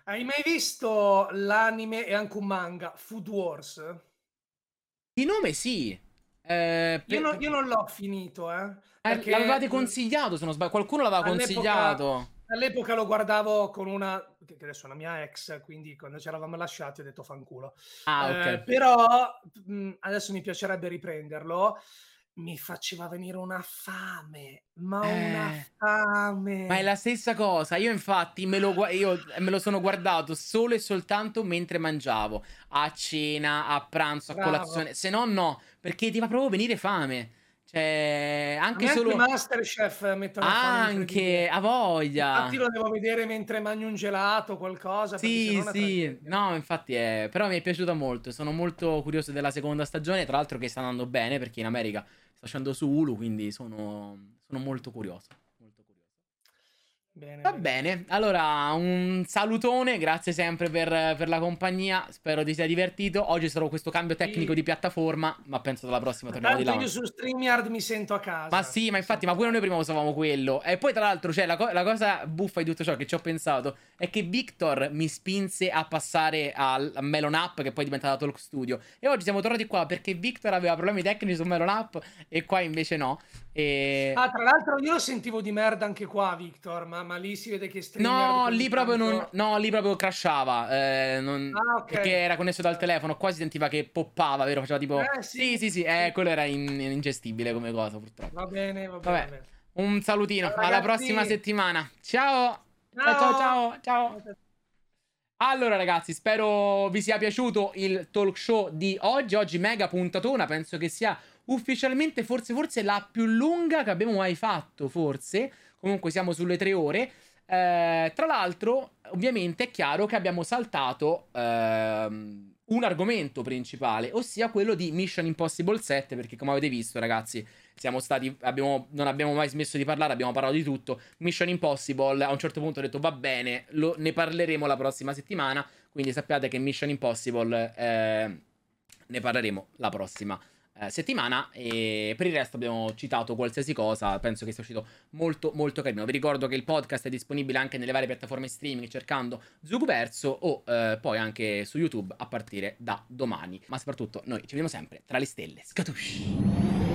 Hai mai visto l'anime e anche un manga Food Wars? Di nome sì. Eh, Io, per- non, io non l'ho finito, eh. eh, l'avevate consigliato, se non sbaglio. Qualcuno l'aveva consigliato. All'epoca lo guardavo con una, che adesso è una mia ex, quindi quando ci eravamo lasciati ho detto fanculo. Ah, Eh, ok. però mh, adesso mi piacerebbe riprenderlo. Mi faceva venire una fame, ma una Eh, fame. Ma è la stessa cosa. Io, infatti, me lo, io me lo sono guardato solo e soltanto mentre mangiavo. A cena, a pranzo, a Bravo. colazione. Se no, no. Perché ti fa proprio venire fame. Cioè, anche Neanche solo. Masterchef mettono Anche, a voglia. Infatti lo devo vedere mentre mangio un gelato o qualcosa. Sì, sì, no, infatti è... Però mi è piaciuta molto, sono molto curioso della seconda stagione, tra l'altro che sta andando bene perché in America sta uscendo su Hulu, quindi sono, sono molto curioso. Bene, Va bene. bene, allora un salutone, grazie sempre per, per la compagnia, spero ti sia divertito. Oggi sarò questo cambio tecnico Sì. di piattaforma, ma penso dalla prossima torniamo di Tanto là. io su StreamYard mi sento a casa. Ma sì, ma infatti, ma pure noi prima usavamo quello. E poi, tra l'altro, cioè, la, co- la cosa buffa di tutto ciò che ci ho pensato è che Victor mi spinse a passare al a Melon App, che poi è diventata Talk Studio. E oggi siamo tornati qua perché Victor aveva problemi tecnici su Melon App e qua invece no. E... Ah, tra l'altro io lo sentivo di merda anche qua, Victor, ma, ma lì si vede che No, lì proprio non. No, lì proprio crashava. eh, non- Ah, ok. Perché era connesso dal telefono. Qua si sentiva che poppava, vero? Faceva tipo. Eh, sì, sì. sì, sì. Eh, quello era in- ingestibile come cosa, purtroppo. Va bene, va Vabbè. bene. Un salutino. Ciao, Alla prossima settimana. Ciao. Ciao, ciao, ciao. ciao. Allora ragazzi, spero vi sia piaciuto il talk show di oggi. Oggi mega puntatona, penso che sia ufficialmente forse, forse la più lunga che abbiamo mai fatto, forse. Comunque siamo sulle tre ore. Eh, tra l'altro, ovviamente è chiaro che abbiamo saltato ehm, un argomento principale, ossia quello di Mission Impossible 7, perché come avete visto ragazzi, siamo stati, abbiamo, non abbiamo mai smesso di parlare, abbiamo parlato di tutto. Mission Impossible, a un certo punto ho detto va bene, lo- ne parleremo la prossima settimana, quindi sappiate che Mission Impossible eh, ne parleremo la prossima eh, settimana e per il resto abbiamo citato qualsiasi cosa, penso che sia uscito molto molto carino. Vi ricordo che il podcast è disponibile anche nelle varie piattaforme streaming cercando Zuguverso o eh, poi anche su YouTube a partire da domani. Ma soprattutto noi ci vediamo sempre tra le stelle. Scatush!